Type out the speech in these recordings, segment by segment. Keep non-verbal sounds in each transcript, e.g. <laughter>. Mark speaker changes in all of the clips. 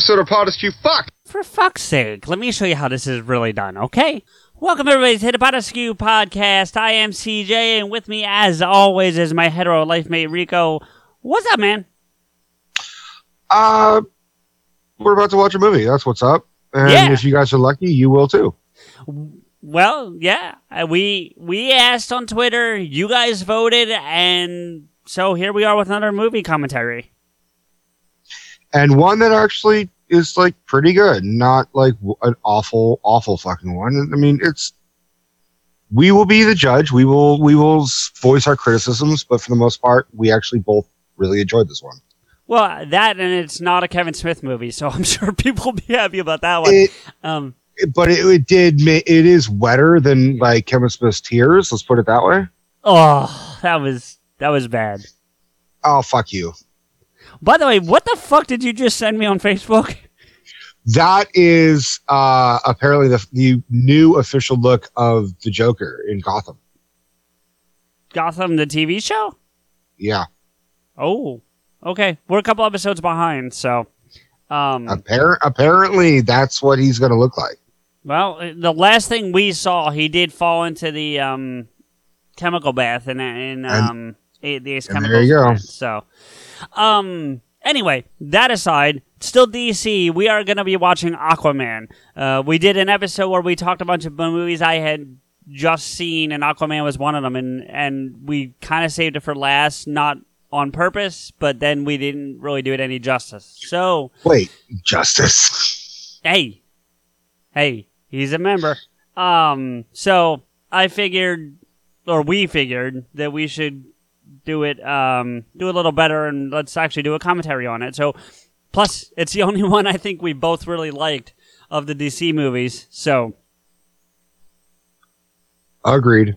Speaker 1: episode of Podescue. Fuck!
Speaker 2: For fuck's sake, let me show you how this is really done, okay? Welcome everybody to the Podescue podcast. I am CJ, and with me, as always, is my hetero life mate Rico. What's up, man?
Speaker 1: Uh, we're about to watch a movie. That's what's up. And
Speaker 2: Yeah.
Speaker 1: if you guys are lucky, you will too.
Speaker 2: Well, yeah, uh, we we asked on Twitter, you guys voted, and so here we are with another movie commentary.
Speaker 1: And one that actually is like pretty good, not like an awful, awful fucking one. I mean, it's. We will be the judge. We will we will voice our criticisms, but for the most part, we actually both really enjoyed this one.
Speaker 2: Well, that and it's not a Kevin Smith movie, so <laughs> I'm sure people will be happy about that one.
Speaker 1: It,
Speaker 2: Um,
Speaker 1: but it, it did. It is wetter than like Kevin Smith's Tears. Let's put it that way.
Speaker 2: oh, that was that was bad.
Speaker 1: Oh fuck you.
Speaker 2: By the way, what the fuck did you just send me on Facebook?
Speaker 1: That is uh, apparently the, the new official look of the Joker in Gotham.
Speaker 2: Gotham, the TV show?
Speaker 1: Yeah,
Speaker 2: Oh, okay. We're a couple episodes behind, so. Um,
Speaker 1: Appar- apparently that's what he's going to look like.
Speaker 2: well, the last thing we saw, he did fall into the um, chemical bath in, in um,
Speaker 1: and there
Speaker 2: chemicals.
Speaker 1: you go.
Speaker 2: So, um, anyway, that aside, still DC, we are going to be watching Aquaman. Uh, we did an episode where we talked a bunch of movies I had just seen, and Aquaman was one of them, and and we kind of saved it for last, not on purpose, but then we didn't really do it any justice. So,
Speaker 1: Wait, Justice.
Speaker 2: hey, hey, he's a member. Um, so I figured, or we figured that we should do it, um, do a little better, and let's actually do a commentary on it. So, plus, it's the <laughs> only one I think we both really liked of the DC movies. So,
Speaker 1: Agreed.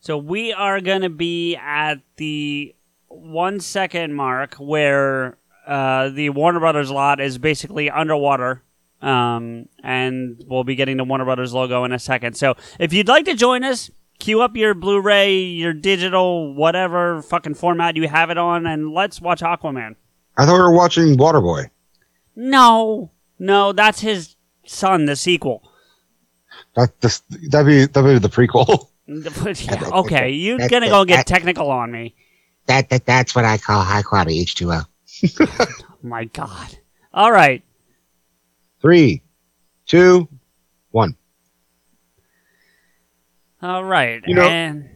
Speaker 2: so we are gonna be at the one second mark where uh, the Warner Brothers lot is basically underwater. Um, and we'll be getting the Warner Brothers logo in a second. So if you'd like to join us, queue up your Blu-ray, your digital, whatever fucking format you have it on, and let's watch Aquaman.
Speaker 1: I thought we were watching Waterboy.
Speaker 2: No, no, that's his son, the sequel.
Speaker 1: That this that'd be that'd be the prequel. <laughs> <laughs>
Speaker 2: Yeah, okay, you're gonna go get technical on me.
Speaker 3: That, that that's what I call high quality H2O. <laughs>
Speaker 2: My God. All right.
Speaker 1: Three, two, one.
Speaker 2: All right.
Speaker 1: You know-
Speaker 2: and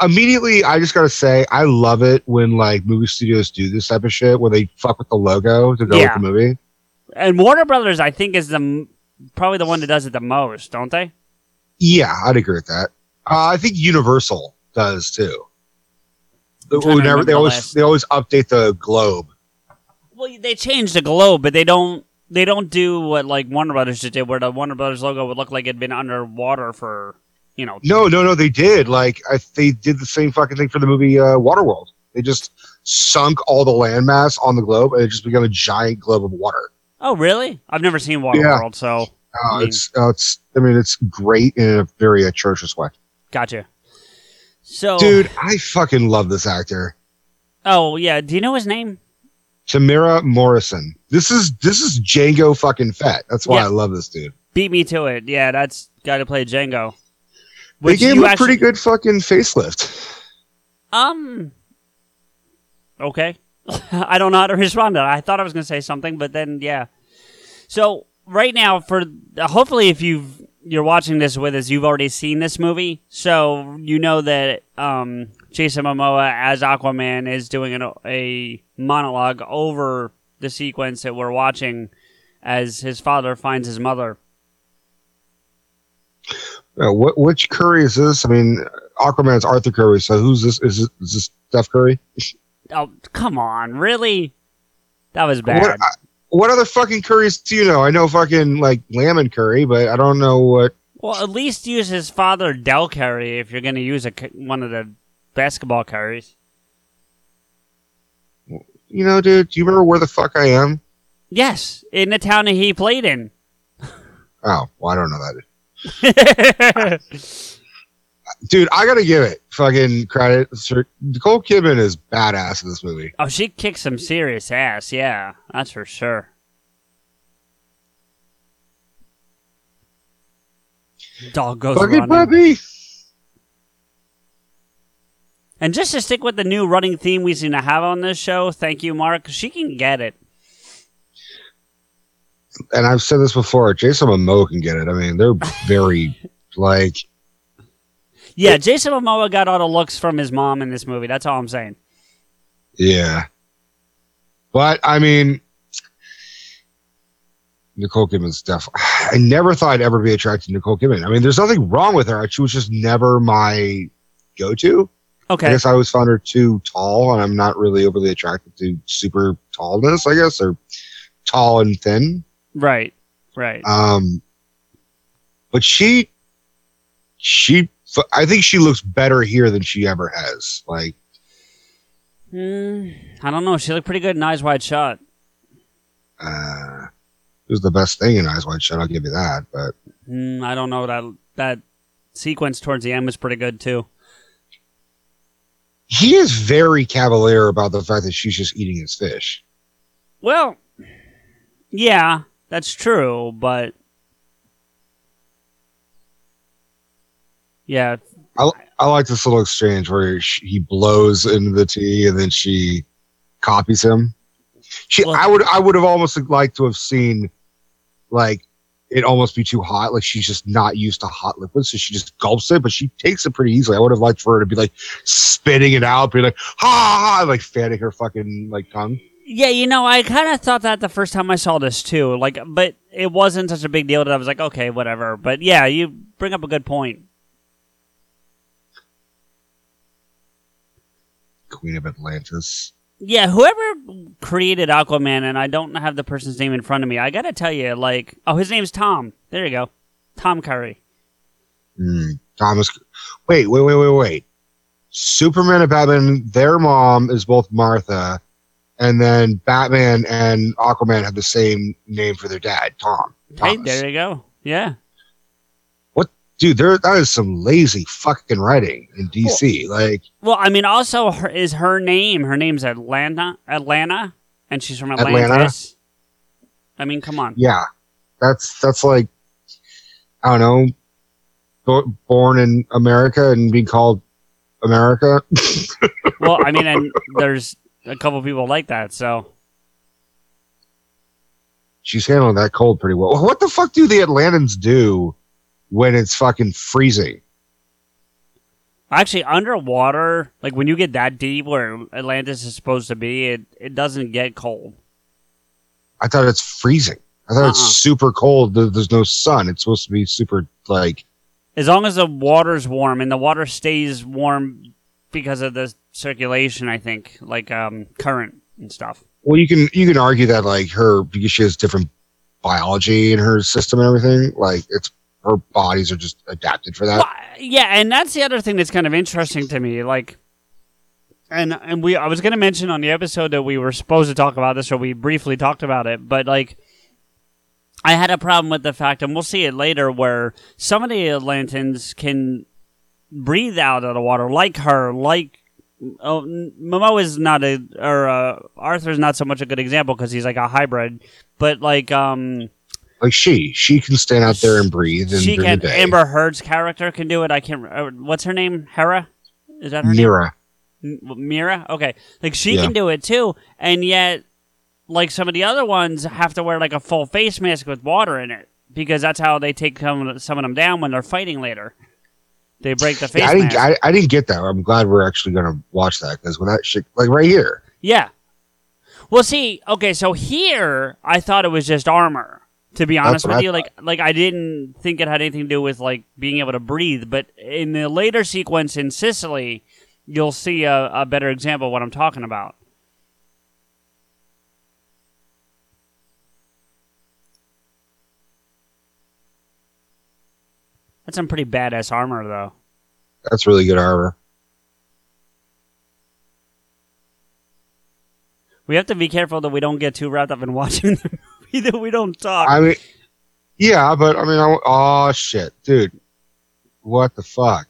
Speaker 1: Immediately, I just gotta say, I love it when like movie studios do this type of shit, where they fuck with the logo to go
Speaker 2: Yeah.
Speaker 1: with the movie.
Speaker 2: and Warner Brothers, I think, is the probably the one that does it the most, don't they?
Speaker 1: Yeah, I'd agree with that. Uh, I think Universal does too.
Speaker 2: I'm trying to
Speaker 1: Whenever
Speaker 2: remember
Speaker 1: they
Speaker 2: the
Speaker 1: always
Speaker 2: last-
Speaker 1: they always update the globe.
Speaker 2: Well, they change the globe, but they don't. They don't do what like Warner Brothers just did, where the Warner Brothers logo would look like it'd been underwater for you know.
Speaker 1: No, no, no, they did. Like I, they did the same fucking thing for the movie uh, Waterworld. They just sunk all the landmass on the globe, and it just became a giant globe of water.
Speaker 2: Oh, really? I've never seen Waterworld, so
Speaker 1: Uh,
Speaker 2: I mean-
Speaker 1: it's, uh, it's. I mean, it's great in a very atrocious way.
Speaker 2: gotcha. So,
Speaker 1: Dude, I fucking love this actor,
Speaker 2: oh yeah, do you know his name?
Speaker 1: Temuera Morrison. This is this is Jango fucking Fett. That's why
Speaker 2: Yeah.
Speaker 1: I love this dude.
Speaker 2: Beat me to it. Yeah, that's guy to play Jango.
Speaker 1: They gave him a
Speaker 2: actually-
Speaker 1: pretty good fucking facelift.
Speaker 2: Um. Okay. <laughs> I don't know how to respond to that. I thought I was going to say something, but then yeah. So right now, for hopefully, if you've you're watching this with us, you've already seen this movie, so you know that um, Jason Momoa as Aquaman is doing an, a monologue over the sequence that we're watching as his father finds his mother.
Speaker 1: Uh, what which Curry is this? I mean, Aquaman's Arthur Curry. So who's this? Is this, is this Steph Curry? <laughs>
Speaker 2: Oh, come on, really? That was bad.
Speaker 1: What, I- what other fucking curries do you know? I know fucking like lamb and curry, but I don't know what.
Speaker 2: Well, at least use his father Del Curry if you're going to use a, one of the basketball curries.
Speaker 1: You know, dude. Do you remember where the fuck I am?
Speaker 2: Yes, in the town that he played in.
Speaker 1: Oh, well, I don't know that. <laughs> dude, I gotta give it fucking credit. Sir, Nicole Kidman is badass in this movie.
Speaker 2: Oh, she kicks some serious ass. Yeah, that's for sure. Dog goes
Speaker 1: Fucking
Speaker 2: running.
Speaker 1: puppy.
Speaker 2: And just to stick with the new running theme we seem to have on this show, thank you, Mark. She can get it.
Speaker 1: And I've said this before. Jason Momoa can get it. I mean, they're very <laughs> like
Speaker 2: Yeah, Jason Momoa got all the looks from his mom in this movie. That's all I'm saying.
Speaker 1: Yeah. But I mean, Nicole Kidman's stuff. <sighs> I never thought I'd ever be attracted to Nicole Kidman. I mean, there's nothing wrong with her. She was just never my go-to.
Speaker 2: Okay.
Speaker 1: I guess I always found her too tall, and I'm not really overly attracted to super tallness. I guess or tall and thin.
Speaker 2: Right. Right.
Speaker 1: Um, but she, she, I think she looks better here than she ever has. Like,
Speaker 2: Hmm, I don't know. She looked pretty good in Eyes Wide Shut.
Speaker 1: uh, it was the best thing in Eyes Wide Shut. I'll give you that. But
Speaker 2: Hmm, I don't know that that sequence towards the end was pretty good too.
Speaker 1: he is very cavalier about the fact that she's just eating his fish.
Speaker 2: Well, yeah, that's true, but yeah,
Speaker 1: I I like this little exchange where she, he blows into the tea and then she copies him. She,
Speaker 2: Well-
Speaker 1: I would, I would have almost liked to have seen, like, it almost be too hot. Like she's just not used to hot liquids, so she just gulps it. But she takes it pretty easily. I would have liked for her to be like spitting it out, be like ha ha, ha like fanning her fucking like tongue.
Speaker 2: Yeah. You know, I kind of thought that the first time I saw this too. Like, but it wasn't such a big deal that I was like, okay, whatever. But yeah, you bring up a good point.
Speaker 1: Queen of Atlantis.
Speaker 2: Yeah, whoever created Aquaman, and I don't have the person's name in front of me. I gotta tell you, like, oh, his name's Tom. There you go, Tom Curry.
Speaker 1: Hmm. Thomas. Wait, wait, wait, wait, wait. Superman and Batman, their mom is both Martha, and then Batman and Aquaman have the same name for their dad, Tom.
Speaker 2: Hey, there you go. Yeah.
Speaker 1: What, dude, there that is some lazy fucking writing in DC. Like
Speaker 2: Well, I mean, also her, is her name. Her name's Atlanna, Atlanna, and she's from
Speaker 1: Atlanta?
Speaker 2: Atlantis. I mean, come on.
Speaker 1: yeah, that's that's like I don't know, bo- born in America and being called America. <laughs>
Speaker 2: Well, I mean, and there's a couple people like that. So
Speaker 1: She's handling that cold pretty well. What the fuck do the Atlantans do when it's fucking freezing?
Speaker 2: actually, underwater, like when you get that deep where Atlantis is supposed to be, it it doesn't get cold.
Speaker 1: I thought it's freezing. I thought
Speaker 2: Uh-uh.
Speaker 1: it's super cold. There's no sun. It's supposed to be super like
Speaker 2: As long as the water's warm and the water stays warm because of the circulation, I think, like um, current and stuff.
Speaker 1: well, you can you can argue that like her because she has different biology in her system and everything. Like it's her bodies are just adapted for that.
Speaker 2: Well, yeah, and that's the other thing that's kind of interesting to me. Like, and and we I was going to mention on the episode that we were supposed to talk about this, or we briefly talked about it, but like. I had a problem with the fact, and we'll see it later, where some of the Atlantans can breathe out of the water, like her, like oh, Momo is not a, or uh, Arthur's not so much a good example because he's like a hybrid, but like um,
Speaker 1: Like she, she can stand out there and breathe and
Speaker 2: she can. Amber Heard's character can do it. I can't. Uh, what's her name? Hera. Is that her name? Mera. Mera. Okay, like she
Speaker 1: Yeah.
Speaker 2: can do it too, and yet, like some of the other ones, have to wear like a full face mask with water in it because that's how they take some some of them down when they're fighting later. They break the face
Speaker 1: Yeah, I didn't.
Speaker 2: mask.
Speaker 1: I, I didn't get that. I'm glad we're actually gonna watch that because when that shit, like right here,
Speaker 2: Yeah. Well, see, okay, so here I thought it was just armor. To be honest with
Speaker 1: I
Speaker 2: you, like, like I didn't think it had anything to do with like being able to breathe. But in the later sequence in Sicily, you'll see a, a better example of what I'm talking about. That's some pretty badass armor, though.
Speaker 1: that's really good armor.
Speaker 2: We have to be careful that we don't get too wrapped up in <laughs> watching the movie that we don't talk.
Speaker 1: I mean, yeah, but I mean, I, oh shit, dude, what the fuck?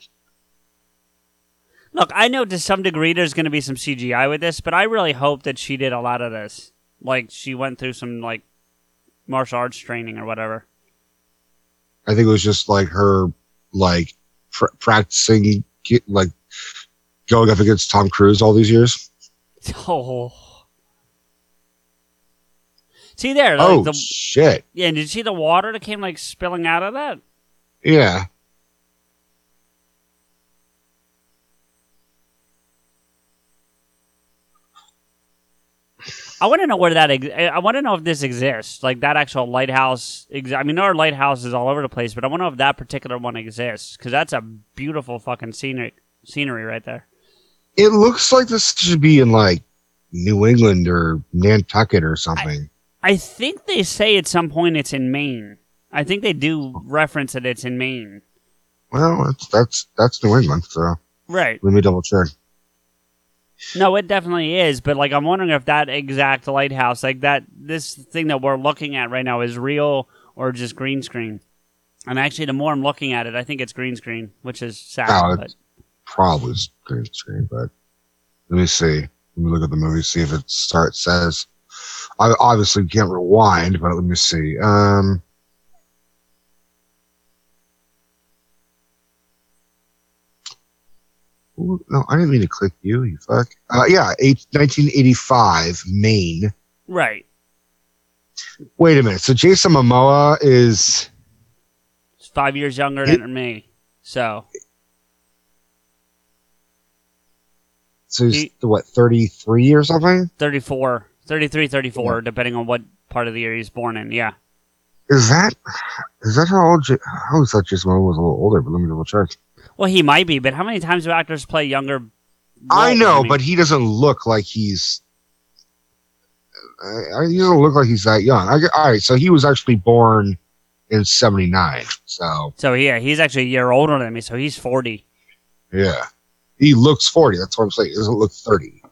Speaker 2: Look, I know to some degree there's going to be some CGI with this, but I really hope that she did a lot of this. Like she went through some like martial arts training or whatever.
Speaker 1: I think it was just like her, like pr- practicing, like going up against Tom Cruise all these years. <laughs>
Speaker 2: Oh. See there, like
Speaker 1: oh
Speaker 2: the
Speaker 1: shit!
Speaker 2: yeah. and Did you see the water that came like spilling out of that?
Speaker 1: Yeah,
Speaker 2: I want to know where that. Ex- I want to know if this exists, like that actual lighthouse. Ex- I mean, there are lighthouses all over the place, but I want to know if that particular one exists because that's a beautiful fucking scenery scenery right there.
Speaker 1: it looks like this should be in like New England or Nantucket or something.
Speaker 2: I think they say at some point it's in Maine. I think they do reference that it's in Maine.
Speaker 1: well, that's that's that's New England. So
Speaker 2: Right.
Speaker 1: let me double check.
Speaker 2: No, it definitely is, but like I'm wondering if that exact lighthouse, like that this thing that we're looking at right now is real or just green screen. And actually the more I'm looking at it, I think it's green screen, which is sad.
Speaker 1: Oh,
Speaker 2: but
Speaker 1: probably green screen, but let me see. Let me look at the movie, see if it starts says. I obviously can't rewind, but let me see. Um, ooh, no, I didn't mean to click you. You fuck. Uh, yeah, eight, 1985, Maine.
Speaker 2: Right.
Speaker 1: Wait a minute. So Jason Momoa is
Speaker 2: five years younger than me. So
Speaker 1: so he's
Speaker 2: He-
Speaker 1: what 33 or something?
Speaker 2: 34, 33, 34, depending on what part of the year he's born in. Yeah.
Speaker 1: Is that is that how old? J- I always thought Jason Momoa was a little older, but let me double check.
Speaker 2: Well, he might be, but how many times do actors play younger?
Speaker 1: I know,
Speaker 2: mean,
Speaker 1: but he doesn't look like he's. Uh, he doesn't look like he's that young. I, all right, so he was actually born in '79. So
Speaker 2: so yeah, he's actually a year older than me, so he's 40.
Speaker 1: yeah, he looks 40. That's what I'm saying. He doesn't look 30.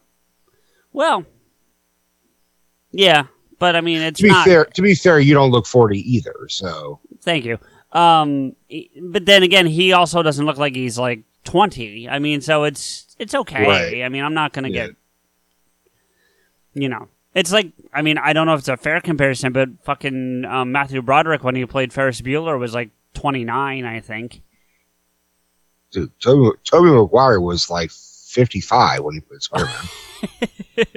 Speaker 2: Well, yeah, but I mean, it's
Speaker 1: To be
Speaker 2: not.
Speaker 1: fair, to be fair, you don't look 40 either. So
Speaker 2: Thank you. Um, but then again, he also doesn't look like he's like 20. I mean, so it's it's okay.
Speaker 1: Right.
Speaker 2: I mean, I'm not gonna
Speaker 1: Yeah.
Speaker 2: get, you know, it's like I mean, I don't know if it's a fair comparison, but fucking um, Matthew Broderick when he played Ferris Bueller was like 29, I think.
Speaker 1: dude, Toby, Tobey Maguire was like 55 when he played Spider-Man. <laughs>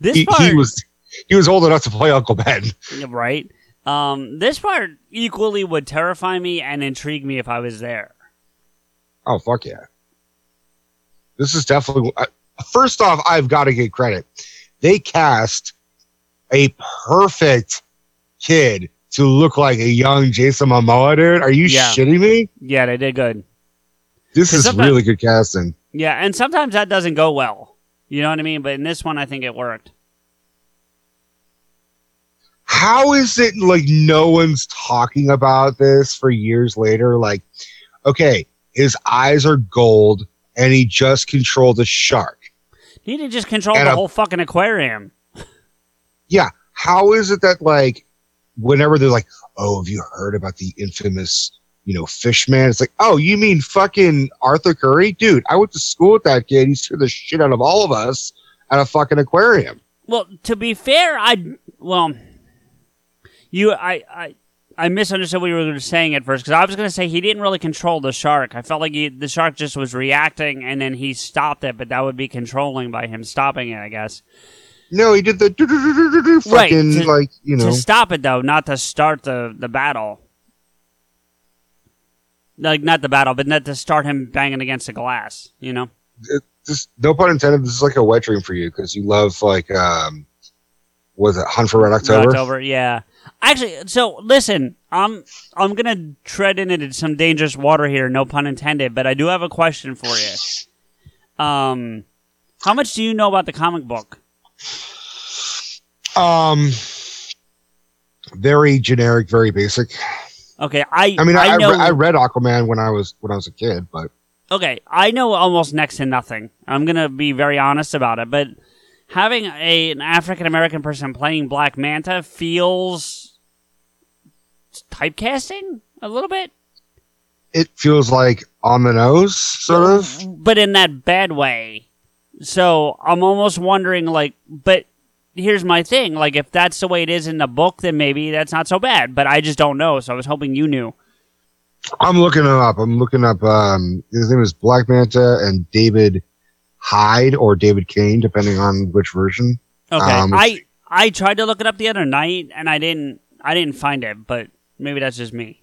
Speaker 2: This
Speaker 1: he,
Speaker 2: part,
Speaker 1: he was he was old enough to play Uncle Ben.
Speaker 2: right? Um, this part equally would terrify me and intrigue me if I was there.
Speaker 1: Oh fuck yeah! This is definitely. Uh, first off, I've got to get credit. They cast a perfect kid to look like a young Jason Momoa, dude. Are you
Speaker 2: Yeah.
Speaker 1: shitting me?
Speaker 2: Yeah, they did good.
Speaker 1: This is really good casting.
Speaker 2: Yeah, and sometimes that doesn't go well. You know what I mean? But in this one, I think it worked.
Speaker 1: How is it like no one's talking about this for years later? Like, okay, his eyes are gold, and he just controlled a shark.
Speaker 2: He didn't just control
Speaker 1: And
Speaker 2: the
Speaker 1: a-
Speaker 2: whole fucking aquarium.
Speaker 1: yeah, how is it that like whenever they're like, "Oh, have you heard about the infamous, you know, fish man?" It's like, "Oh, you mean fucking Arthur Curry, dude? I went to school with that kid. He scared the shit out of all of us at a fucking aquarium."
Speaker 2: Well, to be fair, I well, you I I. I misunderstood what you were saying at first because I was going to say he didn't really control the shark. I felt like he, the shark just was reacting and then he stopped it, but that would be controlling by him stopping it, I guess.
Speaker 1: No, he did the do-do-do-do-do-do
Speaker 2: Right,
Speaker 1: fucking
Speaker 2: to-
Speaker 1: like you know.
Speaker 2: To stop it though, not to start the the battle. Like not the battle, but not to start him banging against the glass. You know.
Speaker 1: Just no pun intended. This is like a wet dream for you because you love like um, was it Hunt for Red October?
Speaker 2: October, yeah. Actually, so listen, I'm I'm gonna tread into some dangerous water here, no pun intended. But I do have a question for you. Um, how much do you know about the comic book?
Speaker 1: Um, very generic, very basic.
Speaker 2: Okay, I
Speaker 1: I mean, I,
Speaker 2: I know
Speaker 1: I read Aquaman when I was when I was a kid, but
Speaker 2: okay, I know almost next to nothing. I'm gonna be very honest about it, but having a, an African American person playing Black Manta feels typecasting a little bit.
Speaker 1: it feels like on the nose, sort of.
Speaker 2: but in that bad way. So I'm almost wondering, like, but here's my thing: like, if that's the way it is in the book, then maybe that's not so bad. But I just don't know. So I was hoping you knew.
Speaker 1: I'm looking him up. I'm looking up. Um, his name is Black Manta and David Hyde or David Kane, depending on which version.
Speaker 2: Okay,
Speaker 1: Um,
Speaker 2: I I tried to look it up the other night and I didn't I didn't find it, but maybe that's just me.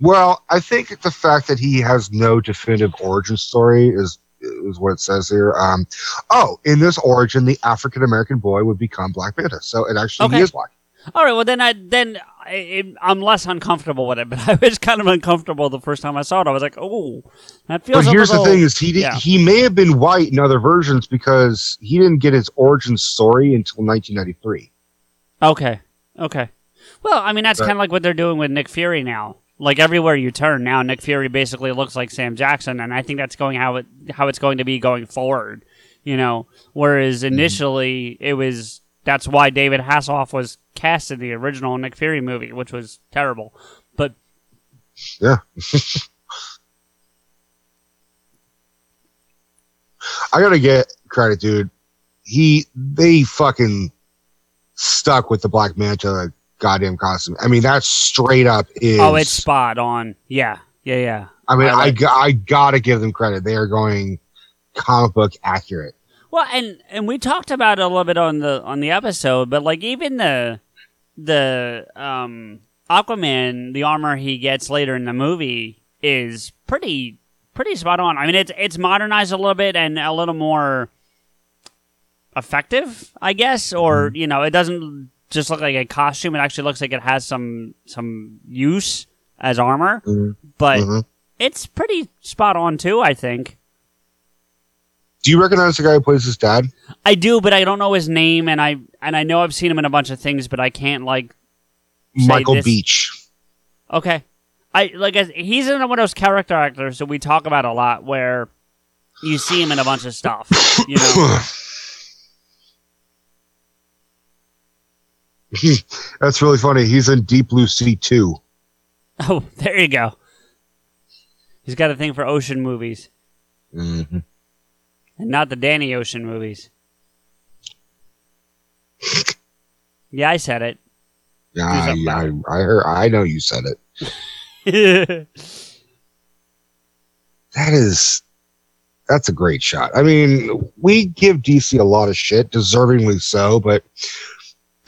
Speaker 1: Well, I think the fact that he has no definitive origin story is is what it says here. Um, oh, in this origin, the African American boy would become Black Manta. So it actually
Speaker 2: Okay.
Speaker 1: he is black.
Speaker 2: All right, well then I then I, it, I'm less uncomfortable with it, but <laughs> I was kind of uncomfortable the first time I saw it. I was like, oh, that feels.
Speaker 1: But here's
Speaker 2: little,
Speaker 1: the thing: is he did,
Speaker 2: yeah.
Speaker 1: he may have been white in other versions because he didn't get his origin story until 1993.
Speaker 2: Okay. Okay. Well, I mean, that's kind of like what they're doing with Nick Fury now. Like everywhere you turn now, Nick Fury basically looks like Sam Jackson, and I think that's going how it how it's going to be going forward. You know, whereas
Speaker 1: Mm-hmm.
Speaker 2: initially it was that's why David Hasselhoff was cast in the original Nick Fury movie, which was terrible. But
Speaker 1: Yeah. <laughs> I gotta get credit, dude. He they fucking stuck with the Black Manta goddamn costume. I mean, that straight up is.
Speaker 2: oh, it's spot on. Yeah, yeah, yeah.
Speaker 1: I mean,
Speaker 2: I
Speaker 1: I,
Speaker 2: like-
Speaker 1: go- I gotta give them credit. They are going comic book accurate.
Speaker 2: Well, and and we talked about it a little bit on the on the episode, but like even the the um Aquaman, the armor he gets later in the movie is pretty pretty spot on. I mean, it's it's modernized a little bit and a little more effective, I guess, or you know, it doesn't just look like a costume. It actually looks like it has some some use as armor,
Speaker 1: Mhm.
Speaker 2: but
Speaker 1: Mhm.
Speaker 2: it's pretty spot on too. I think.
Speaker 1: Do you recognize the guy who plays his dad?
Speaker 2: I do, but I don't know his name, and I and I know I've seen him in a bunch of things, but I can't like.
Speaker 1: Michael
Speaker 2: this-
Speaker 1: Beach.
Speaker 2: Okay, I like he's in one of those character actors that we talk about a lot, where you see him in a bunch of stuff. You know, <coughs> <laughs>
Speaker 1: That's really funny. He's in Deep Blue Sea 2.
Speaker 2: oh, there you go. He's got a thing for ocean movies,
Speaker 1: Mm-hmm.
Speaker 2: and not the Danny Ocean movies. Yeah, I said it.
Speaker 1: Yeah, I, I, I heard. I know you said it. <laughs> That is, that's a great shot. I mean, we give DC a lot of shit, deservingly so, but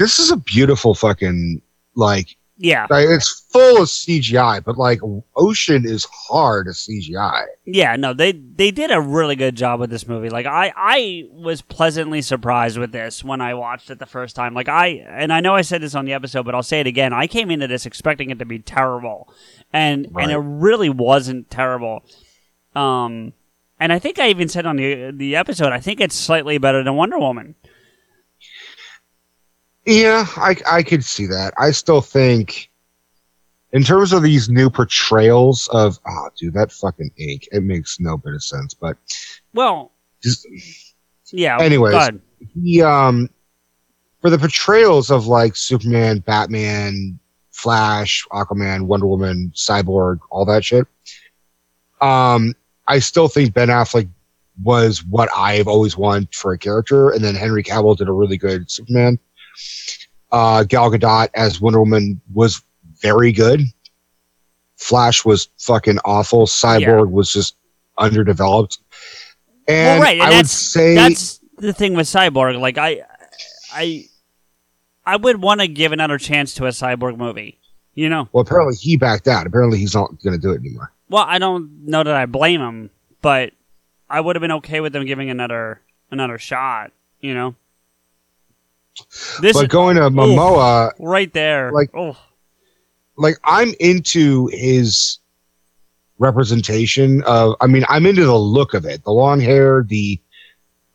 Speaker 1: this is a beautiful fucking like.
Speaker 2: yeah,
Speaker 1: like, It's full of CGI, but like Ocean is hard as CGI.
Speaker 2: Yeah, no, they they did a really good job with this movie. Like I I was pleasantly surprised with this when I watched it the first time. Like I and I know I said this on the episode, but I'll say it again. I came into this expecting it to be terrible. And
Speaker 1: Right.
Speaker 2: and it really wasn't terrible. Um and I think I even said on the the episode, I think it's slightly better than Wonder Woman.
Speaker 1: Yeah, I I could see that. I still think, in terms of these new portrayals of, oh, dude, that fucking ink, it makes no bit of sense. But
Speaker 2: Well,
Speaker 1: just
Speaker 2: yeah.
Speaker 1: Anyways. he um for the portrayals of like Superman, Batman, Flash, Aquaman, Wonder Woman, Cyborg, all that shit. Um, I still think Ben Affleck was what I've always wanted for a character, and then Henry Cavill did a really good Superman. Uh, Gal Gadot as Wonder Woman was very good. Flash was fucking awful. Cyborg was just underdeveloped. And
Speaker 2: well, right, and
Speaker 1: I would say
Speaker 2: that's the thing with Cyborg. Like I, I, I would want to give another chance to a Cyborg movie. You know,
Speaker 1: Well, apparently he backed out. Apparently he's not going to do it anymore.
Speaker 2: well, I don't know that I blame him, but I would have been okay with them giving another another shot. You know, this
Speaker 1: but going to Momoa,
Speaker 2: right there,
Speaker 1: like-
Speaker 2: oh,
Speaker 1: like I'm into his representation of. I mean, I'm into the look of it, the long hair, the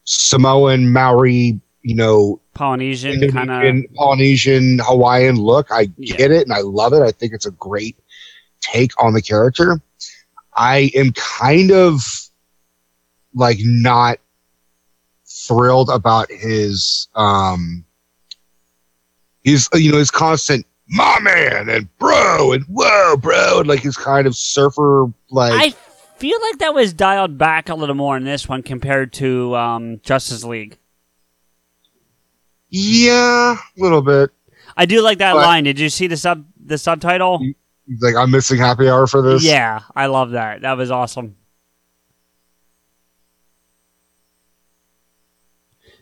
Speaker 1: Samoan Maori, you know,
Speaker 2: Polynesian kind of.
Speaker 1: Polynesian, Hawaiian look. I
Speaker 2: Yeah.
Speaker 1: get it and I love it. I think it's a great take on the character. I am kind of like not thrilled about his um his you know his constant my man and bro and whoa bro and like his kind of surfer like
Speaker 2: I feel like that was dialed back a little more in this one compared to um, Justice League.
Speaker 1: yeah a little bit
Speaker 2: I do like that
Speaker 1: But-
Speaker 2: line. Did you see the sub the subtitle?
Speaker 1: He's like i'm missing happy hour for this
Speaker 2: Yeah, I love that. That was awesome.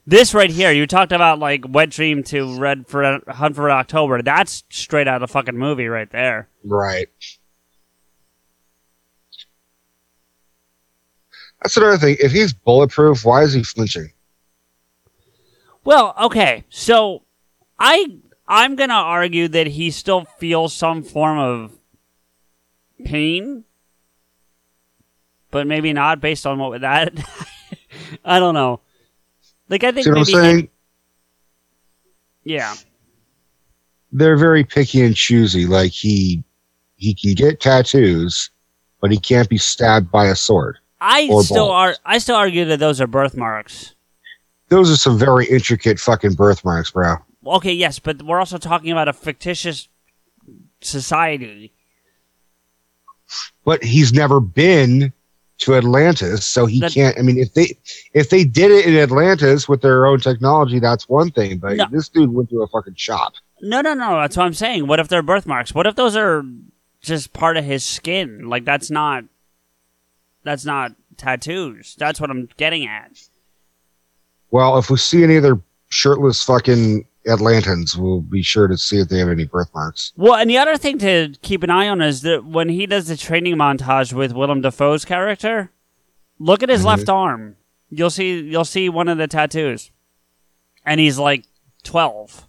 Speaker 2: This right here, you talked about like Wet Dream to Red for Hunt for Red October. That's straight out of the fucking movie right there.
Speaker 1: right that's another thing if he's bulletproof why is he flinching
Speaker 2: Well, okay, so I I'm gonna argue that he still feels some form of pain, but maybe not based on what with <laughs> that. I don't know. Like I think
Speaker 1: see what i'm
Speaker 2: maybe he- yeah.
Speaker 1: they're very picky and choosy. Like he he can get tattoos, but he can't be stabbed by a sword.
Speaker 2: I still are. I still argue that those are birthmarks.
Speaker 1: Those are some very intricate fucking birthmarks, bro.
Speaker 2: Okay, yes, but we're also talking about a fictitious society.
Speaker 1: But he's never been to Atlantis, so he
Speaker 2: That-
Speaker 1: can't. I mean, if they if they did it in Atlantis with their own technology, that's one thing. But
Speaker 2: No.
Speaker 1: this dude went to a fucking shop.
Speaker 2: No, no, no. That's what I'm saying. What if they're birthmarks? What if those are just part of his skin? Like that's not. That's not tattoos. That's what I'm getting at.
Speaker 1: Well, if we see any other shirtless fucking Atlantans, we'll be sure to see if they have any birthmarks.
Speaker 2: Well, and the other thing to keep an eye on is that when he does the training montage with Willem Dafoe's character, look at his
Speaker 1: Mhm.
Speaker 2: left arm. You'll see you'll see one of the tattoos. And he's like 12.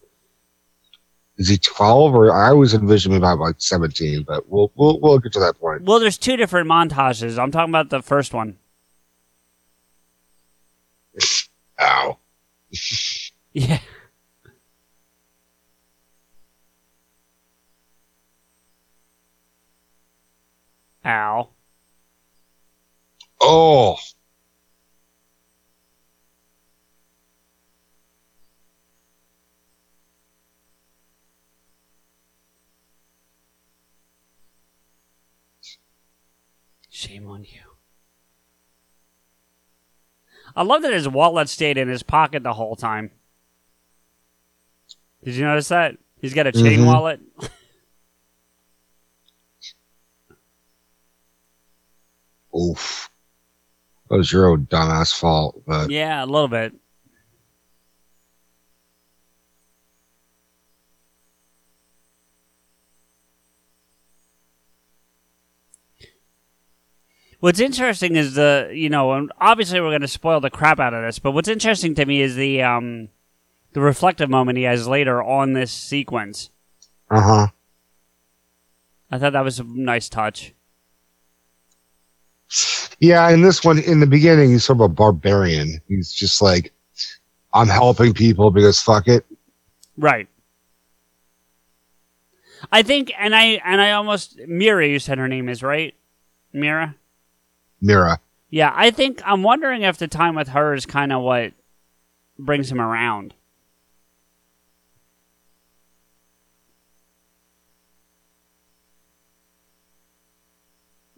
Speaker 1: Is he twelve or I always envisioned him about like seventeen? But we'll we'll we'll get to that point.
Speaker 2: Well, there's two different montages. I'm talking about the first one.
Speaker 1: Ow. <laughs>
Speaker 2: Yeah. Ow.
Speaker 1: Oh.
Speaker 2: Shame on you. I love that his wallet stayed in his pocket the whole time. Did you notice that? He's got a chain
Speaker 1: Mhm.
Speaker 2: wallet. <laughs>
Speaker 1: Oof. That was your own dumbass fault, but
Speaker 2: Yeah, a little bit. What's interesting is the you know, and obviously we're going to spoil the crap out of this, but what's interesting to me is the um the reflective moment he has later on this sequence.
Speaker 1: uh huh.
Speaker 2: I thought that was a nice touch.
Speaker 1: Yeah, in this one, in the beginning, he's sort of a barbarian. He's just like, I'm helping people because fuck it.
Speaker 2: Right. I think, and I and I almost Mera. You said her name is right, Mera.
Speaker 1: Mera.
Speaker 2: Yeah, I think I'm wondering if the time with her is kind of what brings him around.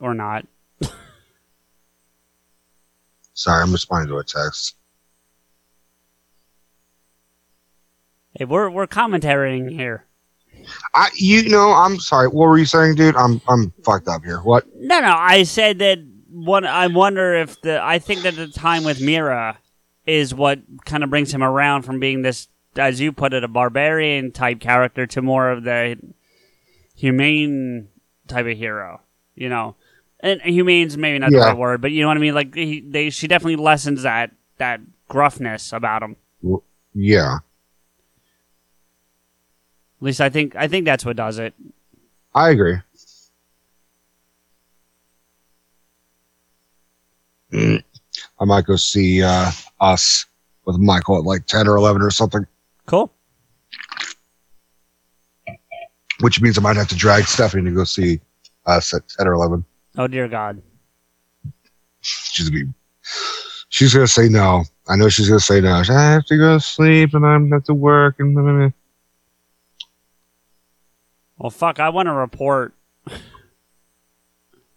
Speaker 2: Or not.
Speaker 1: Sorry, I'm responding to a text.
Speaker 2: Hey, we're we're commentating here.
Speaker 1: I, you know, I'm sorry. What were you saying, dude? I'm, I'm fucked up here. What?
Speaker 2: No, no, I said that one. I wonder if the. I think that the time with Mera is what kind of brings him around from being this, as you put it, a barbarian type character to more of the humane type of hero. You know, and humane's maybe not the
Speaker 1: Yeah.
Speaker 2: right word, but you know what I mean. Like he, they, she definitely lessens that that gruffness about him.
Speaker 1: Yeah,
Speaker 2: At least I think I think that's what does it.
Speaker 1: I agree. Mm. <clears throat> I might go see uh, us with Michael at like 10 or 11 or something,
Speaker 2: Cool.
Speaker 1: which means I might have to drag Stephanie to go see us at 10 or 11.
Speaker 2: Oh dear God.
Speaker 1: She's gonna be, she's gonna say no. I know she's gonna say no. I have to go to sleep and I'm have to work and blah, blah, blah.
Speaker 2: Well, fuck, I want to report.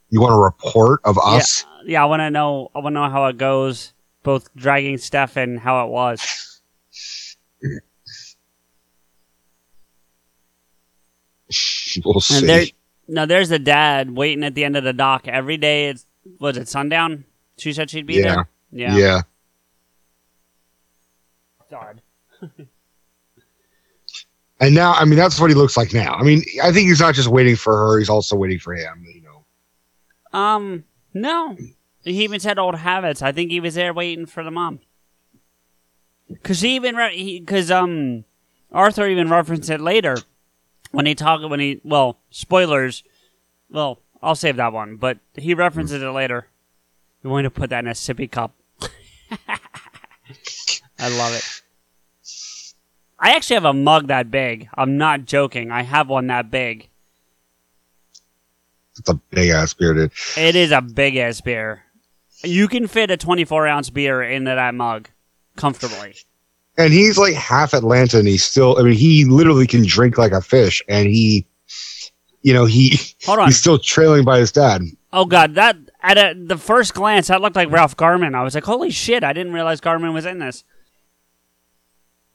Speaker 1: You want a report of us?
Speaker 2: Yeah, I want to know. I want to know how it goes, both dragging Steph and how it was.
Speaker 1: We'll see.
Speaker 2: And there, no, there's the dad waiting at the end of the dock every day. It's was it sundown? She said she'd be
Speaker 1: Yeah.
Speaker 2: there.
Speaker 1: yeah.
Speaker 2: Yeah. God. <laughs>
Speaker 1: And now, I mean, that's what he looks like now. I mean, I think he's not just waiting for her; he's also waiting for him. You know.
Speaker 2: Um, no. He even said old habits. I think he was there waiting for the mom. Cause he even re- cause um Arthur even referenced it later when he talked when he well spoilers. Well, I'll save that one, but he references it later. You want to put that in a sippy cup. <laughs> I love it. I actually have a mug that big. I'm not joking. I have one that big.
Speaker 1: It's a big ass bearded.
Speaker 2: It is a big ass beer. You can fit a 24 ounce beer into that mug comfortably.
Speaker 1: And he's like half Atlanta, and he's still. I mean, he literally can drink like a fish, and he, you know, he
Speaker 2: Hold on.
Speaker 1: he's still trailing by his dad.
Speaker 2: Oh god, that at a, the first glance that looked like Ralph Garman. I was like, holy shit! I didn't realize Garman was in this.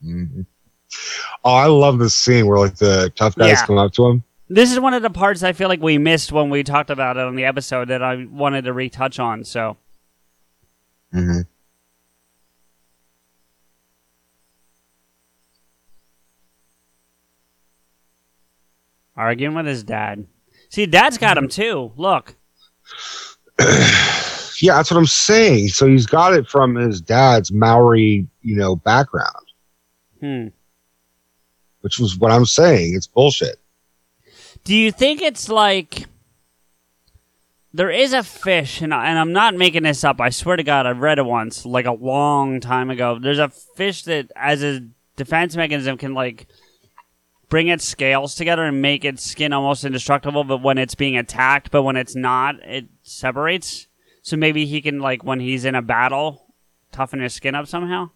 Speaker 1: Mhm. Oh, I love this scene where like the tough guys
Speaker 2: Yeah.
Speaker 1: come up to him.
Speaker 2: This is one of the parts I feel like we missed when we talked about it on the episode that I wanted to retouch on. So
Speaker 1: Mm-hmm.
Speaker 2: Arguing with his dad. See, dad's got him too. Look, <clears throat>
Speaker 1: yeah, that's what I'm saying. So he's got it from his dad's Maori, you know, background,
Speaker 2: hmm.
Speaker 1: which was what I'm saying. It's bullshit.
Speaker 2: Do you think it's like there is a fish, and, I, and I'm not making this up. I swear to God, I've read it once, like a long time ago. There's a fish that, as a defense mechanism, can like bring its scales together and make its skin almost indestructible. But when it's being attacked, but when it's not, it separates. So maybe he can like when he's in a battle, toughen his skin up somehow.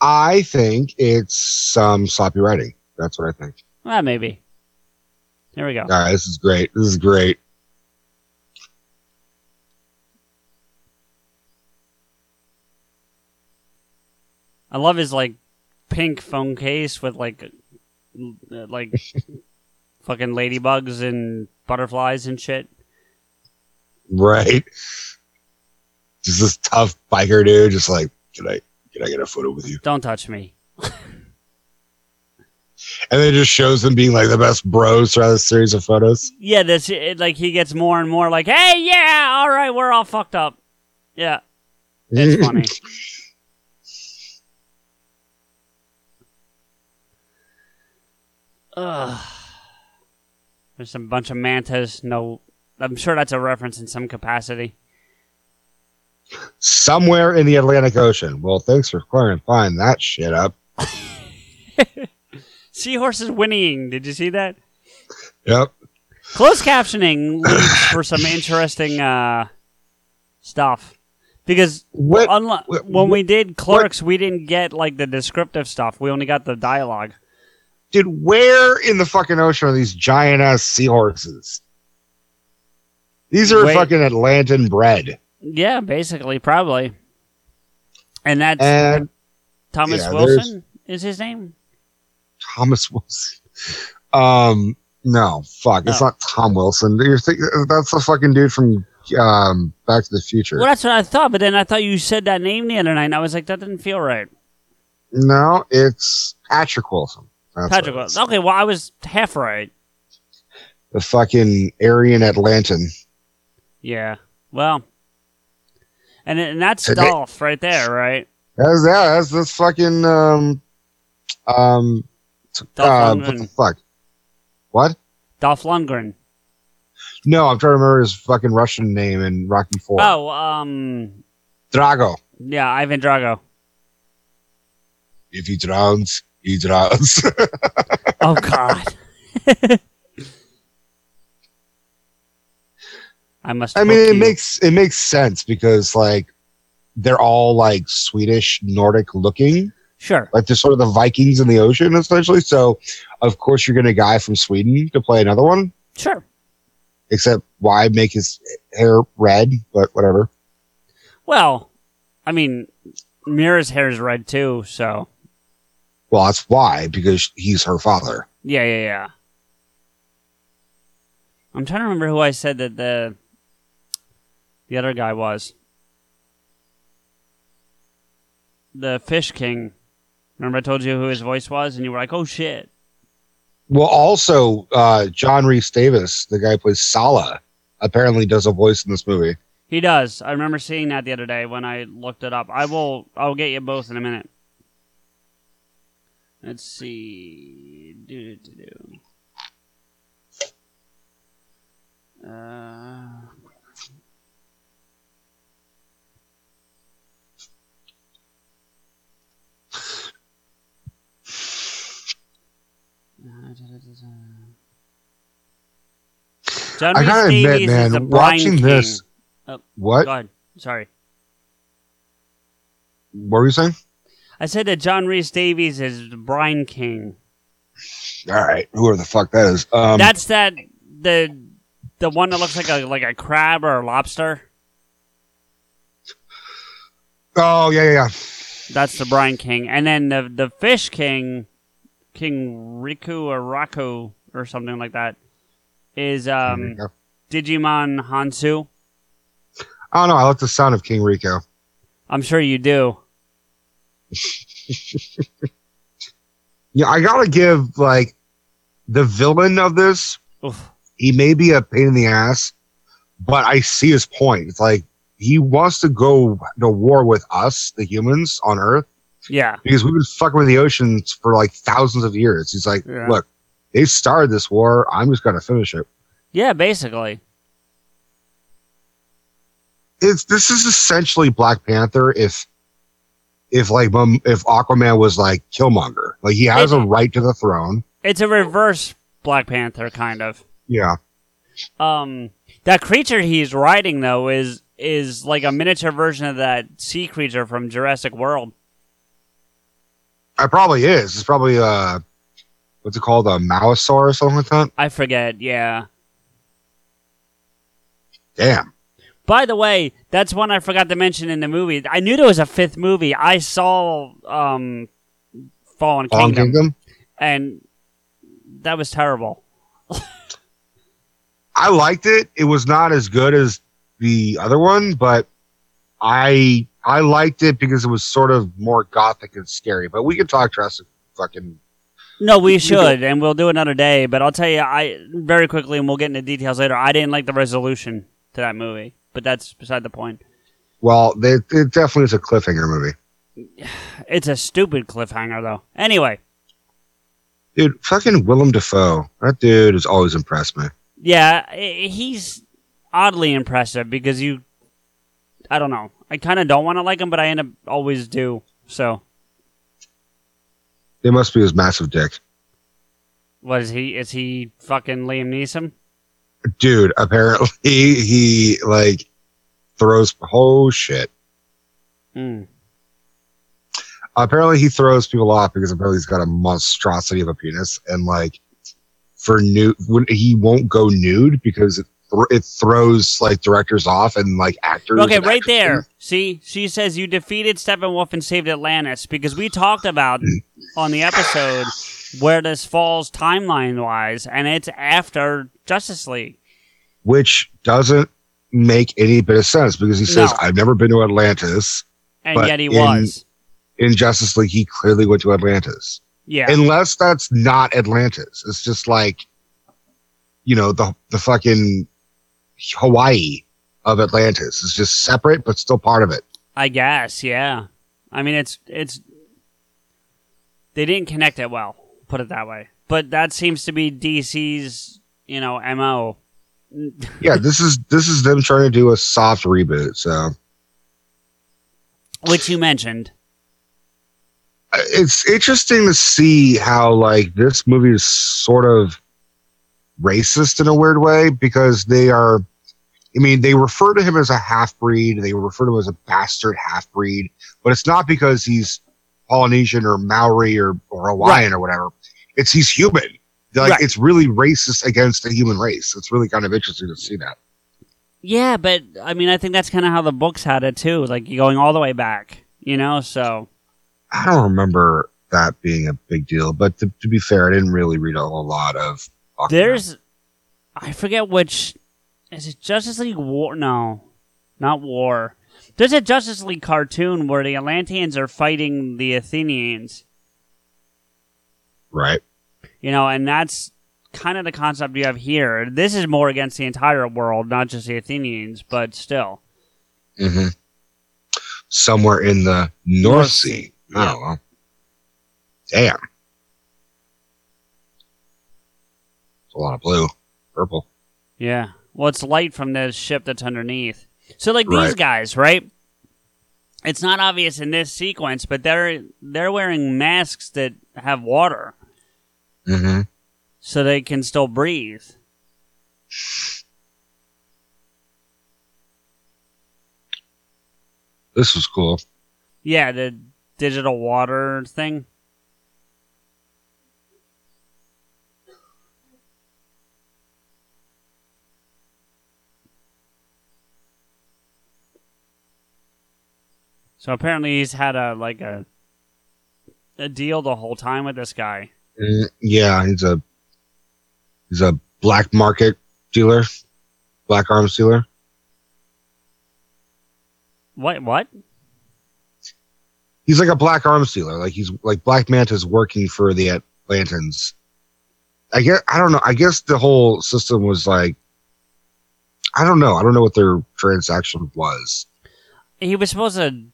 Speaker 1: I think it's some sloppy writing. That's what I think.
Speaker 2: Well, maybe. There we go.
Speaker 1: All right, this is great. This is great.
Speaker 2: I love his like pink phone case with like Uh, like fucking ladybugs and butterflies and shit.
Speaker 1: Right. Just this tough biker dude, just like, can I can I get a photo with you?
Speaker 2: Don't touch me.
Speaker 1: And then it just shows them being like the best bros throughout this series of photos.
Speaker 2: Yeah, that's it. Like he gets more and more like, hey, yeah, all right, we're all fucked up. Yeah, it's funny. <laughs> Ugh. There's a bunch of mantas. No, I'm sure that's a reference in some capacity.
Speaker 1: Somewhere in the Atlantic Ocean. Well, thanks for clarifying that shit up. <laughs>
Speaker 2: Seahorses whinnying. Did you see that?
Speaker 1: Yep.
Speaker 2: Closed captioning leads for some interesting uh, stuff because
Speaker 1: What?
Speaker 2: unlike
Speaker 1: what-
Speaker 2: when we did clerks, we didn't get like the descriptive stuff. We only got the dialogue.
Speaker 1: Dude, where in the fucking ocean are these giant ass seahorses? These are
Speaker 2: Wait.
Speaker 1: fucking Atlantan bred.
Speaker 2: Yeah, basically, probably. And that's
Speaker 1: And
Speaker 2: Thomas
Speaker 1: yeah,
Speaker 2: Wilson is his name.
Speaker 1: Thomas Wilson. Um, no, fuck. It's
Speaker 2: Oh.
Speaker 1: not Tom Wilson. You're thinking that's the fucking dude from um Back to the Future.
Speaker 2: Well, that's what I thought, but then I thought you said that name the other night, and I was like, that didn't feel right.
Speaker 1: No, it's Patrick Wilson. That's
Speaker 2: Patrick Wilson. Okay, well, I was half right.
Speaker 1: The fucking Aryan Atlantan.
Speaker 2: Yeah. Well, and and that's Dolph right there, right?
Speaker 1: That's yeah, that's this fucking um um
Speaker 2: Dolph
Speaker 1: uh, what the fuck? What?
Speaker 2: Dolph Lundgren.
Speaker 1: No, I'm trying to remember his fucking Russian name in Rocky Four.
Speaker 2: Oh, um,
Speaker 1: Drago.
Speaker 2: yeah, Ivan Drago.
Speaker 1: If he drowns, he drowns. <laughs>
Speaker 2: Oh God. <laughs> I must.
Speaker 1: I mean, it
Speaker 2: you.
Speaker 1: makes it makes sense because like they're all like Swedish Nordic looking.
Speaker 2: Sure.
Speaker 1: like they're sort of the Vikings in the ocean, essentially. So, of course, you're going to a guy from Sweden to play another one.
Speaker 2: Sure.
Speaker 1: Except, why make his hair red? But whatever.
Speaker 2: Well, I mean, Mera's hair is red too, so
Speaker 1: Well, that's why because he's her father.
Speaker 2: yeah, yeah, yeah. I'm trying to remember who I said that the the other guy was. The Fish King. Remember I told you who his voice was, and you were like, "Oh shit!"
Speaker 1: Well, also, uh, John Rhys-Davies, the guy who plays Sallah, apparently does a voice in this movie.
Speaker 2: He does. I remember seeing that the other day when I looked it up. I will. I'll get you both in a minute. Let's see. Do do do. Uh, John
Speaker 1: I gotta admit,
Speaker 2: Davies
Speaker 1: man, watching
Speaker 2: King.
Speaker 1: this-
Speaker 2: Go
Speaker 1: What?
Speaker 2: Sorry.
Speaker 1: What were you saying?
Speaker 2: I said that John Rhys-Davies is the Brine King.
Speaker 1: All right, whoever the fuck that is. Um,
Speaker 2: That's that the the one that looks like a like a crab or a lobster.
Speaker 1: oh yeah, yeah, yeah.
Speaker 2: That's the Brine King, and then the the Fish King, King Riku or Raku or something like that, is um Djimon Hounsou.
Speaker 1: I don't know. I like the sound of King Rico.
Speaker 2: I'm sure you do. <laughs>
Speaker 1: Yeah, I gotta give like the villain of this.
Speaker 2: Oof.
Speaker 1: He may be a pain in the ass, but I see his point. It's like he wants to go to war with us, the humans on Earth,
Speaker 2: Yeah,
Speaker 1: because we've been fucking with the oceans for like thousands of years. He's like,
Speaker 2: Yeah.
Speaker 1: look, they started this war. I'm just gonna finish it.
Speaker 2: yeah, basically.
Speaker 1: It's this is essentially Black Panther if if like if Aquaman was like Killmonger. Like he has a right to the throne.
Speaker 2: It's a reverse Black Panther kind of.
Speaker 1: Yeah.
Speaker 2: Um, that creature he's riding though is is like a miniature version of that sea creature from Jurassic World.
Speaker 1: It probably is. It's probably uh what's it called? A Mausaur or something like that?
Speaker 2: I forget. Yeah.
Speaker 1: Damn.
Speaker 2: By the way, that's one I forgot to mention in the movie. I knew there was a fifth movie. I saw um, Fallen Kingdom,
Speaker 1: Kingdom.
Speaker 2: and that was terrible.
Speaker 1: I liked it. It was not as good as the other one, but I I liked it because it was sort of more gothic and scary. But we can talk Jurassic fucking
Speaker 2: No, we should, and we'll do another day. But I'll tell you, I very quickly, and we'll get into details later. I didn't like the resolution to that movie, but that's beside the point.
Speaker 1: well, they, it definitely is a cliffhanger movie. <sighs>
Speaker 2: It's a stupid cliffhanger, though. Anyway,
Speaker 1: Dude, fucking Willem Dafoe. That dude has always impressed me.
Speaker 2: yeah, he's oddly impressive because you, I don't know, I kind of don't want to like him, but I end up always do. So,
Speaker 1: They must be his massive dick.
Speaker 2: what is he? Is he fucking Liam Neeson?
Speaker 1: Dude, apparently <laughs> he like throws oh shit.
Speaker 2: Hmm.
Speaker 1: apparently he throws people off because apparently he's got a monstrosity of a penis and like for nude when he won't go nude because it, thr it throws like directors off and like actors
Speaker 2: Okay, right there. See, she says you defeated Steppenwolf and saved Atlantis because we talked about on the episode where this falls timeline wise, and it's after Justice League.
Speaker 1: which doesn't make any bit of sense because he says
Speaker 2: No.
Speaker 1: i've never been to atlantis
Speaker 2: And yet he
Speaker 1: in-
Speaker 2: was.
Speaker 1: in justice league he clearly went to atlantis
Speaker 2: Yeah.
Speaker 1: unless that's not atlantis it's just like you know the the fucking hawaii of atlantis it's just separate but still part of it
Speaker 2: I guess, yeah. I mean it's it's they didn't connect it well, put it that way. But that seems to be DC's, you know, MO. <laughs>
Speaker 1: yeah, this is this is them trying to do a soft reboot. So
Speaker 2: Which you mentioned.
Speaker 1: uh, it's interesting to see how like this movie is sort of racist in a weird way because they are. I mean, they refer to him as a half breed. They refer to him as a bastard half breed, but it's not because he's Polynesian or Maori or, or Hawaiian or whatever. It's he's human. Like
Speaker 2: Right.
Speaker 1: it's really racist against the human race. It's really kind of interesting to see that.
Speaker 2: Yeah, but I mean, I think that's kind of how the books had it too, like going all the way back. You know, so
Speaker 1: I don't remember that being a big deal, but to, to be fair, I didn't really read a whole lot of. Aquaman.
Speaker 2: there's, I forget which, is it Justice League War? No, not War. There's a Justice League cartoon where the Atlanteans are fighting the Athenians.
Speaker 1: Right.
Speaker 2: You know, and that's kind of the concept you have here. This is more against the entire world, not just the Athenians, but still.
Speaker 1: hmm Somewhere in the North,
Speaker 2: North
Speaker 1: Sea.
Speaker 2: Sea,
Speaker 1: I
Speaker 2: yeah.
Speaker 1: don't know. Damn. It's a lot of blue, purple.
Speaker 2: Yeah. Well, it's light from the ship that's underneath. So, like these
Speaker 1: Right.
Speaker 2: guys, right? It's not obvious in this sequence, but they're they're wearing masks that have water,
Speaker 1: hmm
Speaker 2: so they can still breathe.
Speaker 1: This was cool.
Speaker 2: Yeah, the digital water thing. So apparently he's had a like a a deal the whole time with this guy.
Speaker 1: Mm, yeah, he's a he's a black market dealer, black arms dealer.
Speaker 2: What? What?
Speaker 1: He's like a black arms dealer. Like he's like Black Manta's working for the Atlantans. I guess I don't know. I guess the whole system was like I don't know. I don't know what their transaction was.
Speaker 2: He was supposed to.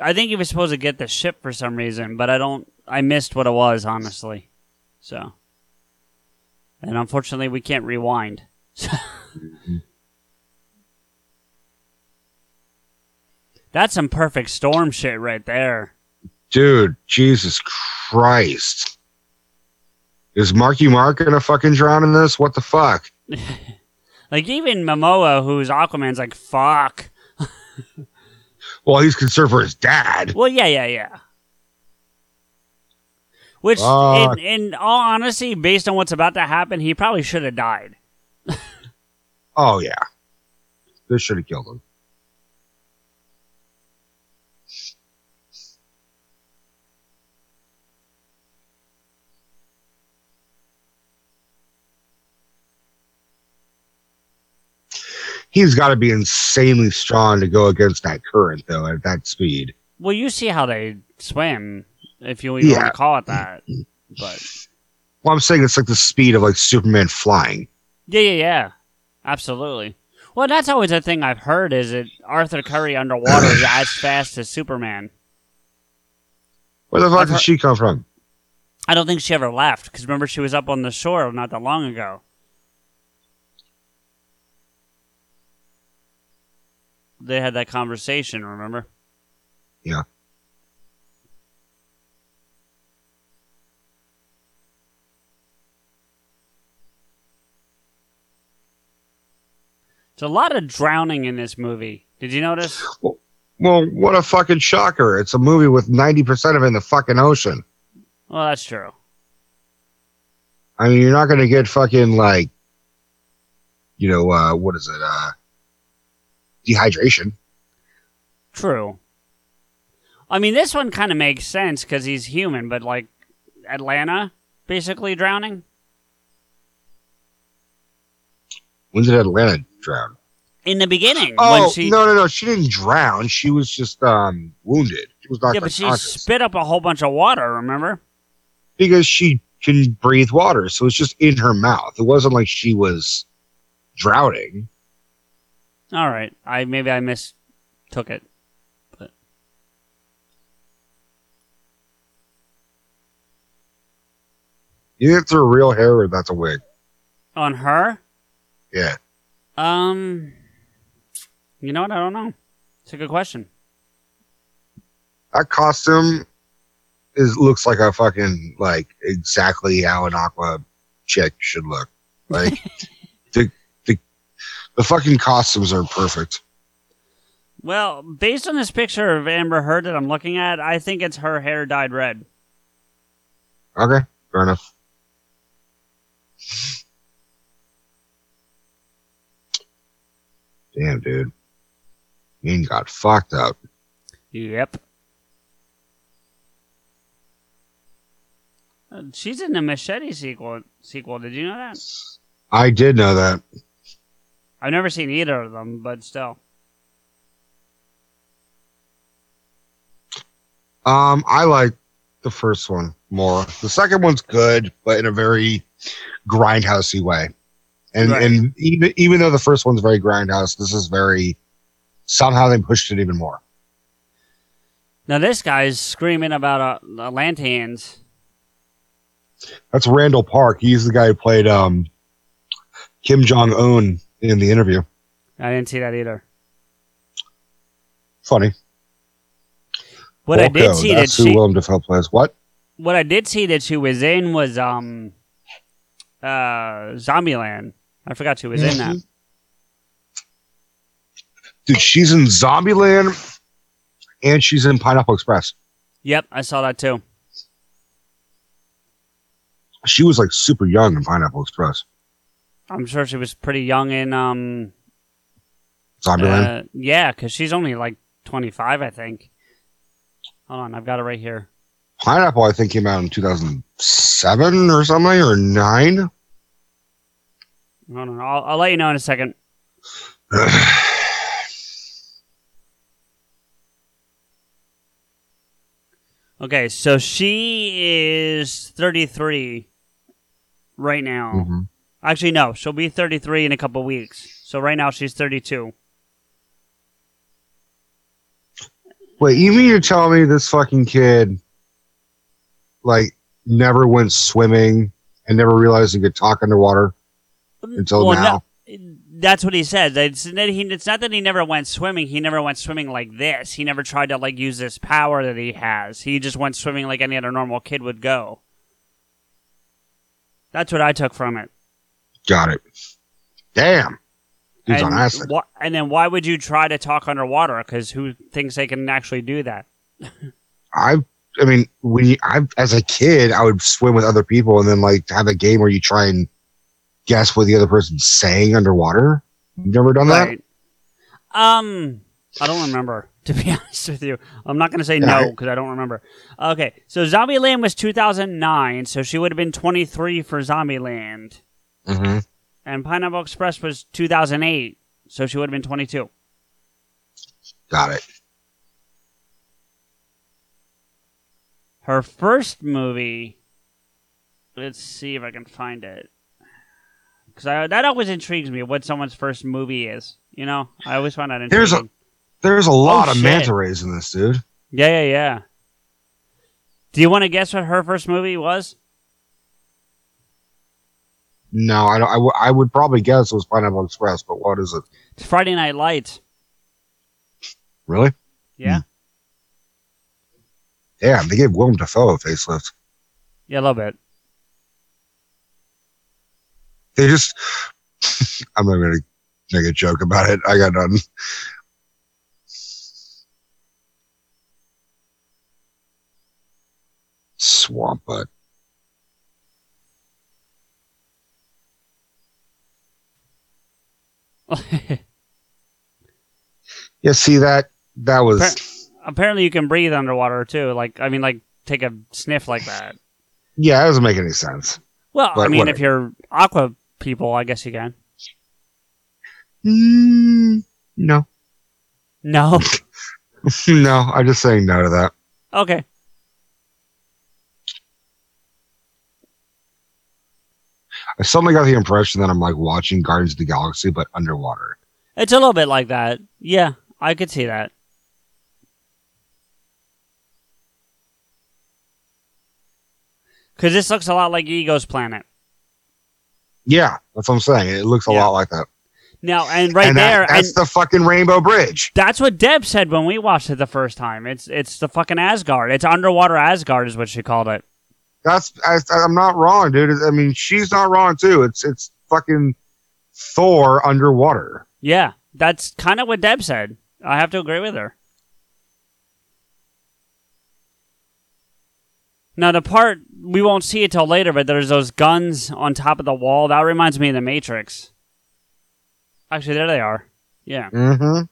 Speaker 2: I think he was supposed to get the ship for some reason, but I don't. I missed what it was, honestly. So, and unfortunately, we can't rewind. <laughs> That's some perfect storm shit right there.
Speaker 1: Dude, Jesus Christ. Is Marky Mark gonna fucking drown in this? What the fuck? <laughs>
Speaker 2: Like even Momoa, who's Aquaman's, like fuck. <laughs>
Speaker 1: Well, he's concerned for his dad.
Speaker 2: Well, yeah, yeah, yeah. Which, in, in all honesty, based on what's about to happen, he probably should have died. <laughs>
Speaker 1: Oh yeah. This should have killed him. He's got to be insanely strong to go against that current, though, at that speed.
Speaker 2: Well, you see how they swim, if you even
Speaker 1: Yeah.
Speaker 2: want to call it that. But
Speaker 1: Well, I'm saying it's like the speed of like Superman flying.
Speaker 2: yeah, yeah, yeah, absolutely. Well, that's always a thing I've heard is that Arthur Curry underwater is as <clears throat> fast as Superman.
Speaker 1: Where the fuck
Speaker 2: I've
Speaker 1: did
Speaker 2: heard-
Speaker 1: she come from?
Speaker 2: I don't think she ever left because remember she was up on the shore not that long ago. They had that conversation, remember?
Speaker 1: Yeah.
Speaker 2: There's a lot of drowning in this movie. Did you notice?
Speaker 1: Well, what a fucking shocker. It's a movie with 90% of it in the fucking ocean.
Speaker 2: Well, that's true.
Speaker 1: I mean, you're not going to get fucking like, you know, uh, what is it? Uh, dehydration.
Speaker 2: True. I mean, this one kind of makes sense because he's human, but like Atlanna basically drowning
Speaker 1: When did Atlanna drown?
Speaker 2: in the beginning.
Speaker 1: Oh,
Speaker 2: when she,
Speaker 1: no, no, no. She didn't drown. She was just um, wounded. She was not
Speaker 2: yeah, but she spit up a whole bunch of water. Remember?
Speaker 1: because she can breathe water. So it's just in her mouth. It wasn't like she was drowning.
Speaker 2: All right, I maybe I mistook it. But.
Speaker 1: You think it's her real hair or that's a wig?
Speaker 2: On her?
Speaker 1: Yeah.
Speaker 2: Um, you know what? I don't know. It's a good question.
Speaker 1: That costume is looks like a fucking like exactly how an aqua chick should look. Like <laughs> the the the fucking costumes are perfect.
Speaker 2: Well, based on this picture of Amber Heard that I'm looking at, I think it's her hair dyed red.
Speaker 1: Okay, fair enough. Damn, dude. Ian got fucked up.
Speaker 2: Yep. Uh, She's in the Machete sequel. Sequel. Did you know that?
Speaker 1: I did know that.
Speaker 2: I've never seen either of them, but still.
Speaker 1: Um, I like the first one more. The second one's good, but in a very grindhousey way. And
Speaker 2: Right.
Speaker 1: and even even though the first one's very grindhouse, this is very somehow they pushed it even more.
Speaker 2: Now this guy's screaming about uh, Atlanteans.
Speaker 1: That's Randall Park. He's the guy who played um Kim Jong Un in the interview.
Speaker 2: I didn't see that either.
Speaker 1: Funny.
Speaker 2: What I did
Speaker 1: Vulko,
Speaker 2: see that
Speaker 1: that's who
Speaker 2: she,
Speaker 1: Willem Dafoe plays. What?
Speaker 2: what I did see that she was in was um, uh, Zombieland. I forgot she was in that.
Speaker 1: Dude, she's in Zombieland and she's in Pineapple Express.
Speaker 2: Yep, I saw that too.
Speaker 1: She was like super young in Pineapple Express.
Speaker 2: I'm sure she was pretty young in um,
Speaker 1: Zombieland.
Speaker 2: uh, yeah, because she's only like 25, I think. Hold on, I've got it right here.
Speaker 1: Pineapple, I think, came out in 2007 or something, or 9.
Speaker 2: Hold on, I'll, I'll let you know in a second. <sighs> Okay, so she is 33 right now.
Speaker 1: Mhm.
Speaker 2: Actually, no, she'll be 33 in a couple weeks. So right now she's 32.
Speaker 1: Wait, you mean you're telling me this fucking kid, like, never went swimming and never realized he could talk underwater until
Speaker 2: Well,
Speaker 1: now?
Speaker 2: no, that's what he said. It's, it's not that he never went swimming. He never went swimming like this. He never tried to like use this power that he has. He just went swimming like any other normal kid would go. That's what I took from it.
Speaker 1: Got it. Damn. He's
Speaker 2: and,
Speaker 1: on acid.
Speaker 2: wh- and then why would you try to talk underwater? Because who thinks they can actually do that? <laughs>
Speaker 1: I, I mean, when you, I, as a kid, I would swim with other people and then like have a game where you try and guess what the other person's saying underwater. You've never done that?
Speaker 2: Um, I don't remember. <laughs> To be <laughs> honest with you, I'm not going to say
Speaker 1: Yeah,
Speaker 2: no because I don't remember. Okay, so Zombieland was 2009, so she would have been 23 for Zombieland,
Speaker 1: Mm-hmm.
Speaker 2: and Pineapple Express was 2008, so she would have been 22.
Speaker 1: Got it.
Speaker 2: Her first movie. Let's see if I can find it. Because that always intrigues me what someone's first movie is. You know, I always find that intriguing.
Speaker 1: There's a- There's a lot oh, of
Speaker 2: shit.
Speaker 1: manta rays in this, dude.
Speaker 2: Yeah, yeah, yeah. Do you want to guess what her first movie was?
Speaker 1: No, I don't. I, w- I would probably guess it was Pineapple Express, but what is it?
Speaker 2: It's Friday Night Lights.
Speaker 1: Really?
Speaker 2: Yeah,
Speaker 1: hmm. Yeah, they gave Willem Dafoe a facelift.
Speaker 2: yeah, a little bit.
Speaker 1: They just. <laughs> I'm not going to make a joke about it. I got none. Swamp butt. <laughs> Yeah, see that? That was.
Speaker 2: Apparently, you can breathe underwater too. Like, I mean, like take a sniff like that.
Speaker 1: Yeah, that doesn't make any sense.
Speaker 2: Well, I mean,
Speaker 1: whatever.
Speaker 2: if you're aqua people, I guess you can.
Speaker 1: Mm, no.
Speaker 2: No. <laughs>
Speaker 1: no, I'm just saying no to that.
Speaker 2: okay.
Speaker 1: I suddenly got the impression that I'm like watching Guardians of the Galaxy, but underwater.
Speaker 2: It's a little bit like that. Yeah, I could see that. Because this looks a lot like Ego's planet.
Speaker 1: Yeah, that's what I'm saying. It looks a
Speaker 2: Yeah.
Speaker 1: lot like that.
Speaker 2: Now, and right
Speaker 1: and that-
Speaker 2: there,
Speaker 1: that's the fucking Rainbow Bridge.
Speaker 2: that's what Deb said when we watched it the first time. It's it's the fucking Asgard. It's underwater Asgard, is what she called it.
Speaker 1: That's I, I'm not wrong, dude. I mean, she's not wrong too. It's it's fucking Thor underwater.
Speaker 2: Yeah, that's kind of what Deb said. I have to agree with her. Now the part we won't see it till later, but there's those guns on top of the wall. That reminds me of the Matrix. Actually, there they are. Yeah.
Speaker 1: Mm-hmm.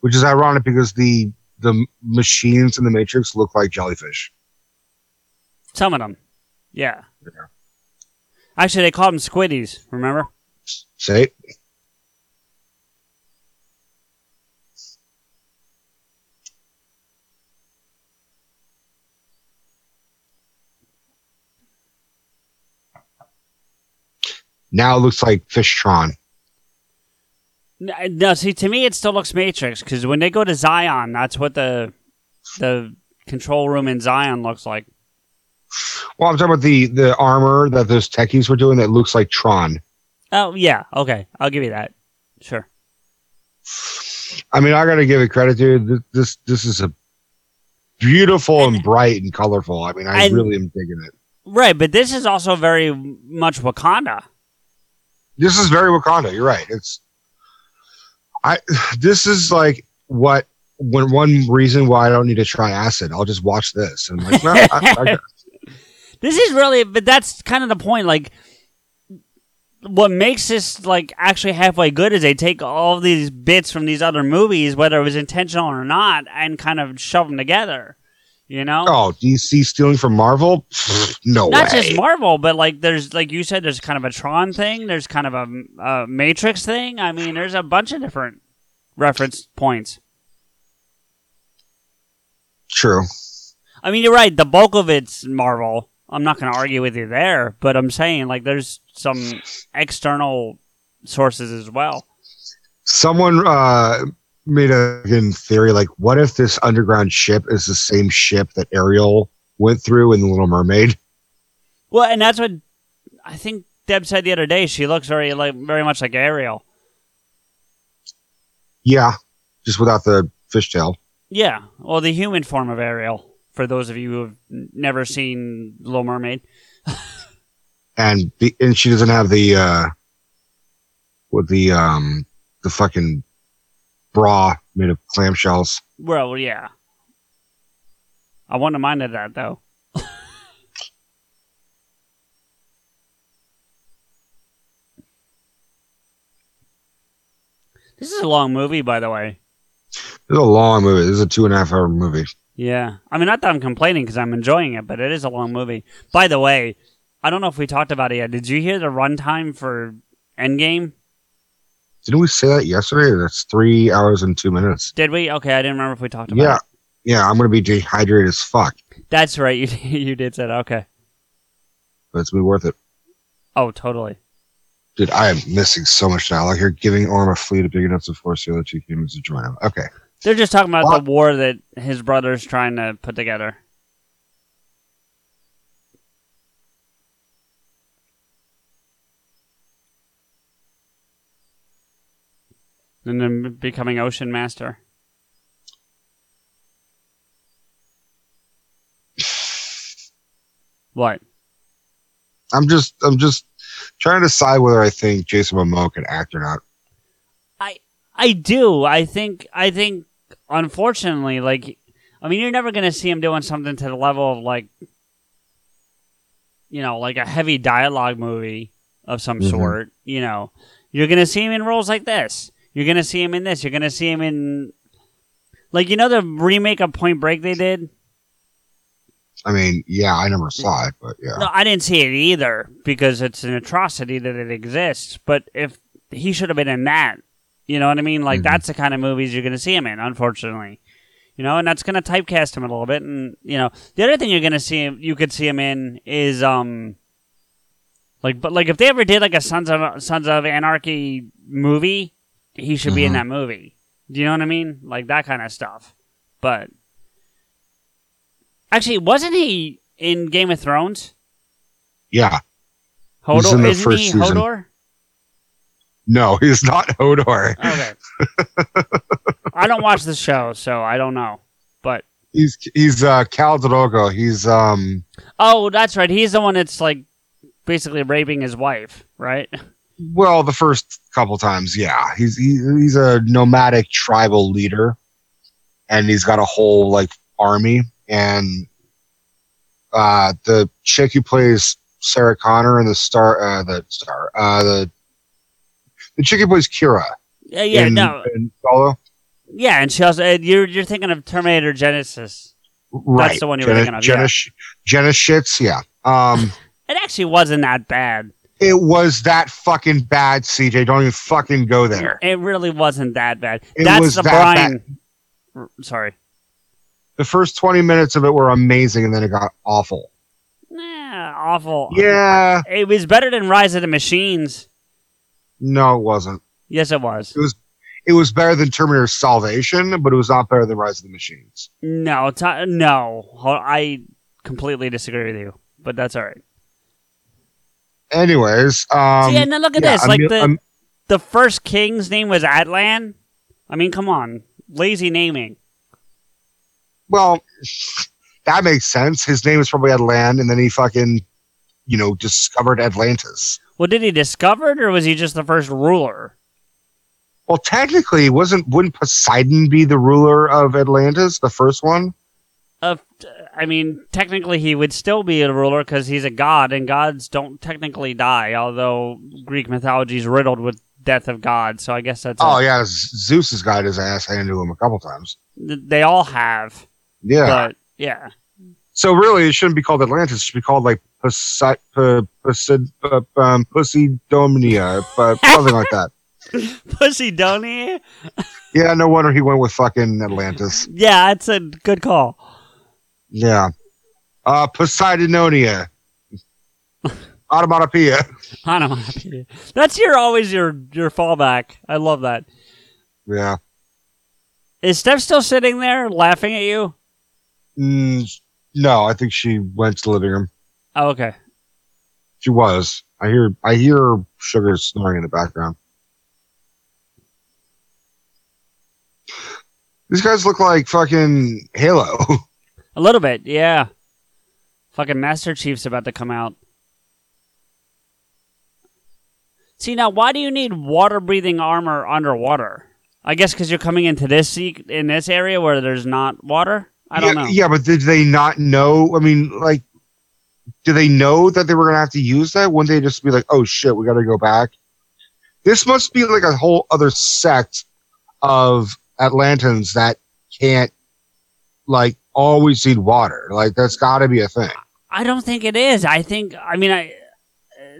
Speaker 1: Which is ironic because the the machines in the Matrix look like jellyfish.
Speaker 2: Some of them. Yeah.
Speaker 1: Yeah.
Speaker 2: Actually, they called them squiddies. Remember?
Speaker 1: Say, now it looks like Fishtron.
Speaker 2: Uh, no, see, to me, it still looks Matrix because when they go to Zion, that's what the the control room in Zion looks like.
Speaker 1: Well, I'm talking about the the armor that those techies were doing that looks like Tron.
Speaker 2: Oh yeah, okay, I'll give you that. Sure.
Speaker 1: I mean, I got to give it credit, dude. This this, this is a beautiful and, bright and colorful. I mean, I
Speaker 2: and-
Speaker 1: really am digging it.
Speaker 2: Right, but this is also very much Wakanda.
Speaker 1: This is very Wakanda. You're right. It's I. This is like what when one reason why I don't need to try acid. I'll just watch this and like, I, I, <laughs>
Speaker 2: This is really, but that's kind of the point. Like, what makes this like actually halfway good is they take all these bits from these other movies, whether it was intentional or not, and kind of shove them together. You know,
Speaker 1: oh, DC stealing from Marvel? No
Speaker 2: not
Speaker 1: way.
Speaker 2: just Marvel, but like there's like you said, there's kind of a Tron thing, there's kind of a, a Matrix thing. I mean, there's a bunch of different reference points.
Speaker 1: True.
Speaker 2: I mean, you're right. The bulk of it's Marvel. I'm not going to argue with you there, but I'm saying like there's some external sources as well.
Speaker 1: Someone uh, made a theory like, what if this underground ship is the same ship that Ariel went through in The Little Mermaid?
Speaker 2: Well, and that's what I think Deb said the other day. She looks very like very much like Ariel.
Speaker 1: Yeah, just without the fishtail.
Speaker 2: Yeah, well, the human form of Ariel. For those of you who have never seen Little Mermaid, <laughs>
Speaker 1: and the, and she doesn't have the uh with the um the fucking bra made of clamshells.
Speaker 2: well, yeah. I wouldn't have minded that though. <laughs> this is a long movie, by the way.
Speaker 1: This is a long movie. This is a two and a half hour movie.
Speaker 2: Yeah. I mean, not that I'm complaining because I'm enjoying it, but it is a long movie. By the way, I don't know if we talked about it yet. Did you hear the runtime for Endgame?
Speaker 1: Didn't we say that yesterday? That's three hours and two minutes.
Speaker 2: Did we? Okay, I didn't remember if we talked about
Speaker 1: Yeah,
Speaker 2: it.
Speaker 1: yeah. I'm gonna be dehydrated as fuck,
Speaker 2: That's right. <laughs> You you did say that. Okay.
Speaker 1: but it's been worth it.
Speaker 2: Oh, totally.
Speaker 1: Dude, I am missing so much now. Like you're giving Orm a fleet of big enough to force the other two humans to join him. Okay.
Speaker 2: They're just talking about
Speaker 1: What?
Speaker 2: the war that his brother's trying to put together. And then becoming Ocean Master. What?
Speaker 1: I'm just I'm just trying to decide whether I think Jason Momoa can act or not.
Speaker 2: I I do. I think. I think. Unfortunately, like, I mean, you're never gonna see him doing something to the level of like, you know, like a heavy dialogue movie of some
Speaker 1: Mhm.
Speaker 2: sort. You know, you're gonna see him in roles like this. You're gonna see him in this. You're gonna see him in, like, you know, the remake of Point Break they did.
Speaker 1: I mean, yeah, I never saw it, but yeah.
Speaker 2: No, I didn't see it either because it's an atrocity that it exists. But if he should have been in that, you know what I mean? Like
Speaker 1: Mhm.
Speaker 2: that's the kind of movies you're going to see him in, unfortunately. You know, and that's going to typecast him a little bit. And you know, the other thing you're going to see him, you could see him in is um, like, but like if they ever did like a Sons of Sons of Anarchy movie, he should be in
Speaker 1: Mhm.
Speaker 2: that movie. Do you know what I mean? Like that kind of stuff. But actually, wasn't he in Game of Thrones?
Speaker 1: Yeah. He's
Speaker 2: Hodor,
Speaker 1: in the
Speaker 2: isn't
Speaker 1: first
Speaker 2: he
Speaker 1: season.
Speaker 2: Hodor?
Speaker 1: No, he's not <laughs> Hodor.
Speaker 2: Okay. I don't watch the show, so I don't know. But
Speaker 1: He's he's uh Khal Drogo. He's um
Speaker 2: oh, that's right. He's the one that's like basically raping his wife, right?
Speaker 1: Well, the first couple times, yeah, he's he, he's a nomadic tribal leader, and he's got a whole like army. And uh, the chick who plays Sarah Connor in the star, uh, the star, uh, the the chick who plays Kira.
Speaker 2: Yeah, yeah,
Speaker 1: in,
Speaker 2: no,
Speaker 1: in Solo.
Speaker 2: yeah, and she also you're you're thinking of Terminator Genisys.
Speaker 1: Right, That's
Speaker 2: the one you were
Speaker 1: Jenna,
Speaker 2: thinking of,
Speaker 1: Jenna,
Speaker 2: yeah.
Speaker 1: Shits, yeah. Um, <sighs>
Speaker 2: It actually wasn't that bad.
Speaker 1: It was that fucking bad, CJ. Don't even fucking go there.
Speaker 2: It really wasn't that bad.
Speaker 1: It
Speaker 2: That's the
Speaker 1: that
Speaker 2: Brian. R- Sorry.
Speaker 1: The first twenty minutes of it were amazing, and then it got awful.
Speaker 2: Nah, awful.
Speaker 1: Yeah,
Speaker 2: It was better than Rise of the Machines.
Speaker 1: no, it wasn't.
Speaker 2: Yes, it was.
Speaker 1: It was it was better than Terminator Salvation, but it was not better than Rise of the Machines.
Speaker 2: No, t- no. I completely disagree with you, but that's all right.
Speaker 1: Anyways, um,
Speaker 2: See, and then look at
Speaker 1: yeah,
Speaker 2: this. Like
Speaker 1: Emil-
Speaker 2: the
Speaker 1: Em-
Speaker 2: the first king's name was Atlan. I mean, come on, lazy naming.
Speaker 1: well, that makes sense. His name is probably Atlan, and then he fucking, you know, discovered Atlantis.
Speaker 2: Well, did he discover it, or was he just the first ruler?
Speaker 1: Well, technically, wasn't wouldn't Poseidon be the ruler of Atlantis, the first one?
Speaker 2: Of, I mean, technically, he would still be a ruler because he's a god, and gods don't technically die. Although Greek mythology is riddled with death of gods, so I guess that's. a-
Speaker 1: Oh yeah, Zeus has got his ass handed to him a couple times.
Speaker 2: they all have,
Speaker 1: Yeah.
Speaker 2: but yeah.
Speaker 1: so really, it shouldn't be called Atlantis. It should be called like Poseid, P- Poseid, uh, um, Poseidonia, but something like that. <laughs>
Speaker 2: Poseidonia.
Speaker 1: Yeah, no wonder he went with fucking Atlantis.
Speaker 2: Yeah, that's a good call.
Speaker 1: Yeah. Uh, Poseidonia. Automatopoeia. <laughs>
Speaker 2: Onomatopoeia. That's your always your your fallback. I love that.
Speaker 1: Yeah.
Speaker 2: Is Steph still sitting there laughing at you?
Speaker 1: Mm, no, I think she went to the living room.
Speaker 2: Oh, okay.
Speaker 1: She was. I hear. I hear Sugar snoring in the background. These guys look like fucking Halo. <laughs>
Speaker 2: A little bit, yeah. Fucking Master Chief's about to come out. See now, why do you need water breathing armor underwater? I guess because you're coming into this in this area where there's not water. I don't
Speaker 1: yeah,
Speaker 2: know.
Speaker 1: Yeah, but did they not know? I mean, like, do they know that they were going to have to use that? Wouldn't they just be like, "Oh shit, we got to go back"? This must be like a whole other sect of Atlantans that can't, like, always need water. Like, that's got to be a thing.
Speaker 2: I don't think it is. I think I mean I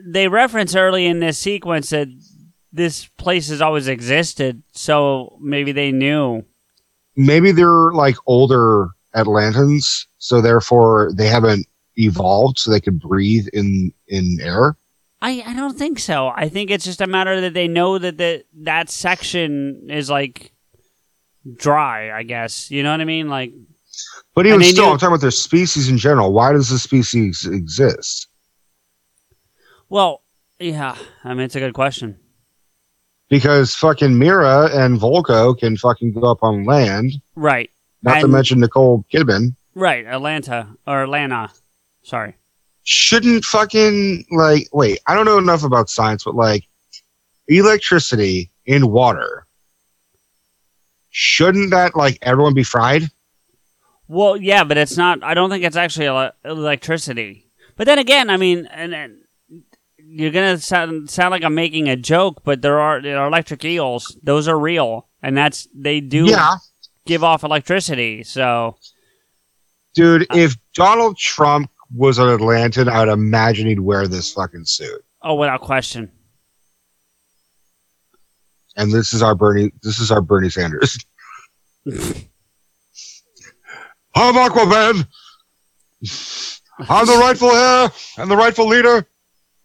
Speaker 2: they reference early in this sequence that this place has always existed, so maybe they knew.
Speaker 1: Maybe they're like older Atlantans, so therefore they haven't evolved, so they could breathe in in air.
Speaker 2: I, I don't think so. I think it's just a matter that they know that the, that section is like dry, I guess. You know what I mean? Like
Speaker 1: But even still,
Speaker 2: knew-
Speaker 1: I'm talking about their species in general. Why does the species exist?
Speaker 2: well, yeah, I mean it's a good question.
Speaker 1: Because fucking Mera and Vulko can fucking go up on land.
Speaker 2: Right.
Speaker 1: Not to mention Nicole Kidman.
Speaker 2: Right, Atlanta or Atlanta. Sorry.
Speaker 1: Shouldn't fucking like wait? I don't know enough about science, but like electricity in water. Shouldn't that like everyone be fried?
Speaker 2: Well, yeah, but it's not. I don't think it's actually ele- electricity. But then again, I mean, and, and you're gonna sound sound like I'm making a joke, but there are, there are electric eels. Those are real, and that's they do
Speaker 1: Yeah,
Speaker 2: give off electricity. So
Speaker 1: dude. If Donald Trump was an Atlantan, I'd imagine he'd wear this fucking suit.
Speaker 2: oh, without question.
Speaker 1: And this is our Bernie. This is our Bernie Sanders. <laughs> I'm Aquaman. I'm the rightful heir and the rightful leader.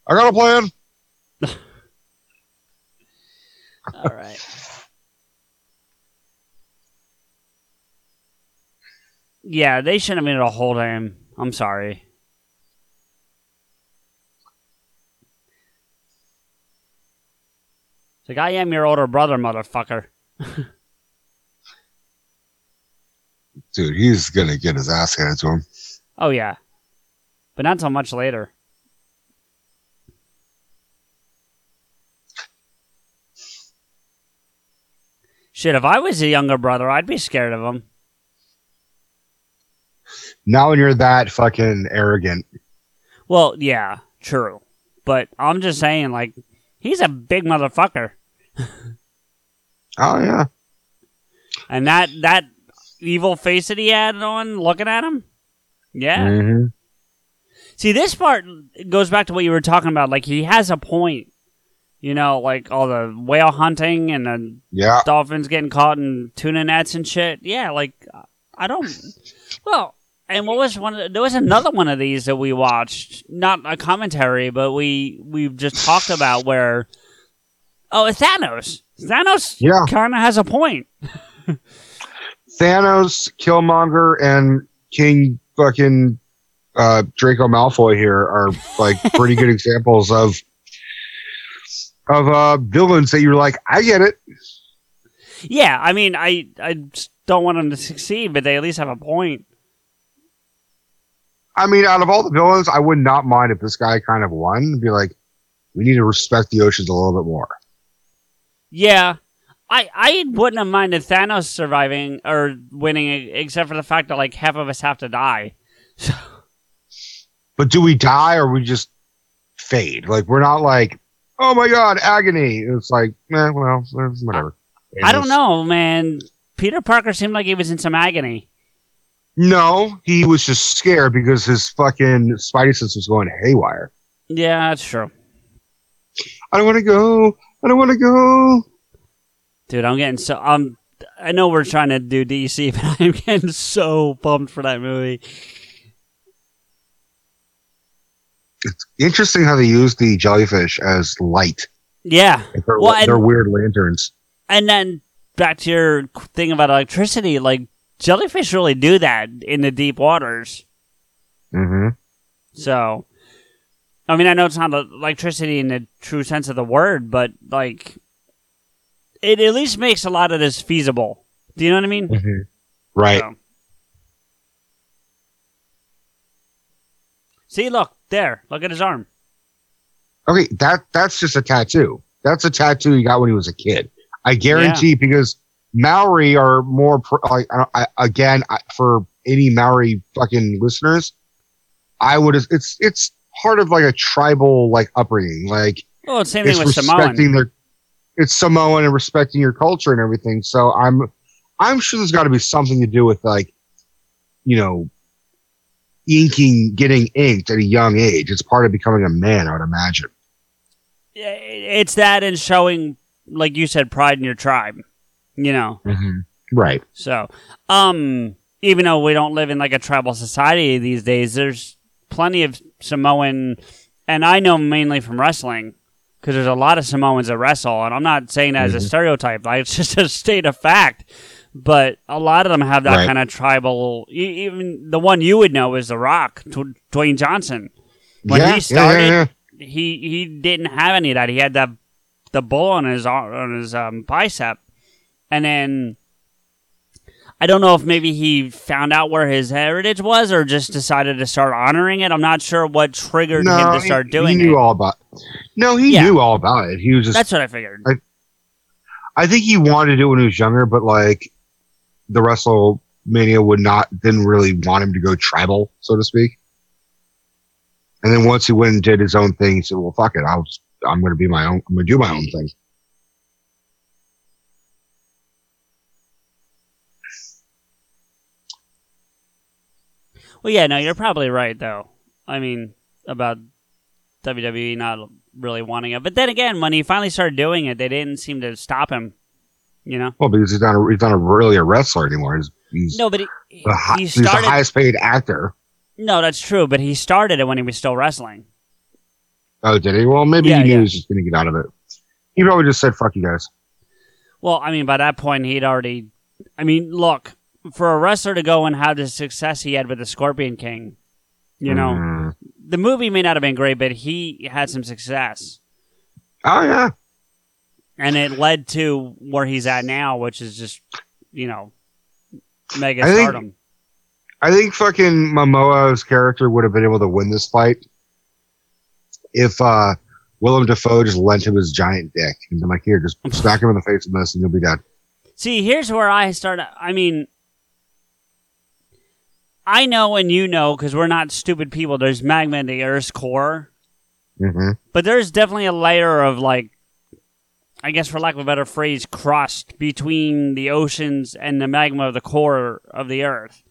Speaker 1: I got a plan. <laughs>
Speaker 2: All right. Yeah, they shouldn't have been able to hold him. I'm sorry. It's like I am your older brother, motherfucker. <laughs>
Speaker 1: dude, he's gonna get his ass handed to him.
Speaker 2: Oh yeah, but not so much later. Shit, if I was a younger brother, I'd be scared of him.
Speaker 1: Now when you're that fucking arrogant.
Speaker 2: Well, yeah, true. But I'm just saying, like, he's a big motherfucker.
Speaker 1: oh yeah.
Speaker 2: And that that evil face that he had on looking at him? Yeah.
Speaker 1: hmm
Speaker 2: See, this part goes back to what you were talking about. Like, he has a point. You know, like all the whale hunting and the
Speaker 1: Yeah.
Speaker 2: dolphins getting caught in tuna nets and shit. Yeah, like, I don't. Well, and what was one? The, there was another one of these that we watched, not a commentary, but we we just talked about where. Oh, it's Thanos. Thanos
Speaker 1: Yeah.
Speaker 2: kind of has a point. <laughs>
Speaker 1: Thanos, Killmonger, and King fucking uh, Draco Malfoy here are like <laughs> pretty good examples of of uh, villains that you're like, I get it.
Speaker 2: Yeah, I mean, I I don't want them to succeed, but they at least have a point.
Speaker 1: I mean, out of all the villains, I would not mind if this guy kind of won. Be like, we need to respect the oceans a little bit more.
Speaker 2: Yeah, I I wouldn't have minded Thanos surviving or winning, except for the fact that like half of us have to die.
Speaker 1: But do we die or we just fade? Like we're not like, oh my god, agony. It's like, eh, well, whatever.
Speaker 2: I don't know, man. Peter Parker seemed like he was in some agony.
Speaker 1: No, he was just scared because his fucking spidey sense was going haywire.
Speaker 2: Yeah, that's true,
Speaker 1: I don't want to go. I don't want to go.
Speaker 2: Dude. I'm getting so I'm I know we're trying to do DC, <laughs> but I'm getting so pumped for that movie.
Speaker 1: It's interesting how they use the jellyfish as light.
Speaker 2: Yeah,
Speaker 1: They're,
Speaker 2: Well,
Speaker 1: they're weird lanterns.
Speaker 2: and then back to your thing about electricity, like jellyfish really do that in the deep waters.
Speaker 1: hmm
Speaker 2: So, I mean, I know it's not electricity in the true sense of the word, but like, it at least makes a lot of this feasible. Do you know what I mean?
Speaker 1: hmm Right.
Speaker 2: So. See, look there. Look at his arm.
Speaker 1: Okay, that that's just a tattoo. That's a tattoo he got when he was a kid. I guarantee because Maori are more like I, I, again I, for any Maori fucking listeners, I would it's it's part of like a tribal like upbringing. Like
Speaker 2: Oh, same thing with Samoan.
Speaker 1: their it's Samoan and respecting your culture and everything. So I'm I'm sure there's got to be something to do with like you know inking getting inked at a young age. It's part of becoming a man, I would imagine.
Speaker 2: Yeah, It's that and showing, like you said, pride in your tribe. You know.
Speaker 1: Right.
Speaker 2: So, um, even though we don't live in like a tribal society these days, there's plenty of Samoan, and I know mainly from wrestling because there's a lot of Samoans that wrestle, and I'm not saying that as a
Speaker 1: Mhm.
Speaker 2: stereotype, like <laughs> it's just a state of fact. But a lot of them have that
Speaker 1: Right.
Speaker 2: kind of tribal. Even the one you would know is The Rock, Dw- Dwayne Johnson. When
Speaker 1: yeah,
Speaker 2: he started,
Speaker 1: yeah, yeah.
Speaker 2: he he didn't have any of that. He had that the bull on his on his um, bicep, and then I don't know if maybe he found out where his heritage was or just decided to start honoring it. I'm not sure what triggered him to
Speaker 1: he-
Speaker 2: start
Speaker 1: he,
Speaker 2: doing
Speaker 1: knew
Speaker 2: it.
Speaker 1: all about. No, he
Speaker 2: Yeah.
Speaker 1: knew all about it. He was just.
Speaker 2: That's what I figured.
Speaker 1: I- I think he wanted to do it when he was younger, but like the WrestleMania would not didn't really want him to go tribal, so to speak. And then once he went and did his own thing, he said, "Well, fuck it, I'll just, I'm going to be my own. I'm going to do my own thing."
Speaker 2: Well, yeah, no, you're probably right though. I mean, about WWE not really wanting it, but then again, when he finally started doing it, they didn't seem to stop him. You know?
Speaker 1: Well, because he's not a, he's not a, really a wrestler anymore. He's he's,
Speaker 2: No, but he,
Speaker 1: hi-
Speaker 2: he
Speaker 1: he's the highest paid actor.
Speaker 2: No, that's true, but he started it when he was still wrestling.
Speaker 1: Oh, did he? Well, maybe
Speaker 2: Yeah,
Speaker 1: he knew
Speaker 2: yeah.
Speaker 1: he was just going to get out of it. He probably just said, "Fuck you guys."
Speaker 2: Well, I mean, by that point, he'd already. I mean, look, for a wrestler to go and have the success he had with the Scorpion King, you know,
Speaker 1: Mm.
Speaker 2: the movie may not have been great, but he had some success.
Speaker 1: Oh yeah.
Speaker 2: And it led to where he's at now, which is just, you know, mega
Speaker 1: I think-
Speaker 2: stardom.
Speaker 1: I think fucking Momoa's character would have been able to win this fight if uh, Willem Dafoe just lent him his giant dick and been like, "Here, just smack him in the face with this, and you'll be dead."
Speaker 2: See, here's where I start. I mean, I know and you know because we're not stupid people. There's magma in the Earth's core,
Speaker 1: hmm
Speaker 2: but there's definitely a layer of like, I guess for lack of a better phrase, crust between the oceans and the magma of the core of the Earth.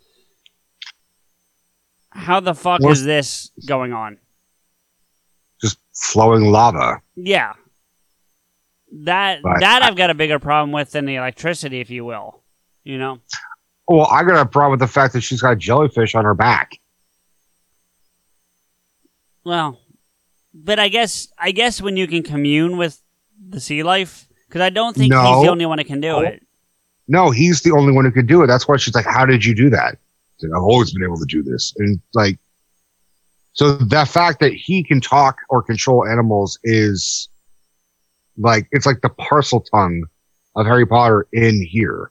Speaker 2: How the fuck
Speaker 1: Well-
Speaker 2: is this going on?
Speaker 1: Just flowing lava.
Speaker 2: Yeah. That
Speaker 1: But
Speaker 2: that
Speaker 1: I-
Speaker 2: I've got a bigger problem with than the electricity, if you will. You know?
Speaker 1: Well, I got a problem with the fact that she's got jellyfish on her back.
Speaker 2: Well, but I guess I guess when you can commune with the sea life, because I don't think he's the only one who can do
Speaker 1: No.
Speaker 2: it.
Speaker 1: No, he's the only one who can do it. That's why she's like, "How did you do that?" I've always been able to do this, and like, so the fact that he can talk or control animals is like it's like the Parseltongue of Harry Potter in here.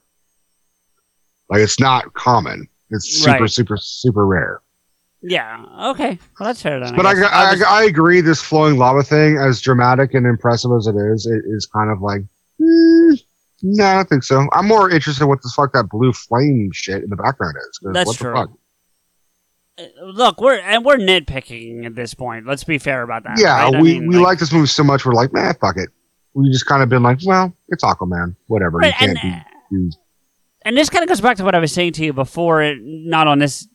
Speaker 1: Like it's not common. It's super,
Speaker 2: Right.
Speaker 1: super, super rare.
Speaker 2: Yeah. Okay. Well, that's fair then.
Speaker 1: But I. I,
Speaker 2: I'll just-
Speaker 1: I, agree. This flowing lava thing, as dramatic and impressive as it is, it is kind of like, mm, no, I don't think so. I'm more interested in what the fuck that blue flame shit in the background is.
Speaker 2: That's
Speaker 1: what
Speaker 2: true.
Speaker 1: The fuck?
Speaker 2: Uh, Look, we're and we're nitpicking at this point. Let's be fair about that.
Speaker 1: Yeah,
Speaker 2: right?
Speaker 1: We,
Speaker 2: mean,
Speaker 1: we like, this movie so much. We're like, man, fuck it. We just kind of been like, well, it's Aquaman, whatever.
Speaker 2: Right,
Speaker 1: you can't
Speaker 2: and,
Speaker 1: be.
Speaker 2: And this kind of goes back to what I was saying to you before, eh, not on this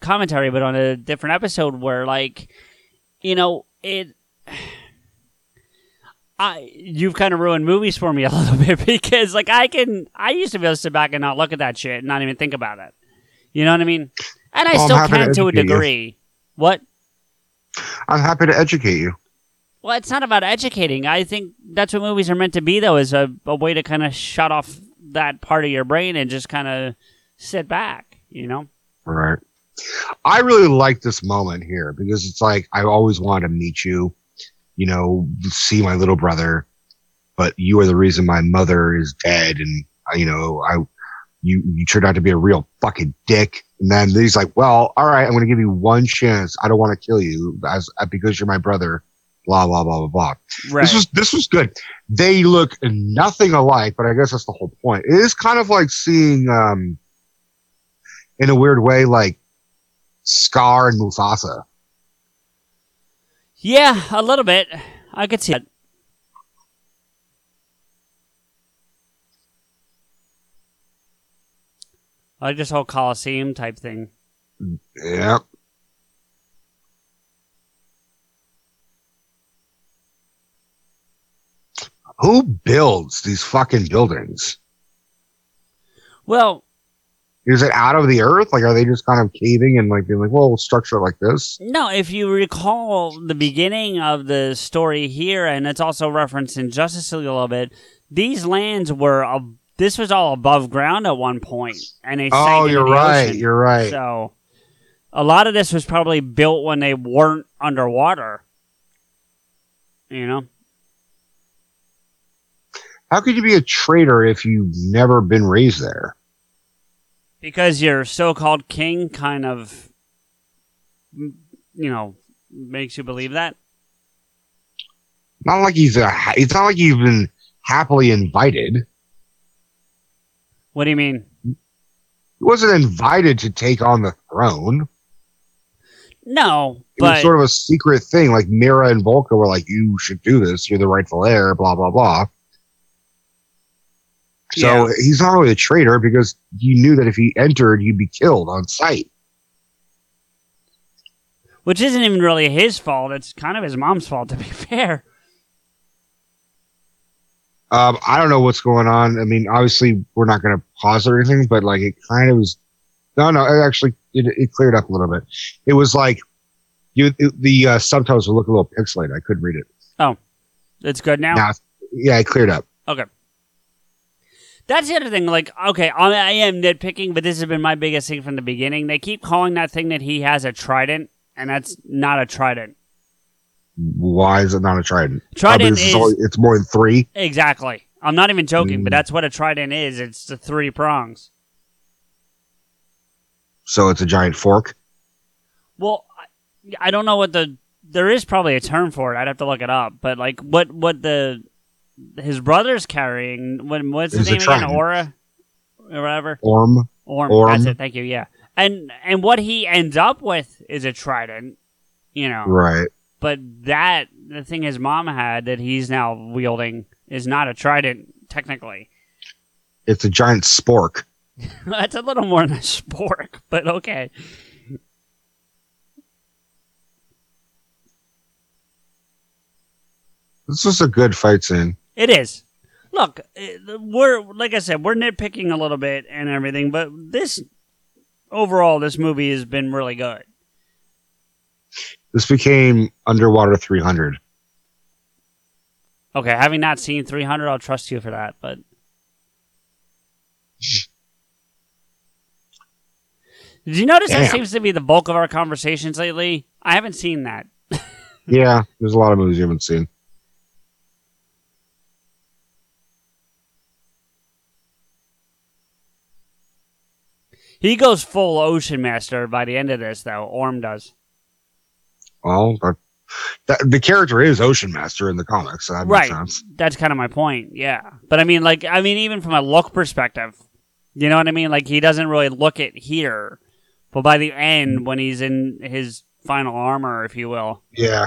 Speaker 2: commentary, but on a different episode where, like, you know, it. <sighs> I you've kind of ruined movies for me a <laughs> little bit because, like, I can I used to be able to sit back and not look at that shit and not even think about it. You know what I mean? And I
Speaker 1: Well,
Speaker 2: still
Speaker 1: happy to
Speaker 2: can to a
Speaker 1: educate you.
Speaker 2: degree. What?
Speaker 1: I'm happy to educate you.
Speaker 2: Well, it's not about educating. I think that's what movies are meant to be, though, is a, a way to kind of shut off that part of your brain and just kind of sit back, you know?
Speaker 1: Right. I really like this moment here because it's like I always wanted to meet you, you know, see my little brother, but you are the reason my mother is dead, and uh, you know, I, you, you turned out to be a real fucking dick. And then he's like, "Well, all right, I'm going to give you one chance. I don't want to kill you as uh, because you're my brother." Blah blah blah blah blah.
Speaker 2: Right.
Speaker 1: This was this was good. They look nothing alike, but I guess that's the whole point. It is kind of like seeing, um, in a weird way, like Scar and Mufasa.
Speaker 2: yeah, a little bit. I could see it. Like this whole Coliseum type thing.
Speaker 1: Yep. Who builds these fucking buildings?
Speaker 2: Well,
Speaker 1: Is it out of the earth? Like, are they just kind of caving and like being like, well, we'll structure like this?
Speaker 2: No, if you recall the beginning of the story here, and it's also referenced in Justice League a little bit, these lands were, ab- this was all above ground at one point, and they sank
Speaker 1: Oh, you're right.
Speaker 2: ocean.
Speaker 1: You're right.
Speaker 2: So, a lot of this was probably built when they weren't underwater. You know?
Speaker 1: How could you be a traitor if you've never been raised there?
Speaker 2: Because your so called king kind of, mm, you know, makes you believe that.
Speaker 1: Not like he's a. It's not like you've been happily invited.
Speaker 2: What do you mean?
Speaker 1: He wasn't invited to take on the throne.
Speaker 2: No,
Speaker 1: It was sort of a secret thing. Like Mera and Vulko were like, "You should do this. You're the rightful heir." Blah blah blah. So
Speaker 2: Yeah.
Speaker 1: he's not really a traitor because he knew that if he entered, he'd be killed on sight.
Speaker 2: which isn't even really his fault. It's kind of his mom's fault, to be <laughs> fair.
Speaker 1: Um, I don't know what's going on. I mean, obviously, we're not going to pause or anything, but like it kind of was. No, no, it actually it, it cleared up a little bit. It was like you it, the uh, subtitles would look a little pixelated. I couldn't read it.
Speaker 2: Oh, it's good now.
Speaker 1: Now, yeah, it cleared up.
Speaker 2: That's the other thing. Like, okay, I, I am nitpicking, but this has been my biggest thing from the beginning. They keep calling that thing that he has a trident, and that's not a trident.
Speaker 1: Why is it not a trident?
Speaker 2: Trident
Speaker 1: Obviously,
Speaker 2: is
Speaker 1: it's, only- it's more than three.
Speaker 2: exactly. I'm not even joking, but
Speaker 1: Mm.
Speaker 2: that's what a trident is. It's the three prongs.
Speaker 1: So it's a giant fork.
Speaker 2: Well, I, I don't know what the there is probably a term for it. I'd have to look it up. But like, what what the his brother's carrying? What what's his name again? Aura. or whatever.
Speaker 1: Orm.
Speaker 2: Orm.
Speaker 1: Orm.
Speaker 2: That's it. Thank you. Yeah. And and what he ends up with is a trident. You know.
Speaker 1: Right.
Speaker 2: But that the thing his mom had that he's now wielding is not a trident technically.
Speaker 1: It's a giant spork. <laughs>
Speaker 2: That's a little more than a spork, but okay.
Speaker 1: This is a good fight scene.
Speaker 2: It is. Look, eh, we're like I said, we're nitpicking a little bit and everything, but this overall, this movie has been really good.
Speaker 1: This became Underwater 300.
Speaker 2: Okay, having not seen 300, I'll trust you for that, but. <laughs> Did you notice that seems to be the bulk of our conversations lately? I haven't seen that. <laughs>
Speaker 1: Yeah, there's a lot of movies you haven't seen.
Speaker 2: He goes full Ocean Master by the end of this, though. Orm does.
Speaker 1: Well, but that, the character is Ocean Master in the comics, so that
Speaker 2: Right.
Speaker 1: sense.
Speaker 2: That's kind of my point. Yeah, but I mean, like, I mean, even from a look perspective, you know what I mean? Like, he doesn't really look it here, but by the end, mm. when he's in his final armor, if you will.
Speaker 1: Yeah.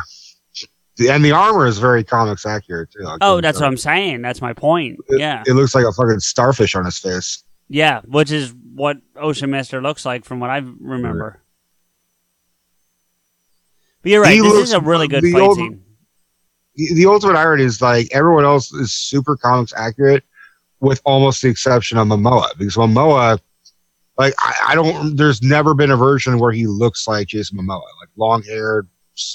Speaker 1: And the armor is very comics accurate too.
Speaker 2: Oh, that's
Speaker 1: that.
Speaker 2: what I'm saying. That's my point.
Speaker 1: It-
Speaker 2: Yeah,
Speaker 1: It looks like a fucking starfish on his face.
Speaker 2: yeah, which is what Ocean Master looks like from what I remember. But you're right.
Speaker 1: He
Speaker 2: this
Speaker 1: looks-
Speaker 2: is a really good fight
Speaker 1: old-
Speaker 2: scene.
Speaker 1: The, ultimate irony is like everyone else is super comics accurate, with almost the exception of Momoa, because Momoa, like I, I don't, there's never been a version where he looks like Jason Momoa, like long haired,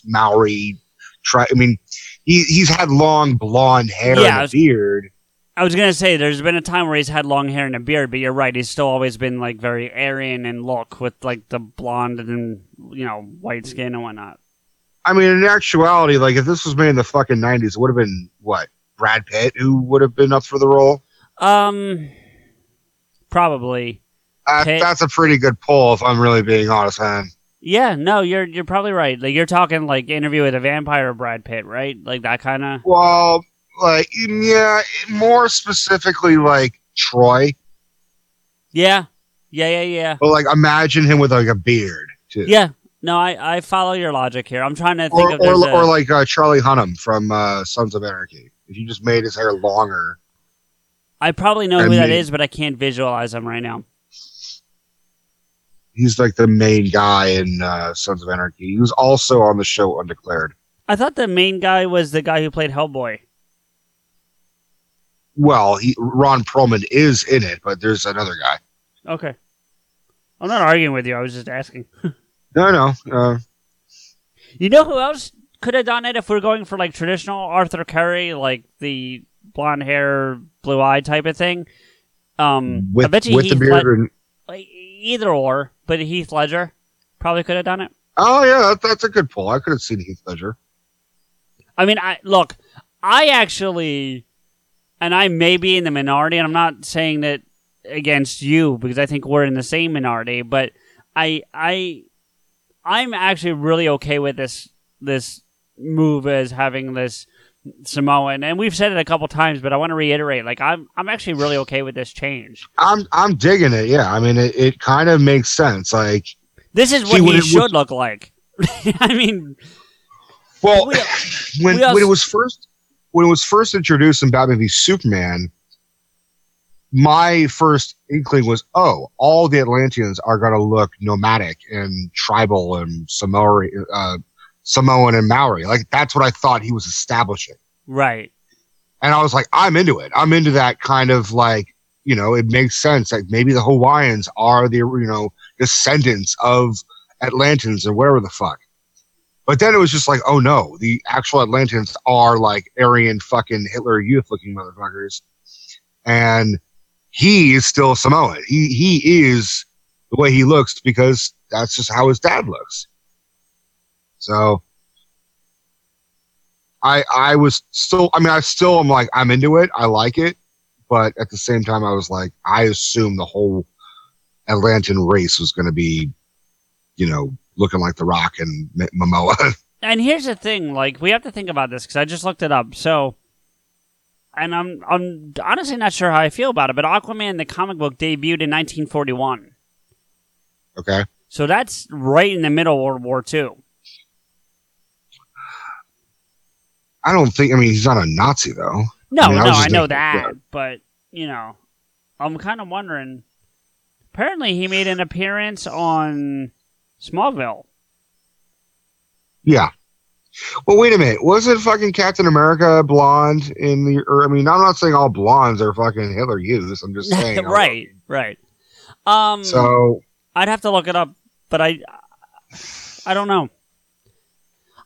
Speaker 1: Maori. Try, I mean, he he's had long blonde hair
Speaker 2: Yeah,
Speaker 1: and
Speaker 2: was-
Speaker 1: beard.
Speaker 2: I was gonna say there's been a time where he's had long hair and a beard, but you're right. He's still always been like very Aryan in look with like the blonde and you know white skin and whatnot.
Speaker 1: I mean, in actuality, like if this was made in the fucking nineties, it would have been what Brad Pitt who would have been up for the role.
Speaker 2: Um, probably.
Speaker 1: Uh, That's a pretty good pull, if I'm really being honest, man.
Speaker 2: Yeah, no, you're you're probably right. Like you're talking like Interview with a Vampire, Brad Pitt, right? Like that kind of.
Speaker 1: Well, like yeah, more specifically, like Troy.
Speaker 2: Yeah, yeah, yeah, yeah,
Speaker 1: But like, imagine him with like a beard too.
Speaker 2: yeah. No, I I follow your logic here. I'm trying to think
Speaker 1: Or
Speaker 2: of
Speaker 1: or,
Speaker 2: a-
Speaker 1: or like uh, Charlie Hunnam from uh, Sons of Anarchy. If you just made his hair longer,
Speaker 2: I probably know who that is, but I can't visualize him right now.
Speaker 1: he's like the main guy in uh, Sons of Anarchy. He was also on the show Undeclared.
Speaker 2: I thought the main guy was the guy who played Hellboy.
Speaker 1: Well, he, Ron Perlman is in it, but there's another guy.
Speaker 2: Okay. I'm not arguing with you. I was just asking. <laughs>
Speaker 1: No, no. Uh,
Speaker 2: You know who else could have done it if we're going for like traditional Arthur Curry, like the blonde hair, blue eye type of thing? Um, I
Speaker 1: with
Speaker 2: bet you
Speaker 1: with the beard.
Speaker 2: Led-
Speaker 1: and,
Speaker 2: like, either or, but Heath Ledger probably could have done it.
Speaker 1: oh yeah, that, that's a good pull. I could have seen Heath Ledger.
Speaker 2: I mean, I look, I actually, and I may be in the minority, and I'm not saying that against you because I think we're in the same minority, but I, I, I'm actually really okay with this this move as having this Samoan, and we've said it a couple times, but I want to reiterate, like I'm, I'm actually really okay with this change.
Speaker 1: I'm I'm digging it. Yeah, I mean, it, it kind of makes sense. Like,
Speaker 2: This is what
Speaker 1: when
Speaker 2: he
Speaker 1: was-
Speaker 2: should look like. <laughs> I mean,
Speaker 1: well,
Speaker 2: We-
Speaker 1: when
Speaker 2: we also-
Speaker 1: when it was first when it was first introduced in Batman v Superman, my first inkling was, oh, all the Atlanteans are going to look nomadic and tribal and Samoan, uh, Samoan and Maori. Like that's what I thought he was establishing.
Speaker 2: right.
Speaker 1: and I was like, I'm into it. I'm into that kind of like, you know, it makes sense. Like maybe the Hawaiians are the, you know, descendants of Atlanteans or whatever the fuck. But then it was just like, oh no, the actual Atlantans are like Aryan fucking Hitler youth looking motherfuckers. And he is still Samoan. He he is the way he looks because that's just how his dad looks. So I I was still I mean I still am like I'm into it. I like it, but at the same time I was like I assumed the whole Atlantean race was going to be, you know, looking like The Rock and M- Momoa. <laughs>
Speaker 2: And here's the thing, like we have to think about this because I just looked it up. So and I'm I'm honestly not sure how I feel about it, but Aquaman the comic book debuted in 1941.
Speaker 1: Okay.
Speaker 2: So that's right in the middle of World War II.
Speaker 1: I don't think. I mean, he's not a Nazi though.
Speaker 2: No,
Speaker 1: I mean,
Speaker 2: no,
Speaker 1: was
Speaker 2: I know that,
Speaker 1: yeah.
Speaker 2: but you know, I'm kind of wondering. Apparently, he made an appearance on Smallville.
Speaker 1: Yeah. Well, wait a minute. Wasn't fucking Captain America blonde in the? Or I mean, I'm not saying all blondes are fucking Hitler Youths. I'm just <laughs> saying.
Speaker 2: right, right. Um,
Speaker 1: So
Speaker 2: I'd have to look it up, but I, I don't know.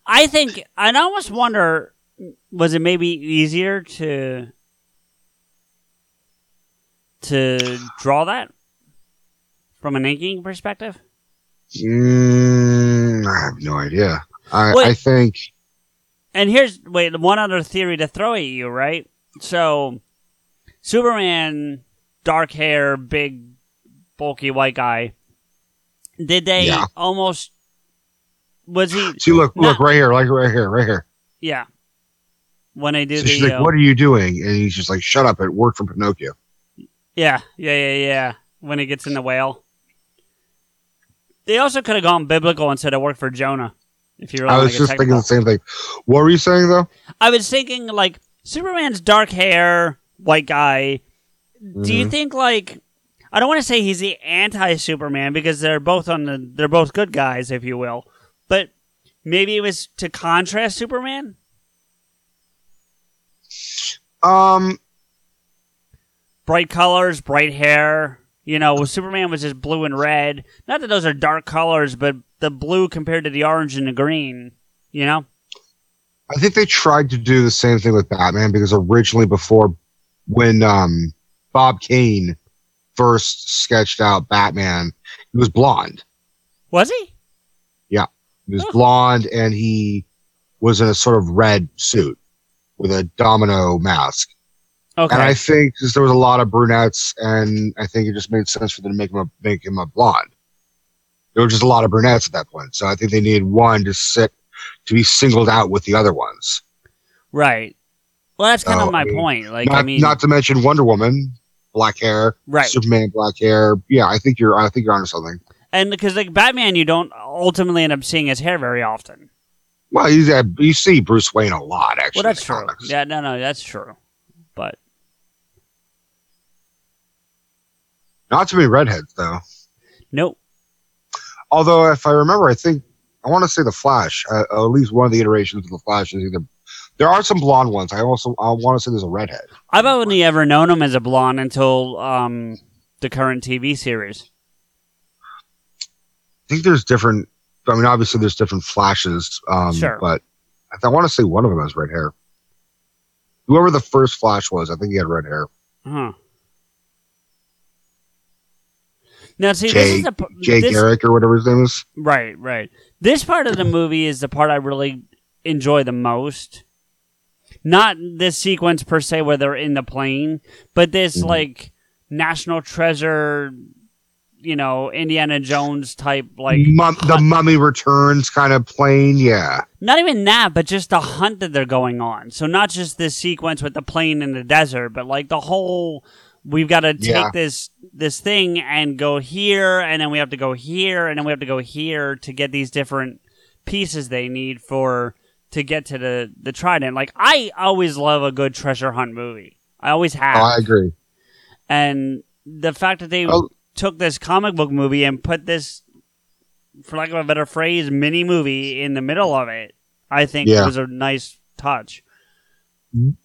Speaker 2: I think I'd almost wonder, was it maybe easier to to draw that from an inking perspective?
Speaker 1: Mm, I have no idea. I,
Speaker 2: Wait.
Speaker 1: I think.
Speaker 2: And here's wait one other theory to throw at you, right? So, Superman, dark hair, big, bulky white guy. Did they
Speaker 1: Yeah.
Speaker 2: almost? Was he?
Speaker 1: See, look,
Speaker 2: No.
Speaker 1: look right here, like right here, right here.
Speaker 2: Yeah. When they do
Speaker 1: So
Speaker 2: the
Speaker 1: she's like,
Speaker 2: uh,
Speaker 1: "What are you doing?" And he's just like, "Shut up!" It worked for Pinocchio.
Speaker 2: yeah, yeah, yeah, yeah. When he gets in the whale. They also could have gone biblical and said of work for Jonah. If you really
Speaker 1: I was just thinking the same thing. What were you saying though?
Speaker 2: I was thinking like Superman's dark hair, white guy. Do you
Speaker 1: Mhm.
Speaker 2: think like I don't want to say he's the anti-Superman because they're both on the they're both good guys, if you will, but maybe it was to contrast Superman.
Speaker 1: Um,
Speaker 2: Bright colors, bright hair. You know, Superman was just blue and red. Not that those are dark colors, but the blue compared to the orange and the green. You know.
Speaker 1: I think they tried to do the same thing with Batman because originally, before when um, Bob Kane first sketched out Batman, he was blonde.
Speaker 2: Was he?
Speaker 1: Yeah, he was
Speaker 2: Oh.
Speaker 1: blonde and he was in a sort of red suit with a domino mask.
Speaker 2: Okay.
Speaker 1: And I think 'cause there was a lot of brunettes, and I think it just made sense for them to make him a, make him a blonde. There were just a lot of brunettes at that point, so I think they needed one to sit to be singled out with the other ones.
Speaker 2: right. Well, that's kind
Speaker 1: Oh,
Speaker 2: of my
Speaker 1: I mean,
Speaker 2: point. Like,
Speaker 1: not,
Speaker 2: I mean,
Speaker 1: not to mention Wonder Woman, black hair,
Speaker 2: right.
Speaker 1: Superman, black hair. Yeah, I think you're. I think you're onto something.
Speaker 2: And because like Batman, you don't ultimately end up seeing his hair very often.
Speaker 1: Well, you, uh, you see Bruce Wayne a lot, actually.
Speaker 2: Well, that's true.
Speaker 1: comics.
Speaker 2: Yeah, no, no, that's true. But
Speaker 1: Not too many redheads, though.
Speaker 2: nope.
Speaker 1: Although, if I remember, I think I want to say the Flash. Uh, at least one of the iterations of the Flash is either. There are some blonde ones. I also I want to say there's a redhead.
Speaker 2: I've only ever known him as a blonde until um, the current TV series.
Speaker 1: I think there's different. I mean, obviously there's different flashes. Um,
Speaker 2: Sure.
Speaker 1: But I, th- I want to say one of them has red hair. Whoever the first Flash was, I think he had red hair.
Speaker 2: Huh. Now, see, this
Speaker 1: Jay-
Speaker 2: is the
Speaker 1: Jay
Speaker 2: this,
Speaker 1: Garrick or whatever his name is.
Speaker 2: Right, right. This part of the movie is the part I really enjoy the most. Not this sequence per se where they're in the plane, but this
Speaker 1: Mhm.
Speaker 2: like national treasure, you know, Indiana Jones type like
Speaker 1: Mum- the Mummy Returns kind of plane. Yeah.
Speaker 2: not even that, but just the hunt that they're going on. So not just this sequence with the plane in the desert, but like the whole we've got to take
Speaker 1: Yeah.
Speaker 2: this this thing and go here and then we have to go here and then we have to go here to get these different pieces they need for to get to the the trident. Like I always love a good treasure hunt movie. I always have.
Speaker 1: Oh, I agree.
Speaker 2: and the fact that they
Speaker 1: Oh.
Speaker 2: took this comic book movie and put this for lack of a better phrase mini movie in the middle of it, I think
Speaker 1: Yeah.
Speaker 2: was a nice touch.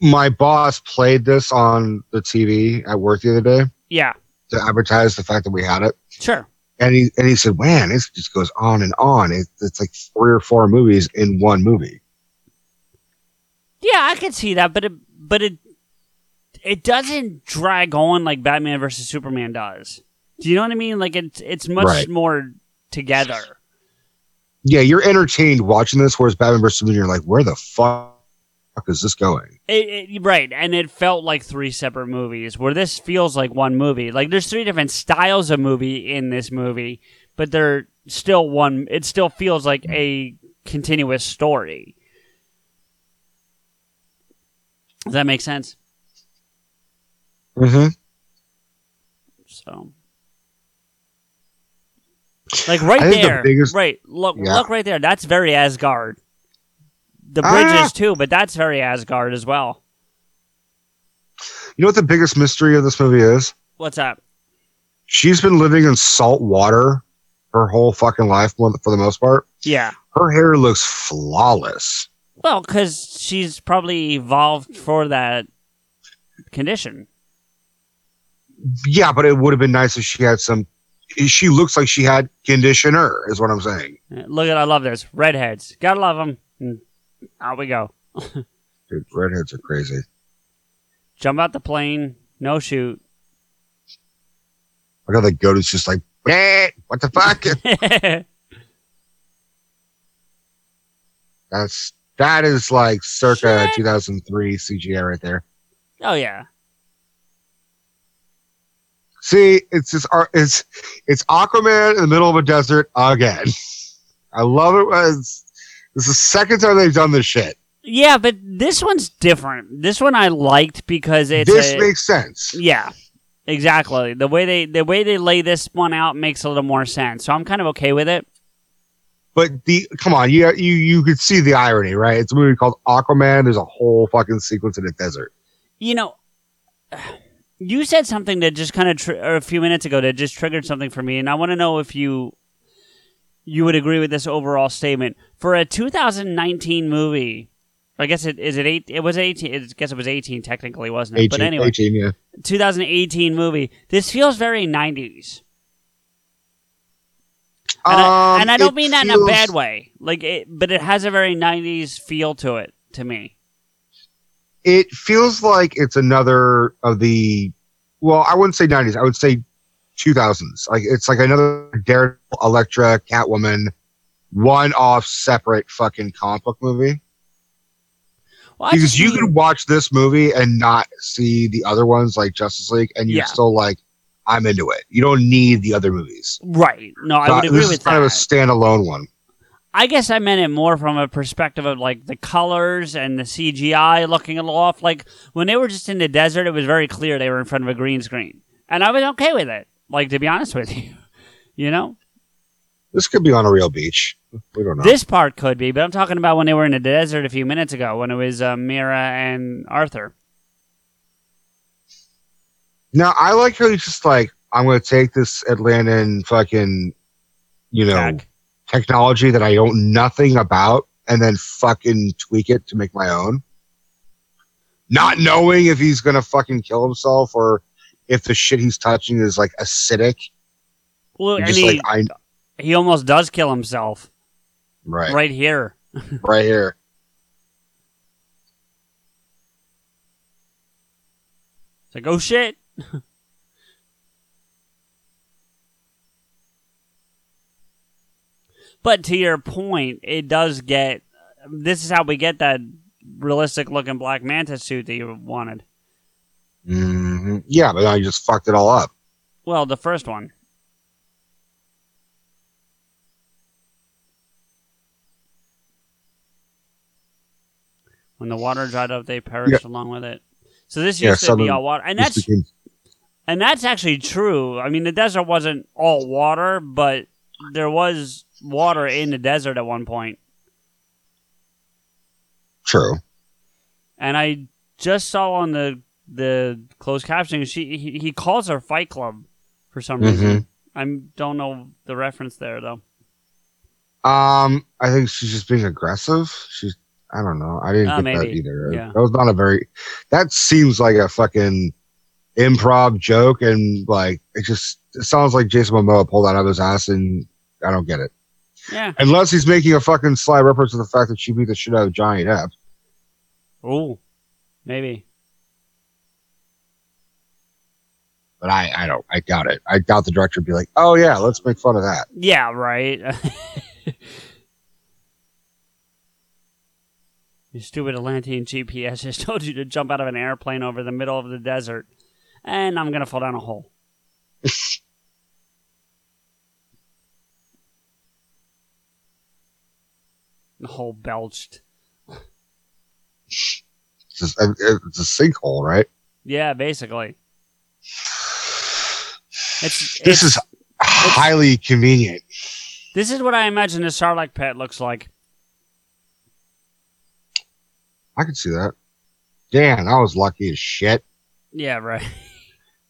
Speaker 1: My boss played this on the TV at work the other day
Speaker 2: Yeah,
Speaker 1: to advertise the fact that we had it.
Speaker 2: sure.
Speaker 1: And he and he said, "Man, it just goes on and on. It, it's like three or four movies in one movie."
Speaker 2: Yeah, I could see that, but it but it it doesn't drag on like Batman versus Superman does. Do you know what I mean? Like it's it's much
Speaker 1: Right.
Speaker 2: more together.
Speaker 1: Yeah, you're entertained watching this, whereas Batman vs Superman, you're like, "Where the fuck is this going?"
Speaker 2: It, it, right, and it felt like three separate movies. Where this feels like one movie. Like there's three different styles of movie in this movie, but they're still one. It still feels like a continuous story. Does that make sense?
Speaker 1: Mm-hmm.
Speaker 2: So, like right
Speaker 1: think the
Speaker 2: there,
Speaker 1: biggest-
Speaker 2: right? Look,
Speaker 1: Yeah.
Speaker 2: look right there. That's very Asgard. The
Speaker 1: Ah.
Speaker 2: bridges too, but that's very Asgard as well.
Speaker 1: You know what the biggest mystery of this movie is?
Speaker 2: What's up?
Speaker 1: She's been living in salt water her whole fucking life for the most part.
Speaker 2: Yeah.
Speaker 1: Her hair looks flawless.
Speaker 2: Well, because she's probably evolved for that condition.
Speaker 1: Yeah, but it would have been nice if she had some. She looks like she had conditioner, is what I'm saying.
Speaker 2: Look at, I love this redheads. Gotta love them. Out we go.
Speaker 1: Dude, redheads are crazy.
Speaker 2: Jump out the plane. No shoot.
Speaker 1: Look how the goat is just like, "Bleh, what the fuck? <laughs> That's that is like circa
Speaker 2: Shit.
Speaker 1: 2003 CGI right there.
Speaker 2: oh yeah.
Speaker 1: See, it's just ar- it's it's Aquaman in the middle of a desert again. <laughs> I love it. It's, this is the second time they've done this shit.
Speaker 2: Yeah, but this one's different. This one I liked because it's
Speaker 1: this
Speaker 2: a-
Speaker 1: makes sense.
Speaker 2: Yeah, exactly. The way they the way they lay this one out makes a little more sense. So I'm kind of okay with it.
Speaker 1: But the come on, you you you could see the irony, right? It's a movie called Aquaman. There's a whole fucking sequence in the desert.
Speaker 2: You know, <sighs> you said something that just kind of tr- or a few minutes ago that just triggered something for me, and I want to know if you you would agree with this overall statement for a 2019 movie. I guess it is it eight. It was 18. I guess it was 18 technically, wasn't it?
Speaker 1: 18,
Speaker 2: but anyway,
Speaker 1: 18, yeah.
Speaker 2: 2018 movie. This feels very 90s. And,
Speaker 1: Um,
Speaker 2: I, and I don't mean that in a bad way. Like, it, but it has a very '90s feel to it to me.
Speaker 1: It feels like it's another of the. Well, I wouldn't say 90s. I would say 2000s. Like it's like another Daredevil, Elektra, Catwoman, one-off separate fucking comic book movie.
Speaker 2: Well,
Speaker 1: because you
Speaker 2: mean-
Speaker 1: could watch this movie and not see the other ones like Justice League, and you're
Speaker 2: Yeah.
Speaker 1: still like, I'm into it. You don't need the other movies.
Speaker 2: right? No, I would agree
Speaker 1: this
Speaker 2: with
Speaker 1: is kind of a standalone one.
Speaker 2: I guess I meant it more from a perspective of like the colors and the CGI looking a little off. Like when they were just in the desert, it was very clear they were in front of a green screen, and I was okay with it. Like to be honest with you, <laughs> you know,
Speaker 1: This could be on a real beach. We don't know.
Speaker 2: this part could be, but I'm talking about when they were in the desert a few minutes ago when it was uh, Mera and Arthur.
Speaker 1: now I like how he's just like, I'm going to take this Atlantan fucking, you know, technology that I know nothing about, and then fucking tweak it to make my own. Not knowing if he's going to fucking kill himself or if the shit he's touching is like acidic.
Speaker 2: Well, and he,
Speaker 1: like, I
Speaker 2: he almost does kill himself
Speaker 1: right,
Speaker 2: right here. <laughs>
Speaker 1: right here.
Speaker 2: It's like, oh shit. <laughs> but to your point, it does get. This is how we get that realistic looking Black Manta suit that you wanted.
Speaker 1: Hmm Yeah, but I just fucked it all up.
Speaker 2: Well, the first one. When the water dried up, they perished along with it. So this
Speaker 1: Yeah,
Speaker 2: used to be all water, and that's
Speaker 1: became-
Speaker 2: and that's actually true. I mean, the desert wasn't all water, but there was water in the desert at one point.
Speaker 1: true.
Speaker 2: And I just saw on the the closed captioning, she he, he calls her Fight Club for some
Speaker 1: Mm-hmm.
Speaker 2: reason. I don't know the reference there though.
Speaker 1: Um, I think she's just being aggressive. She's, I don't know. I didn't
Speaker 2: Ah,
Speaker 1: get
Speaker 2: maybe.
Speaker 1: that either.
Speaker 2: Yeah.
Speaker 1: That was not a very. That seems like a fucking improv joke, and like it just it sounds like Jason Momoa pulled that out of his ass, and I don't get it.
Speaker 2: Yeah.
Speaker 1: Unless he's making a fucking sly reference to the fact that she beat the shit out of Johnny Depp.
Speaker 2: Oh, maybe.
Speaker 1: But I, I don't. I doubt it. I doubt the director would be like, "Oh yeah, let's make fun of that."
Speaker 2: Yeah, right. <laughs> Your stupid Atlantean GPS just <laughs> told you to jump out of an airplane over the middle of the desert, and I'm gonna fall down a hole. <laughs> the hole belched.
Speaker 1: It's, just, it's a sinkhole, right?
Speaker 2: Yeah, basically. It's,
Speaker 1: This
Speaker 2: it's-
Speaker 1: is highly convenient.
Speaker 2: this is what I imagine a Sarlacc pit looks like.
Speaker 1: I could see that. Damn, I was lucky as shit.
Speaker 2: Yeah, right. <laughs>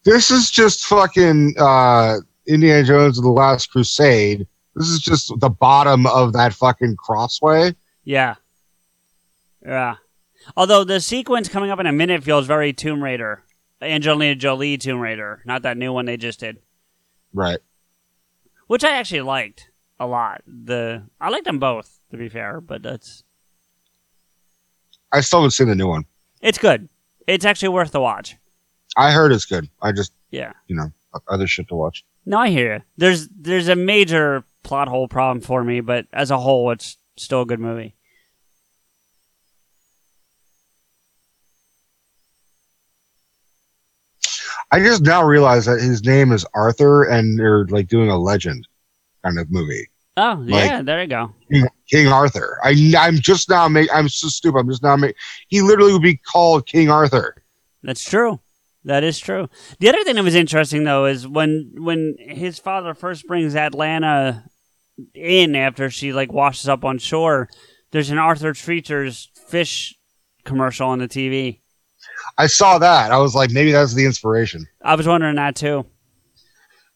Speaker 1: This is just fucking uh, Indiana Jones and the Last Crusade. This is just the bottom of that fucking crossway.
Speaker 2: Yeah. Yeah. Although the sequence coming up in a minute feels very Tomb Raider. Angelina Jolie Tomb Raider, not that new one they just did.
Speaker 1: Right.
Speaker 2: Which I actually liked a lot. The I liked them both, to be fair, but that's
Speaker 1: I still haven't seen the new one.
Speaker 2: it's good. It's actually worth the watch.
Speaker 1: I heard it's good. I just,
Speaker 2: Yeah.
Speaker 1: you know, other shit to watch.
Speaker 2: No, I hear you. There's there's a major plot hole problem for me, but as a whole, it's still a good movie.
Speaker 1: I just now realized that his name is Arthur, and they're like doing a legend kind of movie.
Speaker 2: Oh
Speaker 1: Like-
Speaker 2: yeah, there you go.
Speaker 1: King Arthur. I, I'm just now make. I'm so stupid. I'm just now make. He literally would be called King Arthur.
Speaker 2: That's true. That is true. The other thing that was interesting though is when when his father first brings Atlanna in after she like washes up on shore. There's an Arthur Treacher's fish commercial on the TV.
Speaker 1: I saw that. I was like, maybe that's the inspiration.
Speaker 2: I was wondering that too.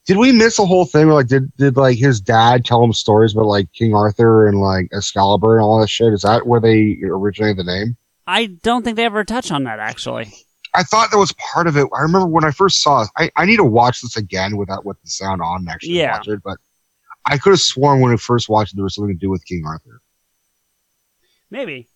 Speaker 1: Did we miss a whole thing? Like, did did like his dad tell him stories about like King Arthur and like Excalibur and all that shit? Is that where they originated the name?
Speaker 2: I don't think they ever touch on that actually.
Speaker 1: I thought that was part of it. I remember when I first saw it. I, I need to watch this again without with the sound on and actually
Speaker 2: Yeah.
Speaker 1: watch it. But I could have sworn when I first watched it there was something to do with King Arthur.
Speaker 2: Maybe.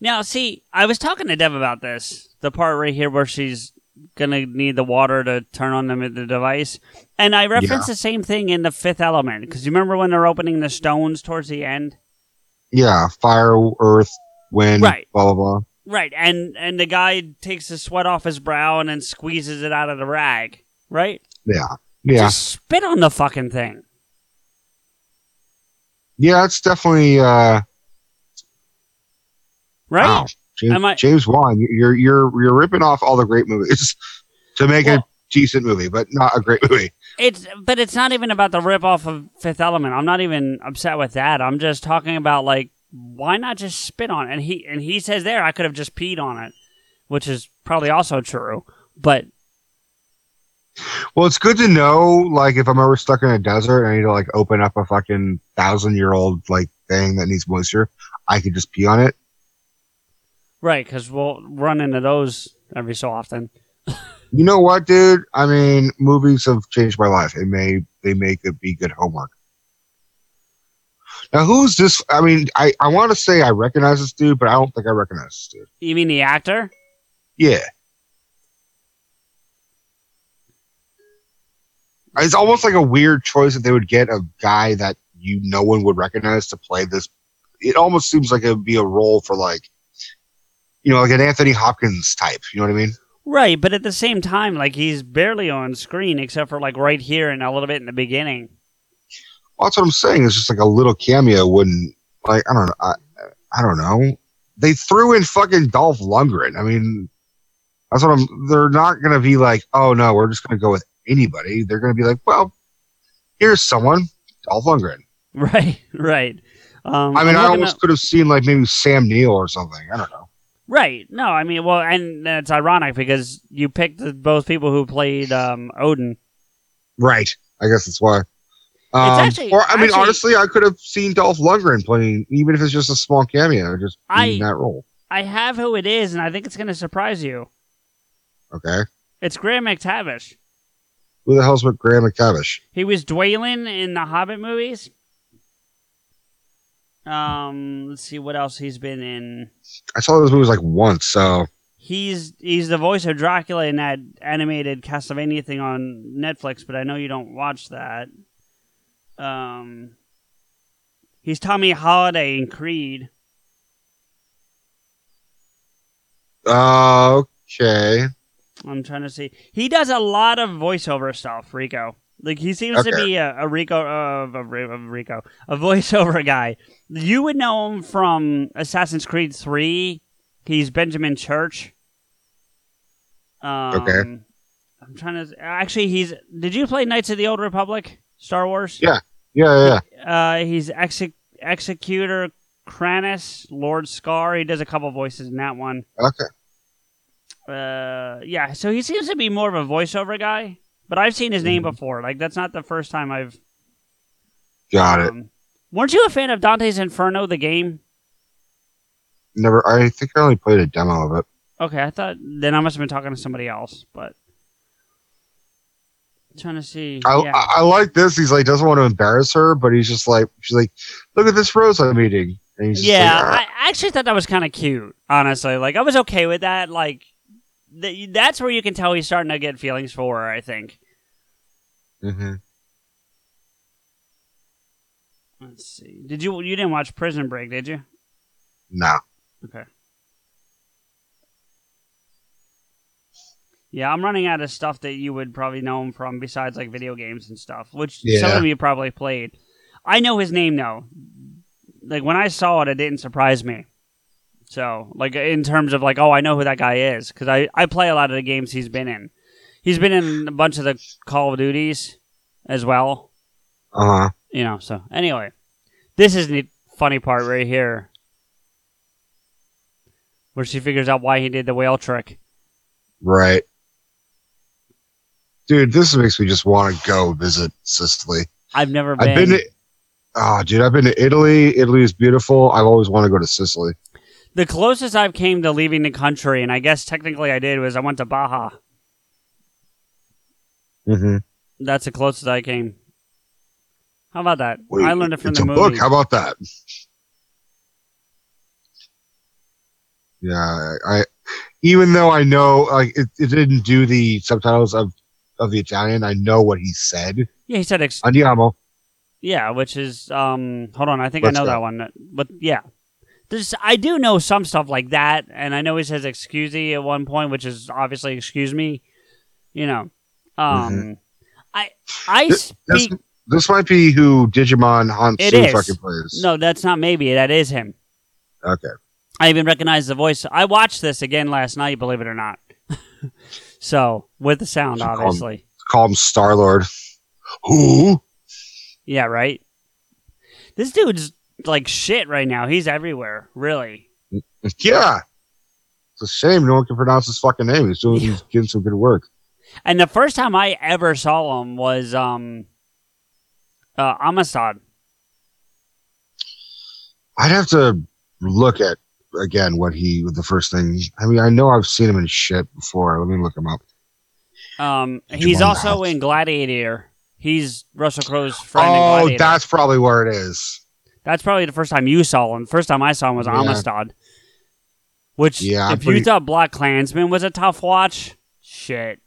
Speaker 2: Now, see, I was talking to Dev about this. The part right here where she's gonna need the water to turn on the, the device, and I referenced the same thing in the Fifth Element because you remember when they're opening the stones towards the end,
Speaker 1: Yeah, fire, earth, wind,
Speaker 2: Right.
Speaker 1: blah blah blah.
Speaker 2: right? And and the guy takes the sweat off his brow and then squeezes it out of the rag, right?
Speaker 1: Yeah, yeah,
Speaker 2: Just spit on the fucking thing.
Speaker 1: yeah. It's definitely uh,
Speaker 2: Right?
Speaker 1: wow. James,
Speaker 2: Am I-
Speaker 1: James Wan, you're you're you're ripping off all the great movies <laughs> to make a decent movie, but not a great movie.
Speaker 2: It's but it's not even about the rip off of Fifth Element. I'm not even upset with that. I'm just talking about like why not just spit on it? And he and he says there I could have just peed on it, which is probably also true. But
Speaker 1: Well, it's good to know, like, if I'm ever stuck in a desert and I need to like open up a fucking thousand year old like thing that needs moisture, I could just pee on it.
Speaker 2: Right, because we'll run into those every so often.
Speaker 1: You know what, dude? I mean, movies have changed my life. It may they make it be good homework. Now, who's this? I mean, I I want to say I recognize this dude, but I don't think I recognize this dude.
Speaker 2: You mean the actor?
Speaker 1: Yeah. It's almost like a weird choice that they would get a guy that you no one would recognize to play this. It almost seems like it would be a role for like, you know, like an Anthony Hopkins type. You know what I mean?
Speaker 2: Right, but at the same time, like he's barely on screen except for like right here and a little bit in the beginning.
Speaker 1: Well, that's what I'm saying. It's just like a little cameo wouldn't like. I don't know. I, I don't know. They threw in fucking Dolph Lundgren. I mean, that's what I'm. They're not gonna be like, oh no, we're just gonna go with anybody. They're gonna be like, well, here's someone, Dolph Lundgren. <laughs>
Speaker 2: Right, right. Um,
Speaker 1: I mean,
Speaker 2: I'm
Speaker 1: almost could have seen like maybe Sam Neill or something. I don't know.
Speaker 2: Right. No, I mean, well, and it's ironic because you picked both people who played um, Odin.
Speaker 1: Right. I guess that's why. Um,
Speaker 2: actually-
Speaker 1: or I mean,
Speaker 2: actually-
Speaker 1: honestly, I could have seen Dolph Lundgren playing, even if it's just a small cameo, just
Speaker 2: I-
Speaker 1: in that role.
Speaker 2: I have who it is, and I think it's going to surprise you.
Speaker 1: Okay.
Speaker 2: It's Graham McTavish.
Speaker 1: Who the hell's with Graham McTavish?
Speaker 2: He was Dwalin in the Hobbit movies. Um, let's see what else he's been in.
Speaker 1: I saw those movies like once, so
Speaker 2: He's he's the voice of Dracula in that animated Castlevania thing on Netflix, but I know you don't watch that. Um, he's Tommy Holiday in Creed.
Speaker 1: uh, okay.
Speaker 2: I'm trying to see. He does a lot of voiceover stuff, Rico. Like he seems to be a, a Rico of a, Rico, a voiceover guy. You would know him from Assassin's Creed Three. He's Benjamin Church. Um,
Speaker 1: Okay.
Speaker 2: I'm trying to. Actually, he's. Did you play Knights of the Old Republic? Star Wars.
Speaker 1: Yeah. Yeah, yeah.
Speaker 2: Uh, he's exe- Executor Kranis, Lord Scar. He does a couple voices in that one.
Speaker 1: Okay.
Speaker 2: Uh, yeah. So he seems to be more of a voiceover guy. But I've seen his name
Speaker 1: Mhm.
Speaker 2: before. Like that's not the first time I've.
Speaker 1: Got it.
Speaker 2: um, Weren't you a fan of Dante's Inferno, the game?
Speaker 1: Never. I think I only played a demo of it.
Speaker 2: Okay, I thought then I must have been talking to somebody else, but trying to see.
Speaker 1: I,
Speaker 2: yeah.
Speaker 1: I, I like this. He's like doesn't want to embarrass her, but he's just like she's like, look at this rose I'm eating. And he's
Speaker 2: yeah,
Speaker 1: like, "Ah."
Speaker 2: I actually thought that was kind of cute. Honestly, like I was okay with that. Like th- that's where you can tell he's starting to get feelings for her. I think.
Speaker 1: Mhm.
Speaker 2: Let's see. Did you you didn't watch Prison Break, did you?
Speaker 1: no.
Speaker 2: Okay. Yeah, I'm running out of stuff that you would probably know him from besides like video games and stuff, which some of you probably played. I know his name though. Like when I saw it, it didn't surprise me. So, like in terms of like, oh, I know who that guy is because I I play a lot of the games he's been in. He's been in a bunch of the Call of Duties as well
Speaker 1: Uh huh.
Speaker 2: you know. So anyway, this is the funny part right here, where she figures out why he did the whale trick.
Speaker 1: Right. Dude, this makes me just want to go visit Sicily.
Speaker 2: I've never been.
Speaker 1: I've been to, oh, dude, I've been to Italy. Italy is beautiful. I've always wanted to go to Sicily.
Speaker 2: The closest I've came to leaving the country, and I guess technically I did was I went to Baja.
Speaker 1: Mm-hmm.
Speaker 2: That's the closest I came. How about that? I learned it from
Speaker 1: it's
Speaker 2: the
Speaker 1: a
Speaker 2: movie.
Speaker 1: book. How about that? Yeah, I even though I know like it, it didn't do the subtitles of of the Italian, I know what he said.
Speaker 2: yeah, he said. Ex-
Speaker 1: Andiamo.
Speaker 2: yeah, which is um. Hold on, I think
Speaker 1: Let's
Speaker 2: I know
Speaker 1: go.
Speaker 2: that one. But yeah, there's I do know some stuff like that, and I know he says "excuse me" at one point, which is obviously "excuse me." You know, um, I I
Speaker 1: Mm-hmm. This- This,
Speaker 2: speak.
Speaker 1: this might be who Digimon
Speaker 2: It
Speaker 1: Hansu
Speaker 2: is.
Speaker 1: fucking plays.
Speaker 2: No, that's not maybe. That is him.
Speaker 1: Okay.
Speaker 2: I even recognize the voice. I watched this again last night, believe it or not. <laughs> so with the sound,
Speaker 1: call him-
Speaker 2: obviously.
Speaker 1: Call him Star Lord. Who?
Speaker 2: Yeah, right. This dude's like shit right now. He's everywhere, really. <laughs>
Speaker 1: Yeah. It's a shame no one can pronounce his fucking name. He's doing he's getting some good work.
Speaker 2: And the first time I ever saw him was um uh Amistad.
Speaker 1: I'd have to look at again what he the first thing. I mean, I know I've seen him in shit before. Let me look him up.
Speaker 2: Um he's also in Gladiator. He's Russell Crowe's friend in
Speaker 1: Oh, that's probably where it is.
Speaker 2: That's probably the first time you saw him. First time I saw him was
Speaker 1: Yeah.
Speaker 2: Amistad. Which
Speaker 1: Yeah,
Speaker 2: if
Speaker 1: pretty-
Speaker 2: you thought Black Klansman was a tough watch, shit.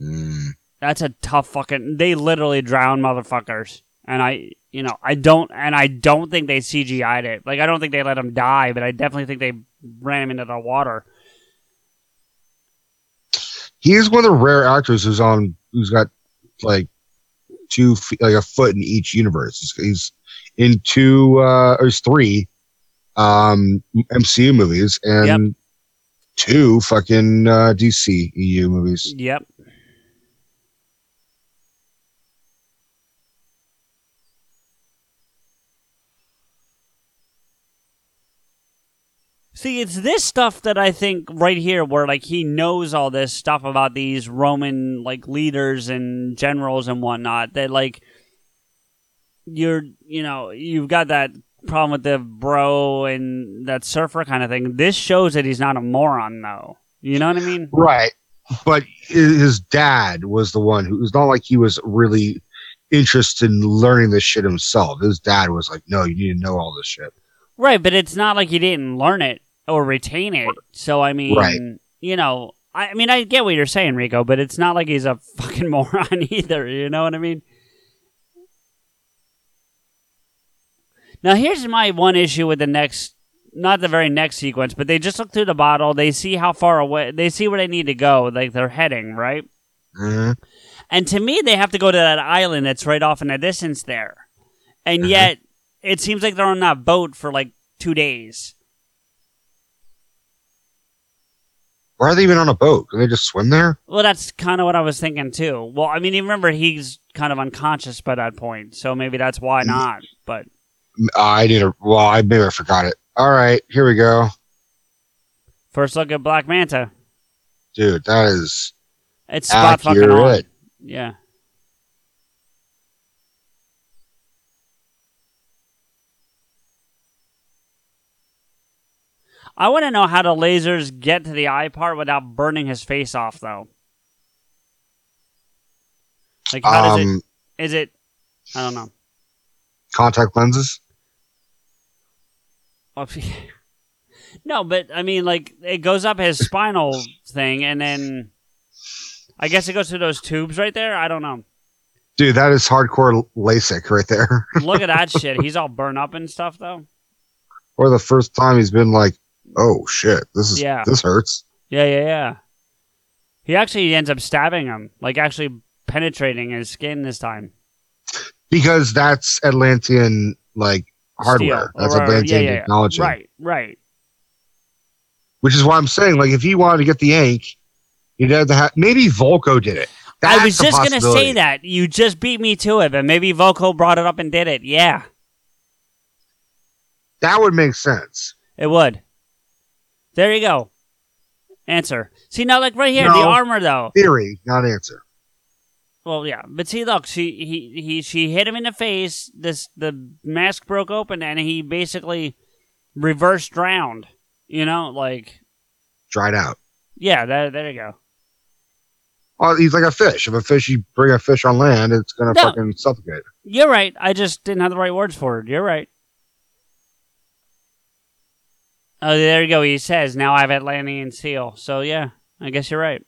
Speaker 1: Mm.
Speaker 2: That's a tough fucking. They literally drown motherfuckers, and I, you know, I don't, and I don't think they CGI'd it. Like I don't think they let him die, but I definitely think they ran him into the water.
Speaker 1: He's one of the rare actors who's on who's got like two like a foot in each universe. He's in two uh, or three um, MCU movies and two fucking uh, DC EU movies.
Speaker 2: Yep. See, it's this stuff that I think right here where like he knows all this stuff about these Roman like leaders and generals and whatnot that like you're you know, you've got that problem with the bro and that surfer kind of thing. This shows that he's not a moron though. You know what I mean?
Speaker 1: Right. But his dad was the one who was not like he was really interested in learning this shit himself. His dad was like, no, you need to know all this shit.
Speaker 2: Right, but it's not like he didn't learn it or retain it. So I mean,
Speaker 1: Right.
Speaker 2: you know, I, I mean, I get what you're saying, Rico, but it's not like he's a <laughs> fucking moron either. You know what I mean? Now, here's my one issue with the next not the very next sequence, but they just look through the bottle. They see how far away. They see where they need to go. Like they're heading right.
Speaker 1: Mhm.
Speaker 2: And to me, they have to go to that island that's right off in the distance there. And
Speaker 1: Mhm.
Speaker 2: yet, it seems like they're on that boat for like two days.
Speaker 1: Why are they even on a boat? Can they just swim there?
Speaker 2: Well, that's kind of what I was thinking too. Well, I mean, you remember he's kind of unconscious by that point, so maybe that's why
Speaker 1: Mm.
Speaker 2: not. But
Speaker 1: I need a. Well, I maybe I forgot it. All right, here we go,
Speaker 2: first look at Black Manta.
Speaker 1: dude. That is
Speaker 2: It's spot fucking on.
Speaker 1: accurate.
Speaker 2: Yeah. I want to know how the lasers get to the eye part without burning his face off, though. Like, how does
Speaker 1: Um,
Speaker 2: it? Is it? I don't know.
Speaker 1: contact lenses. <laughs>
Speaker 2: No, but I mean, like, it goes up his spinal thing, and then I guess it goes through those tubes right there. I don't know.
Speaker 1: Dude, that is hardcore LASIK right there. <laughs>
Speaker 2: Look at that shit. He's all burned up and stuff, though.
Speaker 1: or the first time he's been like, "Oh shit, this is
Speaker 2: Yeah.
Speaker 1: this hurts."
Speaker 2: Yeah, yeah, yeah. He actually ends up stabbing him, like actually penetrating his skin this time.
Speaker 1: Because that's Atlantean like hardware. That's
Speaker 2: Or-
Speaker 1: Atlantean
Speaker 2: yeah, yeah,
Speaker 1: technology.
Speaker 2: Right, right.
Speaker 1: Which is why I'm saying, like, if he wanted to get the ink, he'd have to have. Maybe Vulko did it.
Speaker 2: I was just gonna say that. You just beat me to it, but maybe Vulko brought it up and did it. Yeah,
Speaker 1: That would make sense.
Speaker 2: it would. There you go. Answer. See now, like right here, the armor though.
Speaker 1: Theory, not answer.
Speaker 2: Well, yeah, but see, look, she he he she hit him in the face. This the mask broke open, and he basically reverse drowned. You know, like
Speaker 1: Dried out.
Speaker 2: yeah, there there you go.
Speaker 1: Oh, he's like a fish. If a fish, you bring a fish on land, it's gonna
Speaker 2: No.
Speaker 1: fucking suffocate.
Speaker 2: You're right. I just didn't have the right words for it. You're right. Oh, there you go. He says, now I have Atlantean seal. So, yeah, I guess you're right.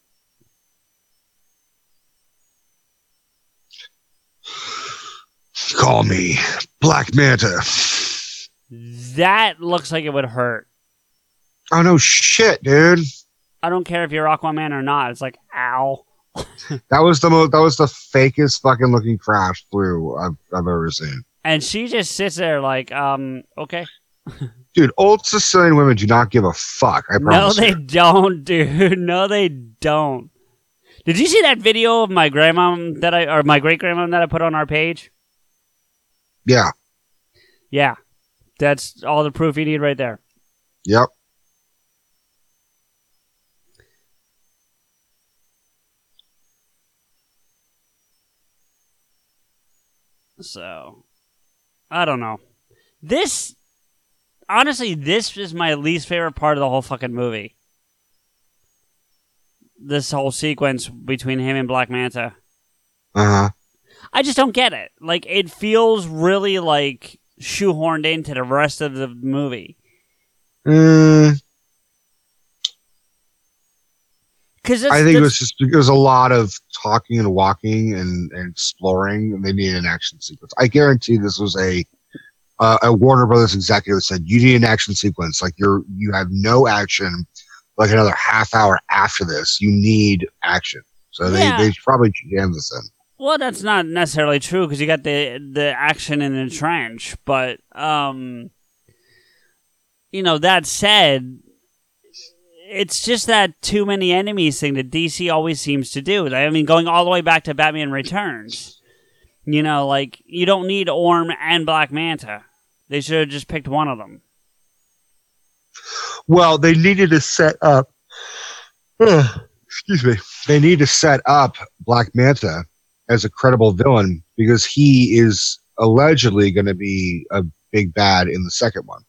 Speaker 1: Call me Black Manta.
Speaker 2: That looks like it would hurt.
Speaker 1: Oh no, shit, dude.
Speaker 2: I don't care if you're Aquaman or not. It's like, ow. <laughs>
Speaker 1: That was the most. That was the fakest fucking looking crash through I've, I've ever seen.
Speaker 2: And she just sits there like, um, okay. <laughs>
Speaker 1: Dude, old Sicilian women do not give a fuck. I promise.
Speaker 2: No, they
Speaker 1: you.
Speaker 2: don't, <laughs> dude. No, they don't. Did you see that video of my grandma that I, or my great grandma that I put on our page?
Speaker 1: Yeah.
Speaker 2: Yeah. That's all the proof you need right there.
Speaker 1: Yep.
Speaker 2: So, I don't know. This, honestly, this is my least favorite part of the whole fucking movie. This whole sequence between him and Black Manta.
Speaker 1: Uh huh.
Speaker 2: I just don't get it. Like, it feels really like shoehorned into the rest of the movie.
Speaker 1: Mm,
Speaker 2: Because
Speaker 1: I think it was just it was a lot of talking and walking and, and exploring, and they needed an action sequence. I guarantee this was a uh, a Warner Brothers executive said you need an action sequence. Like you're you have no action. Like another half hour after this, you need action. So they
Speaker 2: Yeah.
Speaker 1: they probably jammed this in.
Speaker 2: Well, that's not necessarily true because you got the the action in the trench, but um, you know that said, it's just that too many enemies thing that DC always seems to do. I mean, going all the way back to Batman Returns, you know, like you don't need Orm and Black Manta. They should have just picked one of them.
Speaker 1: Well, they needed to set up. Uh, excuse me. They need to set up Black Manta as a credible villain because he is allegedly going to be a big bad in the second one.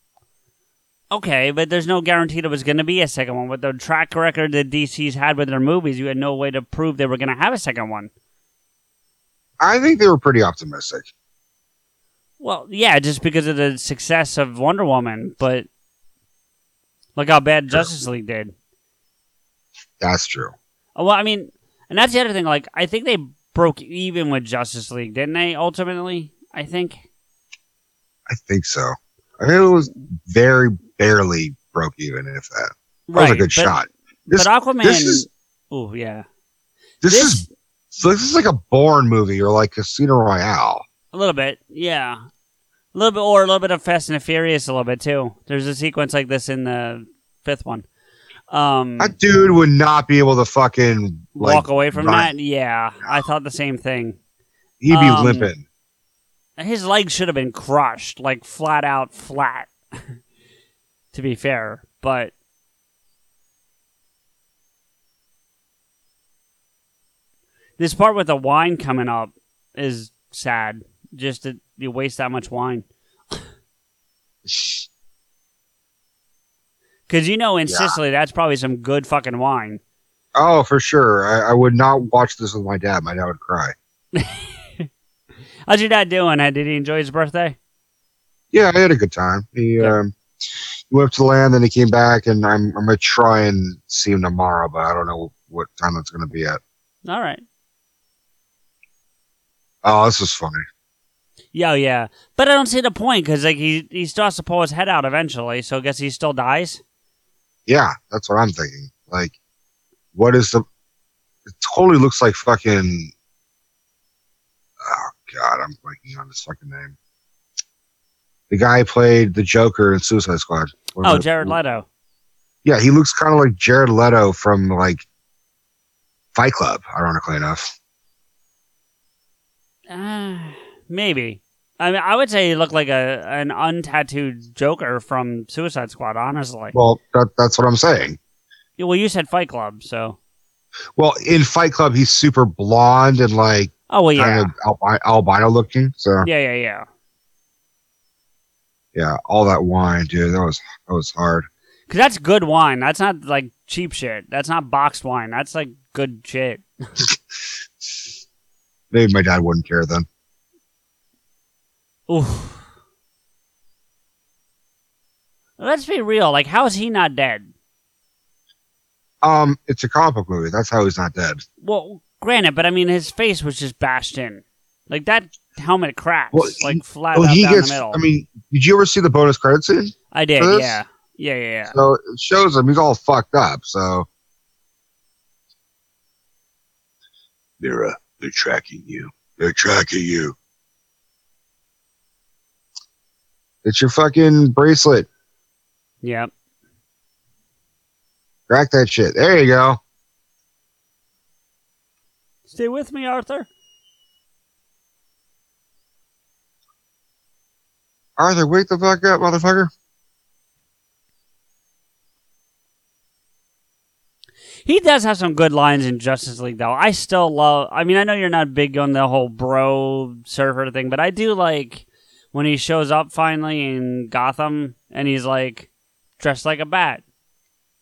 Speaker 2: Okay, but there's no guarantee there was going to be a second one. With the track record that DC's had with their movies, you had no way to prove they were going to have a second one.
Speaker 1: I think they were pretty optimistic.
Speaker 2: Well, yeah, just because of the success of Wonder Woman, but look how bad Justice League did.
Speaker 1: That's true.
Speaker 2: Oh, Well, I mean, and that's the other thing. Like, I think they broke even with Justice League, didn't they? Ultimately, I think.
Speaker 1: I think so. I think it was very barely broke even, if that. That
Speaker 2: right,
Speaker 1: was a good
Speaker 2: but,
Speaker 1: shot. This-
Speaker 2: but Aquaman.
Speaker 1: this
Speaker 2: oh yeah,
Speaker 1: This,
Speaker 2: this-
Speaker 1: is this is like a Bourne movie or like Casino Royale.
Speaker 2: a little bit. Yeah, a little bit, or a little bit of Fast and the Furious, a little bit too. There's a sequence like this in the fifth one. Um,
Speaker 1: That dude would not be able to fucking like,
Speaker 2: walk away from
Speaker 1: run.
Speaker 2: that. Yeah, I thought the same thing.
Speaker 1: He'd be
Speaker 2: Um,
Speaker 1: limping.
Speaker 2: His legs should have been crushed, like flat out flat. <laughs> to be fair, but this part with the wine coming up is sad. Just to, you waste that much wine, <laughs> because you know in
Speaker 1: Yeah.
Speaker 2: Sicily that's probably some good fucking wine.
Speaker 1: Oh, for sure. I, I would not watch this with my dad. My dad would cry. <laughs>
Speaker 2: How's your dad doing? Did he enjoy his birthday?
Speaker 1: Yeah, I had a good time. He
Speaker 2: Good.
Speaker 1: um, went up to land, then he came back, and I'm I'm gonna try and see him tomorrow, but I don't know what time it's gonna be at.
Speaker 2: All right.
Speaker 1: Oh, this is funny.
Speaker 2: Yeah, yeah. But I don't see the point because like he he still has to pull his head out eventually. So I guess he still dies.
Speaker 1: Yeah, that's what I'm thinking. Like, what is the? It totally looks like fucking. Oh God, I'm blanking on his fucking name. The guy played the Joker in Suicide Squad. What
Speaker 2: Oh,
Speaker 1: it?
Speaker 2: Jared Leto.
Speaker 1: Yeah, he looks kind of like Jared Leto from like Fight Club, ironically enough.
Speaker 2: Uh, maybe. I mean, I would say he looked like a an untattooed Joker from Suicide Squad. Honestly.
Speaker 1: Well, that, that's what I'm saying.
Speaker 2: Yeah, well, you said Fight Club, so.
Speaker 1: Well, in Fight Club, he's super blonde and like
Speaker 2: Oh well, yeah,
Speaker 1: kind of albi- albino looking. So
Speaker 2: yeah, yeah, yeah.
Speaker 1: yeah, all that wine, dude, that was that was hard.
Speaker 2: Because that's good wine. That's not like cheap shit. That's not boxed wine. That's like good shit. <laughs>
Speaker 1: Maybe my dad wouldn't care then.
Speaker 2: Oof. Let's be real. Like, how is he not dead?
Speaker 1: Um, it's a comic book movie. That's how he's not dead.
Speaker 2: Well, granted, but I mean, his face was just bashed in. Like that helmet cracks,
Speaker 1: Well,
Speaker 2: like flat
Speaker 1: Well,
Speaker 2: out
Speaker 1: he
Speaker 2: down
Speaker 1: gets.
Speaker 2: the middle.
Speaker 1: I mean, did you ever see the bonus credit scene?
Speaker 2: I did, yeah, yeah, yeah, yeah.
Speaker 1: So it shows him he's all fucked up. So they're uh, they're tracking you. They're tracking you. It's your fucking bracelet.
Speaker 2: Yep.
Speaker 1: Crack that shit. There you go.
Speaker 2: Stay with me, Arthur.
Speaker 1: Arthur, wake the fuck up, motherfucker.
Speaker 2: He does have some good lines in Justice League, though. I still love. I mean, I know you're not big on the whole bro surfer thing, but I do like when he shows up finally in Gotham and he's like dressed like a bat.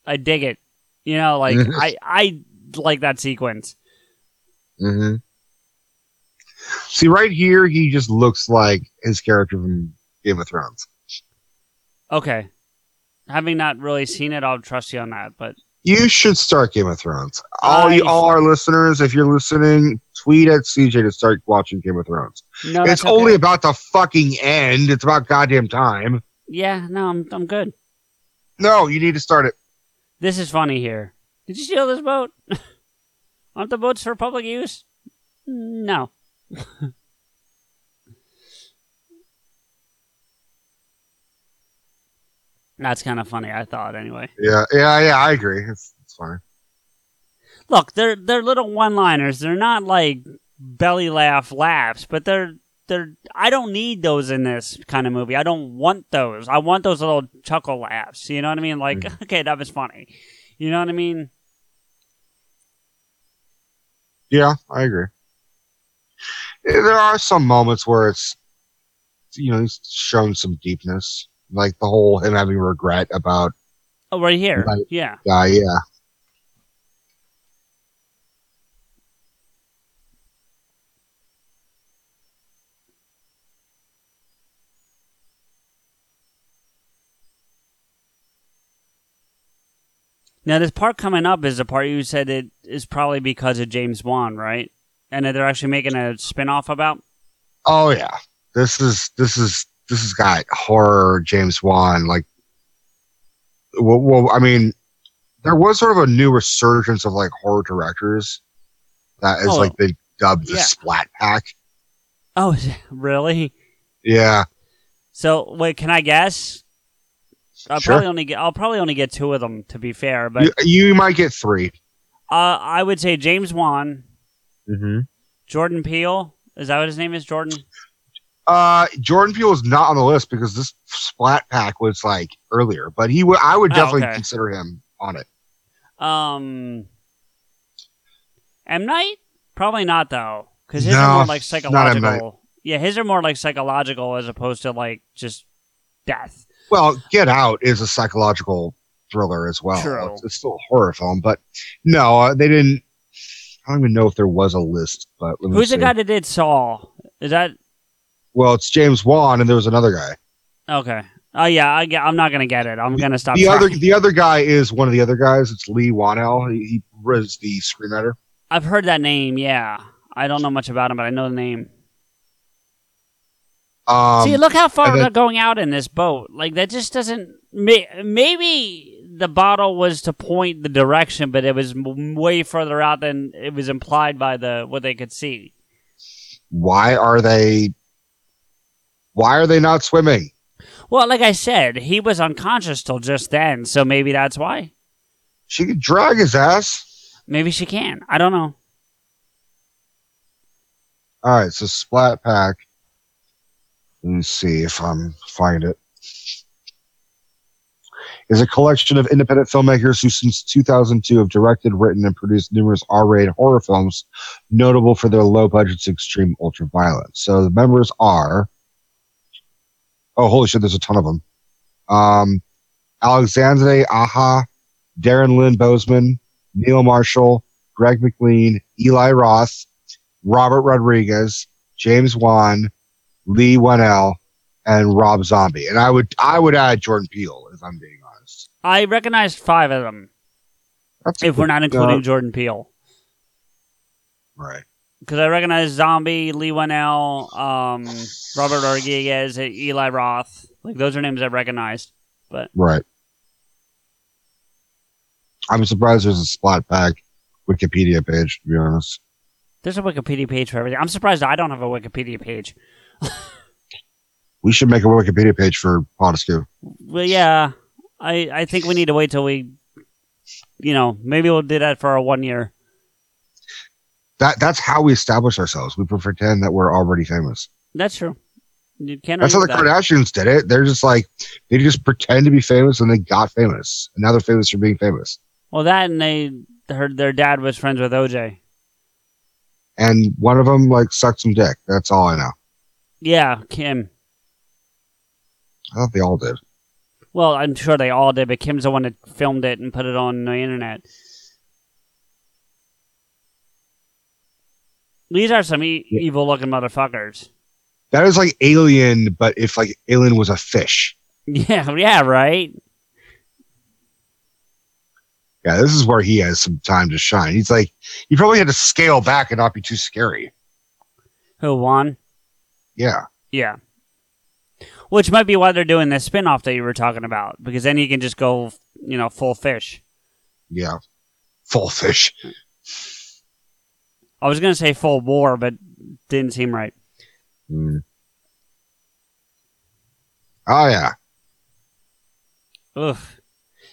Speaker 2: I dig it. You know, like
Speaker 1: Mhm.
Speaker 2: I I like that sequence.
Speaker 1: Mm-hmm. See, right here, he just looks like his character from Game of Thrones.
Speaker 2: Okay. Having not really seen it, I'll trust you on that. But
Speaker 1: You should start Game of Thrones. All you, all our listeners, if you're listening, tweet at CJ to start watching Game of Thrones.
Speaker 2: no,
Speaker 1: it's only
Speaker 2: okay.
Speaker 1: about the fucking end. It's about goddamn time.
Speaker 2: yeah. No, I'm I'm good.
Speaker 1: No, you need to start it.
Speaker 2: This is funny here. Did you steal this boat? <laughs> Aren't the boats for public use? No. <laughs> That's kind of funny, I thought anyway.
Speaker 1: Yeah, yeah, yeah. I agree. It's, it's fine.
Speaker 2: Look, they're they're little one-liners. They're not like belly laugh laughs, but they're they're I don't need those in this kind of movie. I don't want those. I want those little chuckle laughs. You know what I mean? Like, <laughs> okay, that was funny. You know what I mean?
Speaker 1: Yeah, I agree. Eh, There are some moments where it's, you know, he's shown some deepness, like the whole him having regret about
Speaker 2: Oh, right here.
Speaker 1: Right.
Speaker 2: Yeah.
Speaker 1: guy. Yeah,
Speaker 2: Now, this part coming up is the part you said it is probably because of James Wan, right? And that they're actually making a spin off about?
Speaker 1: Oh yeah, this is this is this has got horror James Wan. Like, well, well, I mean, there was sort of a new resurgence of like horror directors That is
Speaker 2: Oh.
Speaker 1: like they dubbed the
Speaker 2: Yeah.
Speaker 1: Splat Pack.
Speaker 2: Oh, <laughs> really?
Speaker 1: Yeah,
Speaker 2: So wait, can I guess? I'll
Speaker 1: Sure.
Speaker 2: probably only get. I'll probably only get two of them to be fair, but
Speaker 1: you, you might get 3
Speaker 2: uh, I would say James Wan,
Speaker 1: Mm-hmm.
Speaker 2: Jordan Peele. Is that what his name is? Jordan.
Speaker 1: Uh, Jordan Peele is not on the list because this Splat Pack was like earlier, but he would. I would
Speaker 2: Oh,
Speaker 1: definitely
Speaker 2: okay.
Speaker 1: consider him on it.
Speaker 2: Um, M Night? Probably not though, because his are more like
Speaker 1: not M. Night.
Speaker 2: psychological. Yeah, his are more like psychological as opposed to like just death.
Speaker 1: Well, Get Out is a psychological thriller as well.
Speaker 2: True.
Speaker 1: It's, it's still a horror film, but no, uh, they didn't. I don't even know if there was a list, but let me
Speaker 2: Who's
Speaker 1: see.
Speaker 2: the guy that did Saw? Is that
Speaker 1: Well, it's James Wan, and there was another guy.
Speaker 2: okay? Oh yeah, I, I'm not gonna get it. I'm gonna stop.
Speaker 1: the other, the other guy is one of the other guys. It's Leigh Whannell. He, he was the screenwriter.
Speaker 2: I've heard that name. Yeah, I don't know much about him, but I know the name.
Speaker 1: Um,
Speaker 2: See, look how far we're going out in this boat. Like that just doesn't. May, maybe the bottle was to point the direction, but it was m- way further out than it was implied by the what they could see.
Speaker 1: why are they? Why are they not swimming?
Speaker 2: Well, like I said, he was unconscious till just then, so maybe that's why.
Speaker 1: She could drag his ass.
Speaker 2: Maybe she can. I don't know.
Speaker 1: All right, so Splat Pack. Let me see if I'm find it. Is a collection of independent filmmakers who, since 2002, have directed, written, and produced numerous R-rated horror films, notable for their low budgets, extreme ultra-violence. So the members are. Oh, holy shit! There's a ton of them. Um, Alexandre Aja, Darren Lynn Bousman, Neil Marshall, Greg McLean, Eli Roth, Robert Rodriguez, James Wan, Leigh Whannell, and Rob Zombie. And I would I would add Jordan Peele if I'm being honest.
Speaker 2: I recognized five of them,
Speaker 1: That's
Speaker 2: if we're not including
Speaker 1: Uh,
Speaker 2: Jordan Peele.
Speaker 1: right.
Speaker 2: Because I recognize Zombie, Leigh Whannell, um, Robert Rodriguez, Eli Roth. Like, those are names I've recognized.
Speaker 1: But right. I'm surprised there's a Splat Pack Wikipedia page, to be honest.
Speaker 2: There's a Wikipedia page for everything. I'm surprised I don't have a Wikipedia page.
Speaker 1: We should make a Wikipedia page for Podescu.
Speaker 2: Well, yeah, I I think we need to wait till we, you know, maybe we'll do that for our one year.
Speaker 1: That that's how we establish ourselves. We pretend that we're already famous.
Speaker 2: That's true. You can't.
Speaker 1: That's how the
Speaker 2: that.
Speaker 1: Kardashians did it. They're just like they just pretend to be famous and they got famous. And now they're famous for being famous.
Speaker 2: Well, that and they heard their dad was friends with OJ.
Speaker 1: And one of them like sucked some dick. That's all I know.
Speaker 2: Yeah, Kim.
Speaker 1: I thought they all did.
Speaker 2: Well, I'm sure they all did, but Kim's the one that filmed it and put it on the internet. These are some e-
Speaker 1: Yeah.
Speaker 2: evil-looking motherfuckers.
Speaker 1: That is like Alien, but if like Alien was a fish.
Speaker 2: Yeah, yeah, right.
Speaker 1: Yeah, this is where he has some time to shine. He's like, he probably had to scale back and not be too scary.
Speaker 2: Who won?
Speaker 1: Yeah.
Speaker 2: Yeah. Which might be why they're doing this spin-off that you were talking about, because then you can just go, you know, full fish.
Speaker 1: Yeah. Full fish.
Speaker 2: I was gonna say full war, but didn't seem right.
Speaker 1: Mm. Oh, yeah.
Speaker 2: Ugh.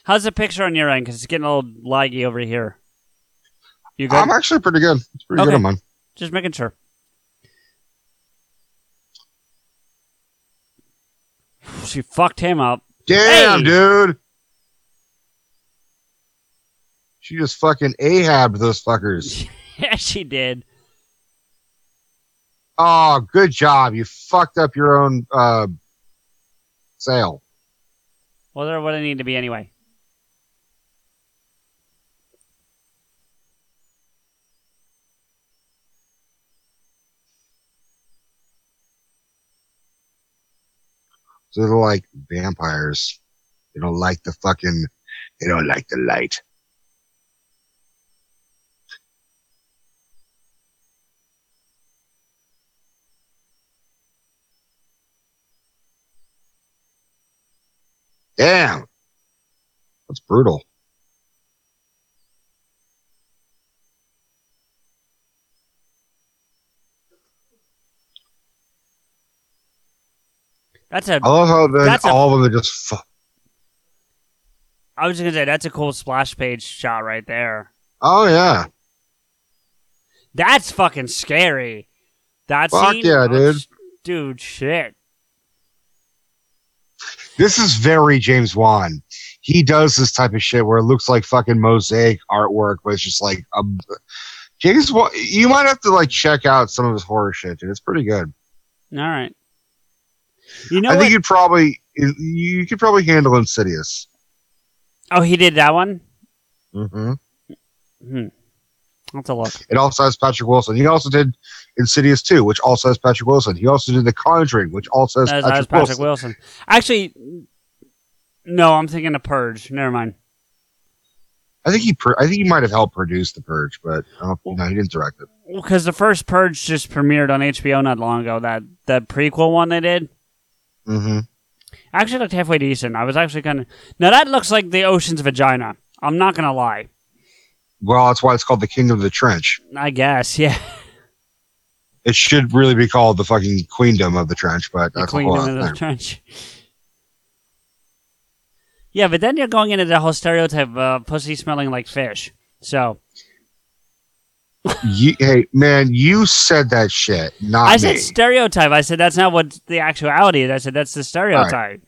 Speaker 2: How's the picture on your end? Because it's getting a little laggy over here. You good?
Speaker 1: I'm actually pretty good. It's pretty good on mine.
Speaker 2: Just making sure. She fucked him up.
Speaker 1: Damn,
Speaker 2: Hey!
Speaker 1: dude. She just fucking Ahab those fuckers. <laughs>
Speaker 2: yeah, she did.
Speaker 1: Oh, good job. You fucked up your own uh, sale.
Speaker 2: Well, there would it need to be anyway.
Speaker 1: So they're like vampires. They don't like the fucking, they don't like the light. Damn. That's brutal.
Speaker 2: That's a.
Speaker 1: I love how then
Speaker 2: That's a-
Speaker 1: all of them are just. Fu-
Speaker 2: I was just gonna say that's a cool splash page shot right there.
Speaker 1: oh yeah.
Speaker 2: That's fucking scary. That
Speaker 1: Fuck
Speaker 2: scene,
Speaker 1: yeah, dude.
Speaker 2: dude, shit.
Speaker 1: This is very James Wan. He does this type of shit where it looks like fucking mosaic artwork, but it's just like um, James Wan. You might have to like check out some of his horror shit, dude. It's pretty good.
Speaker 2: All right. You know
Speaker 1: I
Speaker 2: what?
Speaker 1: think you'd probably you could probably handle Insidious.
Speaker 2: oh, he did that one.
Speaker 1: hmm
Speaker 2: Hmm. Have to look.
Speaker 1: It also has Patrick Wilson. He also did Insidious 2, which also has Patrick Wilson. He also did The Conjuring, which also has
Speaker 2: As,
Speaker 1: Patrick,
Speaker 2: as Patrick
Speaker 1: Wilson.
Speaker 2: Wilson. Actually, no, I'm thinking of Purge. Never mind.
Speaker 1: I think he I think he might have helped produce The Purge, but I don't, no, he didn't direct it.
Speaker 2: Because the first Purge just premiered on HBO not long ago. That that prequel one they did.
Speaker 1: Hmm
Speaker 2: Actually looked halfway decent. I was actually kind of now that looks like the ocean's vagina. I'm not gonna lie.
Speaker 1: Well, that's why it's called The King of the Trench.
Speaker 2: I guess, <laughs> yeah.
Speaker 1: It should really be called the fucking Queendom of the Trench, but
Speaker 2: The
Speaker 1: that's whole
Speaker 2: of the
Speaker 1: thing.
Speaker 2: trench. <laughs> Yeah, but then you're going into the whole stereotype of uh, pussy smelling like fish. So
Speaker 1: You, hey, man, you said that shit, not
Speaker 2: I
Speaker 1: me.
Speaker 2: said stereotype. I said that's not what the actuality is. I said that's the stereotype.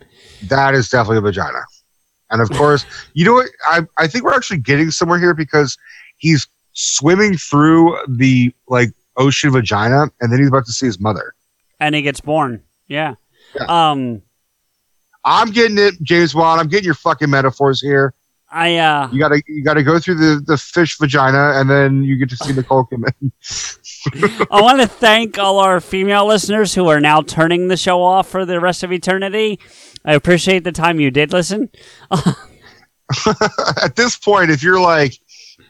Speaker 1: that is definitely a vagina. And of course, <laughs> you know what? I, I think we're actually getting somewhere here because he's swimming through the like ocean vagina and then he's about to see his mother.
Speaker 2: And he gets born. Yeah.
Speaker 1: Yeah.
Speaker 2: Um.
Speaker 1: I'm getting it, James Wan. I'm getting your fucking metaphors here.
Speaker 2: I uh.
Speaker 1: You gotta you gotta go through the, the fish vagina and then you get to see Nicole Kidman. <laughs>
Speaker 2: I want to thank all our female listeners who are now turning the show off for the rest of eternity. I appreciate the time you did listen. <laughs>
Speaker 1: At this point, if you're like,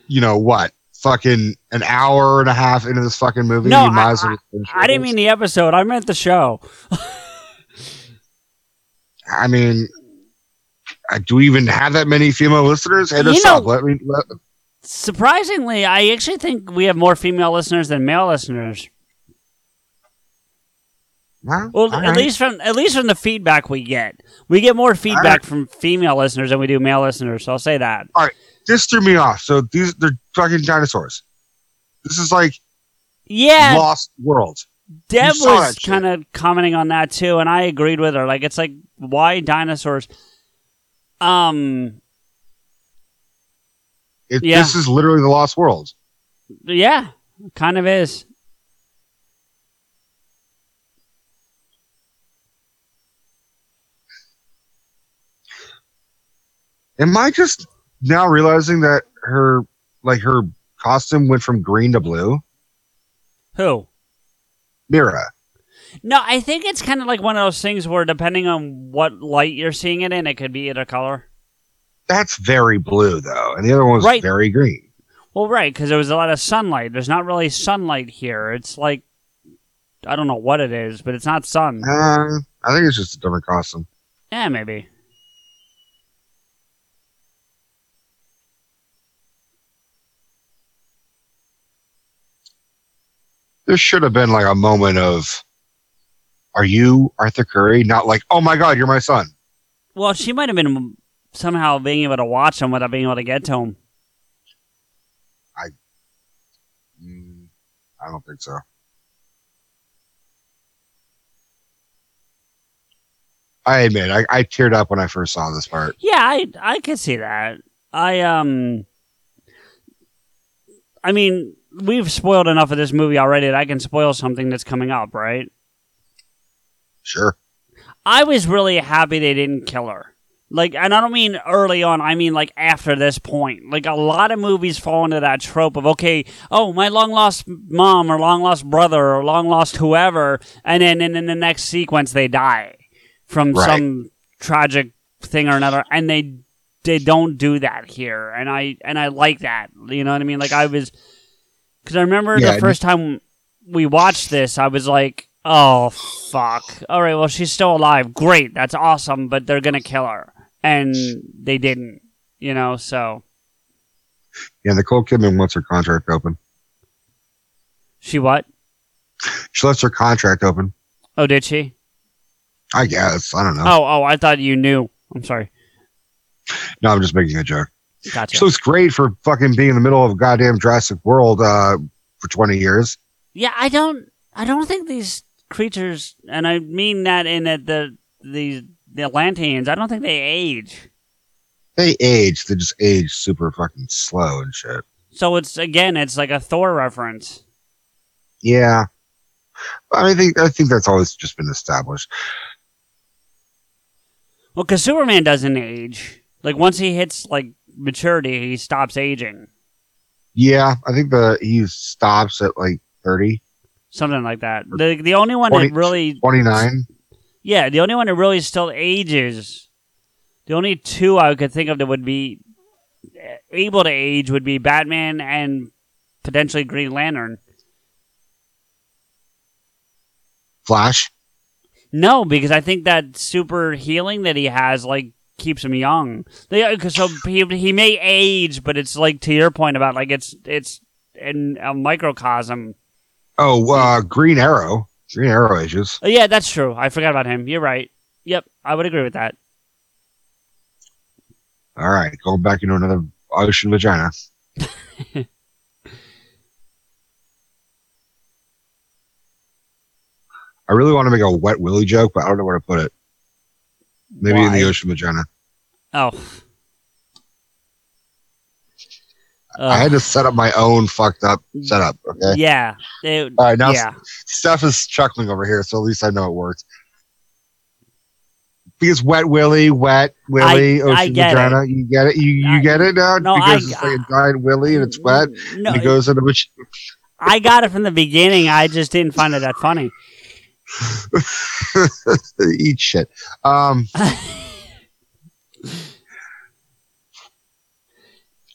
Speaker 1: you know what, fucking an hour and a half into this fucking movie,
Speaker 2: No,
Speaker 1: you might
Speaker 2: I-
Speaker 1: as well. finish
Speaker 2: I didn't mean the episode. I meant the show. <laughs>
Speaker 1: I mean, do we even have that many female listeners? Hit
Speaker 2: You
Speaker 1: us
Speaker 2: know-
Speaker 1: up. Let me. Let,
Speaker 2: Surprisingly, I actually think we have more female listeners than male listeners.
Speaker 1: Huh?
Speaker 2: Well, at
Speaker 1: right.
Speaker 2: least from at least from the feedback we get, we get more feedback from female listeners than we do male listeners. So I'll say that.
Speaker 1: All right, this threw me off. So these they're fucking dinosaurs. This is like
Speaker 2: Yeah,
Speaker 1: Lost World.
Speaker 2: Deb was kind of commenting on that too, and I agreed with her. Like, it's like why dinosaurs? Um,
Speaker 1: It,
Speaker 2: Yeah.
Speaker 1: This is literally the Lost World.
Speaker 2: yeah, kind of is.
Speaker 1: Am I just now realizing that her like her costume went from green to blue?
Speaker 2: Who?
Speaker 1: Mera.
Speaker 2: No, I think it's kind of like one of those things where depending on what light you're seeing it in, it could be either color.
Speaker 1: That's very blue though, and the other one was
Speaker 2: Right.
Speaker 1: very green.
Speaker 2: Well, right, because there was a lot of sunlight. There's not really sunlight here. It's like I don't know what it is, but it's not sun.
Speaker 1: Uh, I think it's just a different costume.
Speaker 2: Yeah, maybe.
Speaker 1: There should have been like a moment of, "Are you Arthur Curry?" Not like, "Oh my God, you're my son."
Speaker 2: Well, she might have been somehow being able to watch him without being able to get to him.
Speaker 1: Mm, I don't think so. I admit, I, I teared up when I first saw this part.
Speaker 2: Yeah, I I could see that. I um I mean, we've spoiled enough of this movie already that I can spoil something that's coming up, right?
Speaker 1: Sure.
Speaker 2: I was really happy they didn't kill her. Like, and I don't mean early on, I mean like after this point. Like, a lot of movies fall into that trope of, okay, oh, my long lost mom or long lost brother or long lost whoever, and then and in the next sequence they die from
Speaker 1: Right.
Speaker 2: some tragic thing or another, and they they don't do that here, and I and I like that. You know what I mean? Like, I was because I remember
Speaker 1: Yeah,
Speaker 2: the first time we watched this, I was like, "Oh fuck! All right, well she's still alive. Great, that's awesome." But they're gonna kill her, and they didn't. You know, so
Speaker 1: Yeah, Nicole Kidman wants her contract open.
Speaker 2: she what?
Speaker 1: She left her contract open.
Speaker 2: Oh, did she?
Speaker 1: I guess. I don't know.
Speaker 2: Oh, oh, I thought you knew. I'm sorry.
Speaker 1: No, I'm just making a joke.
Speaker 2: Gotcha.
Speaker 1: She looks great for fucking being in the middle of a goddamn Jurassic World uh, for 20 years.
Speaker 2: Yeah, I don't. I don't think these creatures, and I mean that in that the the the Atlanteans. I don't think they age.
Speaker 1: They age. They just age super fucking slow and shit.
Speaker 2: So it's again, it's like a Thor reference.
Speaker 1: Yeah. I think I think that's always just been established.
Speaker 2: Well, because Superman doesn't age. Like once he hits like maturity, he stops aging.
Speaker 1: Yeah, I think the he stops at like 30,
Speaker 2: Something like that. The the only one
Speaker 1: Twenty-
Speaker 2: that really
Speaker 1: 29.
Speaker 2: Yeah, the only one that really still ages. The only two I could think of that would be uh, able to age would be Batman and potentially Green Lantern.
Speaker 1: Flash.
Speaker 2: No, because I think that super healing that he has like keeps him young. They, 'cause so he he may age, but it's like to your point about like it's it's in a microcosm.
Speaker 1: Oh, uh, Green Arrow. Green Arrow ages.
Speaker 2: Oh, yeah, that's true. I forgot about him. You're right. Yep, I would agree with that.
Speaker 1: All right, going back into another ocean vagina. <laughs> I really want to make a wet willy joke, but I don't know where to put it. Maybe in the ocean vagina.
Speaker 2: Oh.
Speaker 1: I had to set up my own fucked up setup. Okay.
Speaker 2: Yeah. It-
Speaker 1: All right, now
Speaker 2: yeah.
Speaker 1: Steph is chuckling over here, so at least I know it works. Because wet willy, wet willy,
Speaker 2: I- I
Speaker 1: ocean
Speaker 2: get
Speaker 1: vagina. You get it? You you
Speaker 2: I-
Speaker 1: get it now?
Speaker 2: No,
Speaker 1: because
Speaker 2: I-
Speaker 1: it's like a giant willy and it's wet.
Speaker 2: No,
Speaker 1: and it goes into which
Speaker 2: I got it from the beginning. I just didn't find it that funny. <laughs>
Speaker 1: eat shit. Um, <laughs>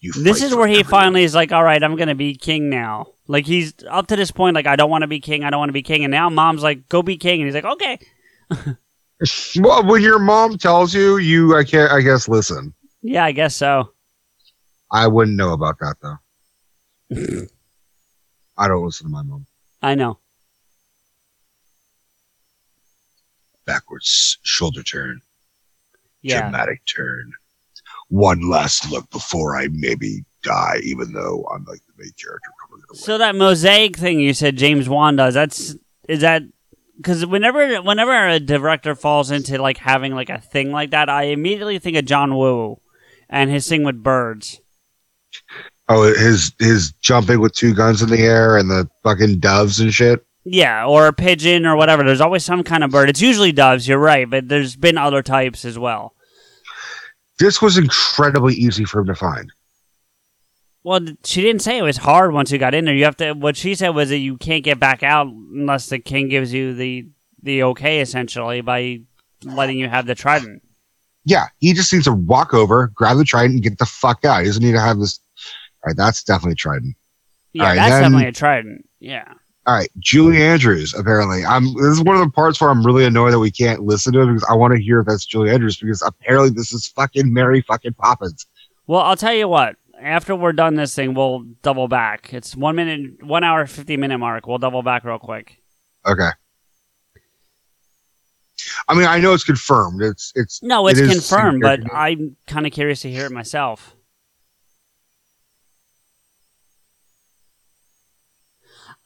Speaker 1: you
Speaker 2: This is where he
Speaker 1: everyone.
Speaker 2: finally is like, all right, I'm going to be king now. Like, he's up to this point, like, I don't want to be king. I don't want to be king. And now mom's like, go be king. And he's like, okay. <laughs>
Speaker 1: Well, when your mom tells you, you I can't. I guess listen.
Speaker 2: Yeah, I guess so.
Speaker 1: I wouldn't know about that though. <laughs> I don't listen to my mom.
Speaker 2: I know.
Speaker 1: Backwards shoulder turn.
Speaker 2: Yeah.
Speaker 1: dramatic turn. One last look before I maybe die, even though I'm like the main character coming away.
Speaker 2: So that mosaic thing you said James Wan does, that's, is that, because whenever, whenever a director falls into like having like a thing like that, I immediately think of John Woo and his thing with birds.
Speaker 1: oh, his his jumping with two guns in the air and the fucking doves and shit.
Speaker 2: Yeah, or a pigeon or whatever. There's always some kind of bird. It's usually doves, you're right, but there's been other types as well.
Speaker 1: This was incredibly easy for him to find.
Speaker 2: Well, she didn't say it was hard once you got in there. You have to. What she said was that you can't get back out unless the king gives you the the okay, essentially, by letting you have the trident.
Speaker 1: Yeah, he just needs to walk over, grab the trident, and get the fuck out. He doesn't need to have this. All right, that's definitely trident.
Speaker 2: Yeah,
Speaker 1: right,
Speaker 2: that's
Speaker 1: then-
Speaker 2: definitely a trident. Yeah.
Speaker 1: All right, Julie Andrews. Apparently, I'm. This is one of the parts where I'm really annoyed that we can't listen to it because I want to hear if that's Julie Andrews because apparently this is fucking Mary fucking Poppins.
Speaker 2: Well, I'll tell you what. After we're done this thing, we'll double back. It's one minute, one hour, fifty minute mark. We'll double back real quick.
Speaker 1: Okay. I mean, I know it's confirmed. It's it's
Speaker 2: No, it's
Speaker 1: is
Speaker 2: confirmed, but. I'm kind of curious to hear it myself.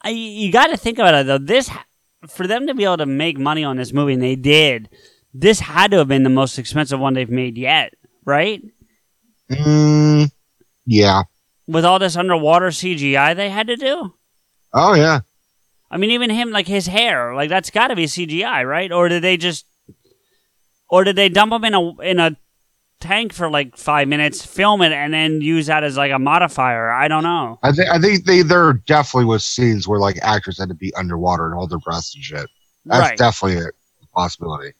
Speaker 2: I, you got to think about it though. This for them to be able to make money on this movie, and they did. This had to have been the most expensive one they've made yet, right?
Speaker 1: mm, yeah.
Speaker 2: With all this underwater CGI they had to do.
Speaker 1: Oh yeah.
Speaker 2: I mean, even him, like his hair, like that's got to be CGI, right? Or did they just, or did they dump him in a in a tank for like five minutes, film it, and then use that as like a modifier? I don't know.
Speaker 1: I think I think they there definitely was scenes where like actors had to be underwater and hold their breaths and shit. That's
Speaker 2: right,
Speaker 1: definitely a possibility.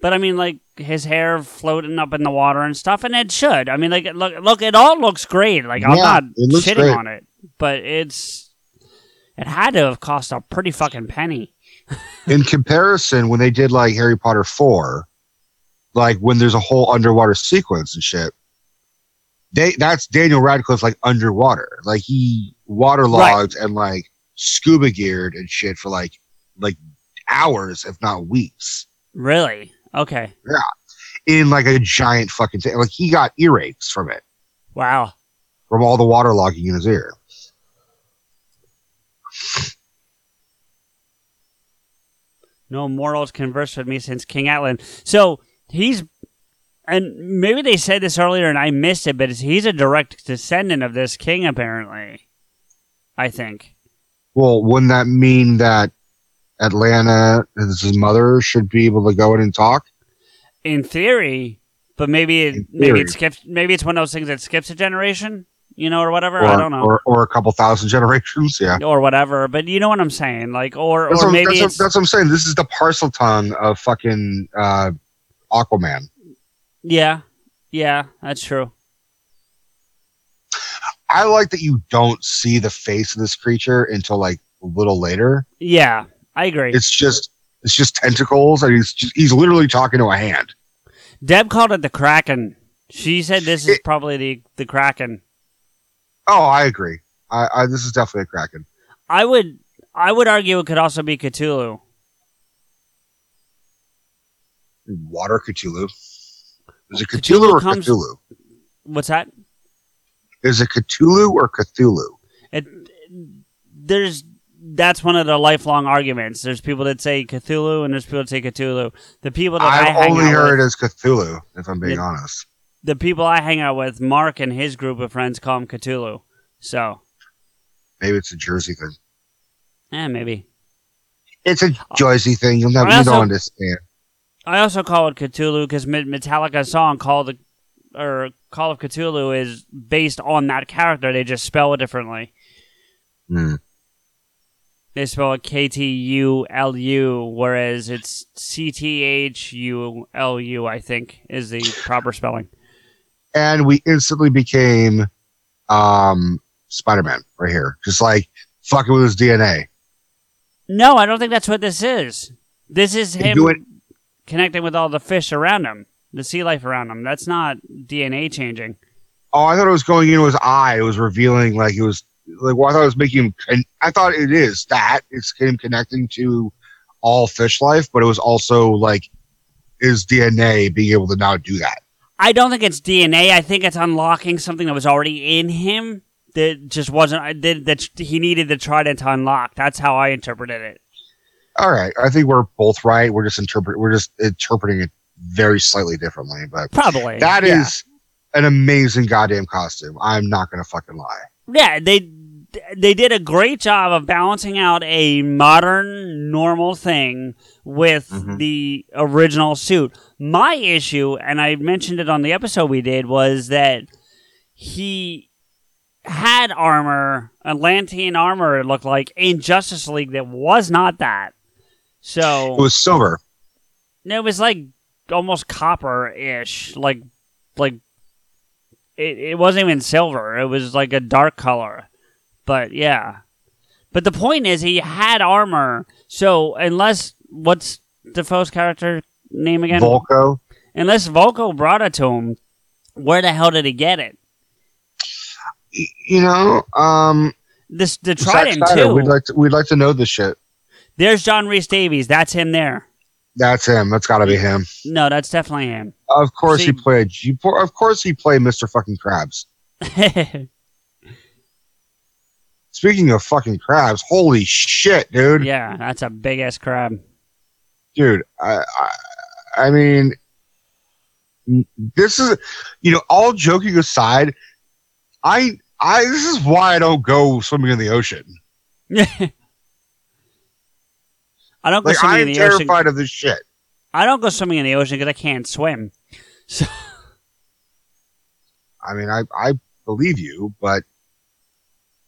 Speaker 2: but I mean, like his hair floating up in the water and stuff, and it should. I mean, like look, look, it all looks great. Like I'm
Speaker 1: Yeah,
Speaker 2: not
Speaker 1: it
Speaker 2: shitting
Speaker 1: great.
Speaker 2: on it, but it's it had to have cost a pretty fucking penny. <laughs>
Speaker 1: In comparison, when they did like Harry Potter four, like when there's a whole underwater sequence and shit. They that's Daniel Radcliffe like underwater, like he waterlogged and like scuba geared and shit for like like hours, if not weeks,
Speaker 2: Really? Okay.
Speaker 1: Yeah, in like a giant fucking thing. Like he got earaches from it,
Speaker 2: Wow.
Speaker 1: from all the waterlogging in his ear.
Speaker 2: No mortals conversed with me since King Atlan. So he's, and maybe they said this earlier and I missed it, but he's a direct descendant of this king, apparently. I think.
Speaker 1: Well, wouldn't that mean that Atlanna, his mother, should be able to go in and talk?
Speaker 2: In theory, but maybe it, maybe it skips. Maybe it's one of those things that skips a generation, you know, or whatever.
Speaker 1: Or,
Speaker 2: I don't know,
Speaker 1: Or, or a couple thousand <laughs> generations, yeah.
Speaker 2: or, whatever. But you know what I'm saying, like, or
Speaker 1: That's,
Speaker 2: or
Speaker 1: what,
Speaker 2: maybe
Speaker 1: that's, what, that's what I'm saying. This is the Parseltongue of fucking uh, Aquaman.
Speaker 2: yeah, yeah, that's true.
Speaker 1: I like that you don't see the face of this creature until like a little later.
Speaker 2: Yeah, I agree.
Speaker 1: It's just it's just tentacles, and he's just, he's literally talking to a hand.
Speaker 2: Deb called it the Kraken. She said this is
Speaker 1: It-
Speaker 2: probably the the Kraken.
Speaker 1: Oh, I agree. I, I this is definitely a kraken.
Speaker 2: I would I would argue it could also be Cthulhu.
Speaker 1: Water Cthulhu. Is it
Speaker 2: Cthulhu
Speaker 1: Cthulhu or
Speaker 2: comes-
Speaker 1: Cthulhu?
Speaker 2: What's that?
Speaker 1: Is it Cthulhu or Cthulhu?
Speaker 2: It there's that's one of the lifelong arguments. There's people that say Cthulhu and there's people that say Cthulhu. The people that I
Speaker 1: I've
Speaker 2: hang
Speaker 1: only heard
Speaker 2: with,
Speaker 1: as Cthulhu, if I'm being
Speaker 2: Yeah.
Speaker 1: honest.
Speaker 2: the people I hang out with, Mark and his group of friends call him Cthulhu. So,
Speaker 1: Maybe it's a Jersey thing.
Speaker 2: eh, maybe.
Speaker 1: It's a Jersey thing. You'll never
Speaker 2: I
Speaker 1: you don't understand.
Speaker 2: I also call it Cthulhu because Metallica's song called or Call of Cthulhu is based on that character. They just spell it differently.
Speaker 1: Hmm.
Speaker 2: They spell it K T U L U, whereas it's C T H U L U. I think is the proper spelling.
Speaker 1: And we instantly became um Spider-Man right here. Just like fucking with his DNA.
Speaker 2: No, I don't think that's what this is. This is him
Speaker 1: do it-
Speaker 2: connecting with all the fish around him, the sea life around him. That's not DNA changing.
Speaker 1: Oh, I thought it was going into his eye. It was revealing like it was like well, I thought it was making him. Con- I thought it is that it's him connecting to all fish life, but it was also like his DNA being able to now do that.
Speaker 2: I don't think it's DNA. I think it's unlocking something that was already in him that just wasn't did that he needed the trident to unlock. That's how I interpreted it.
Speaker 1: All right, I think we're both right. We're just interpret. We're just interpreting it very slightly differently, but
Speaker 2: Probably
Speaker 1: that
Speaker 2: yeah.
Speaker 1: is an amazing goddamn costume. I'm not gonna fucking lie.
Speaker 2: yeah. They they did a great job of balancing out a modern normal thing with
Speaker 1: Mhm.
Speaker 2: the original suit. My issue, and I mentioned it on the episode we did, was that he had armor, Atlantean armor. It looked like in Justice League that was not that. So
Speaker 1: It was silver.
Speaker 2: No, it was like almost copper ish, like like it, it wasn't even silver. It was like a dark color. But yeah. But the point is he had armor. So unless what's Dafoe's character name again?
Speaker 1: Vulko.
Speaker 2: unless Vulko brought it to him, where the hell did he get it?
Speaker 1: You know, um,
Speaker 2: This the Trident
Speaker 1: Snyder,
Speaker 2: too.
Speaker 1: We'd like to. We'd like to know this shit.
Speaker 2: There's John Rhys-Davies. That's him there.
Speaker 1: That's him. That's got to be him.
Speaker 2: No, that's definitely him.
Speaker 1: Of course
Speaker 2: See-
Speaker 1: he played. Of course he played Mr. Fucking Krabs. <laughs> Speaking of fucking crabs, holy shit, dude!
Speaker 2: yeah, that's a big ass crab.
Speaker 1: Dude, I, I, I mean, this is, you know, all joking aside, I, I, this is why I don't go swimming in the ocean. <laughs>
Speaker 2: I don't go
Speaker 1: Like
Speaker 2: swimming in
Speaker 1: I'm
Speaker 2: the ocean.
Speaker 1: terrified of this shit.
Speaker 2: I don't go swimming in the ocean because I can't swim. <laughs> So
Speaker 1: I mean, I, I believe you, but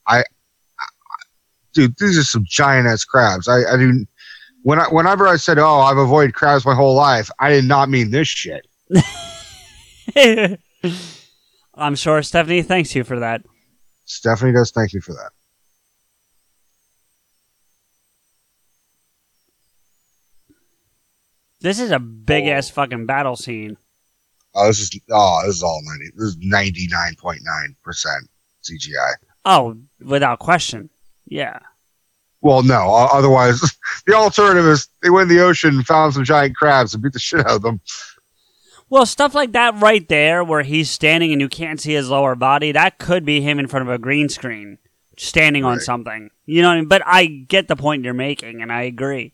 Speaker 1: I, I dude, these are some giant ass crabs. I, I do. When I, whenever I said, "Oh, I've avoided crabs my whole life," I did not mean this shit. <laughs>
Speaker 2: I'm sure Stephanie thanks you for that.
Speaker 1: Stephanie does thank you for that.
Speaker 2: This is a big ass oh. fucking battle scene.
Speaker 1: Oh, this is oh, this is all ninety. This is ninety nine point nine percent CGI.
Speaker 2: Oh, without question. Yeah.
Speaker 1: Well, no. Otherwise, <laughs> the alternative is they went in the ocean, and found some giant crabs, and beat the shit out of them.
Speaker 2: Well, stuff like that right there, where he's standing and you can't see his lower body, that could be him in front of a green screen, standing on something. You know what I mean? But I get the point you're making, and I agree.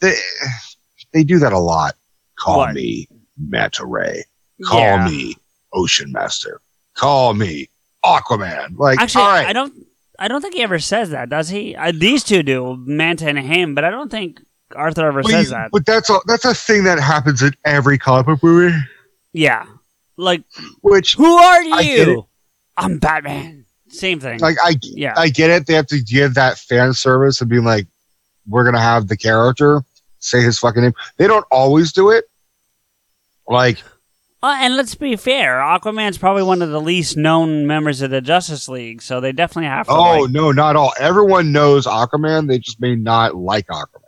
Speaker 1: They they do that a lot. Call
Speaker 2: What?
Speaker 1: me Manta Ray. Call
Speaker 2: Yeah.
Speaker 1: me Ocean Master. Call me Aquaman. Like,
Speaker 2: Actually,
Speaker 1: all right.
Speaker 2: I don't. I don't think he ever says that, does he? Uh, these two do, Manta and him, but I don't think Arthur ever
Speaker 1: But
Speaker 2: says that.
Speaker 1: But that's a that's a thing that happens in every comic book movie.
Speaker 2: Yeah, like
Speaker 1: Which,
Speaker 2: who are
Speaker 1: I get it.
Speaker 2: you? I'm Batman. Same thing.
Speaker 1: like, I
Speaker 2: yeah,
Speaker 1: I get it. They have to give that fan service and be like, we're gonna have the character say his fucking name. They don't always do it. Like,
Speaker 2: Uh, and let's be fair, Aquaman's probably one of the least known members of the Justice League, so they definitely have to.
Speaker 1: oh
Speaker 2: like-
Speaker 1: no, not all. Everyone knows Aquaman. They just may not like Aquaman.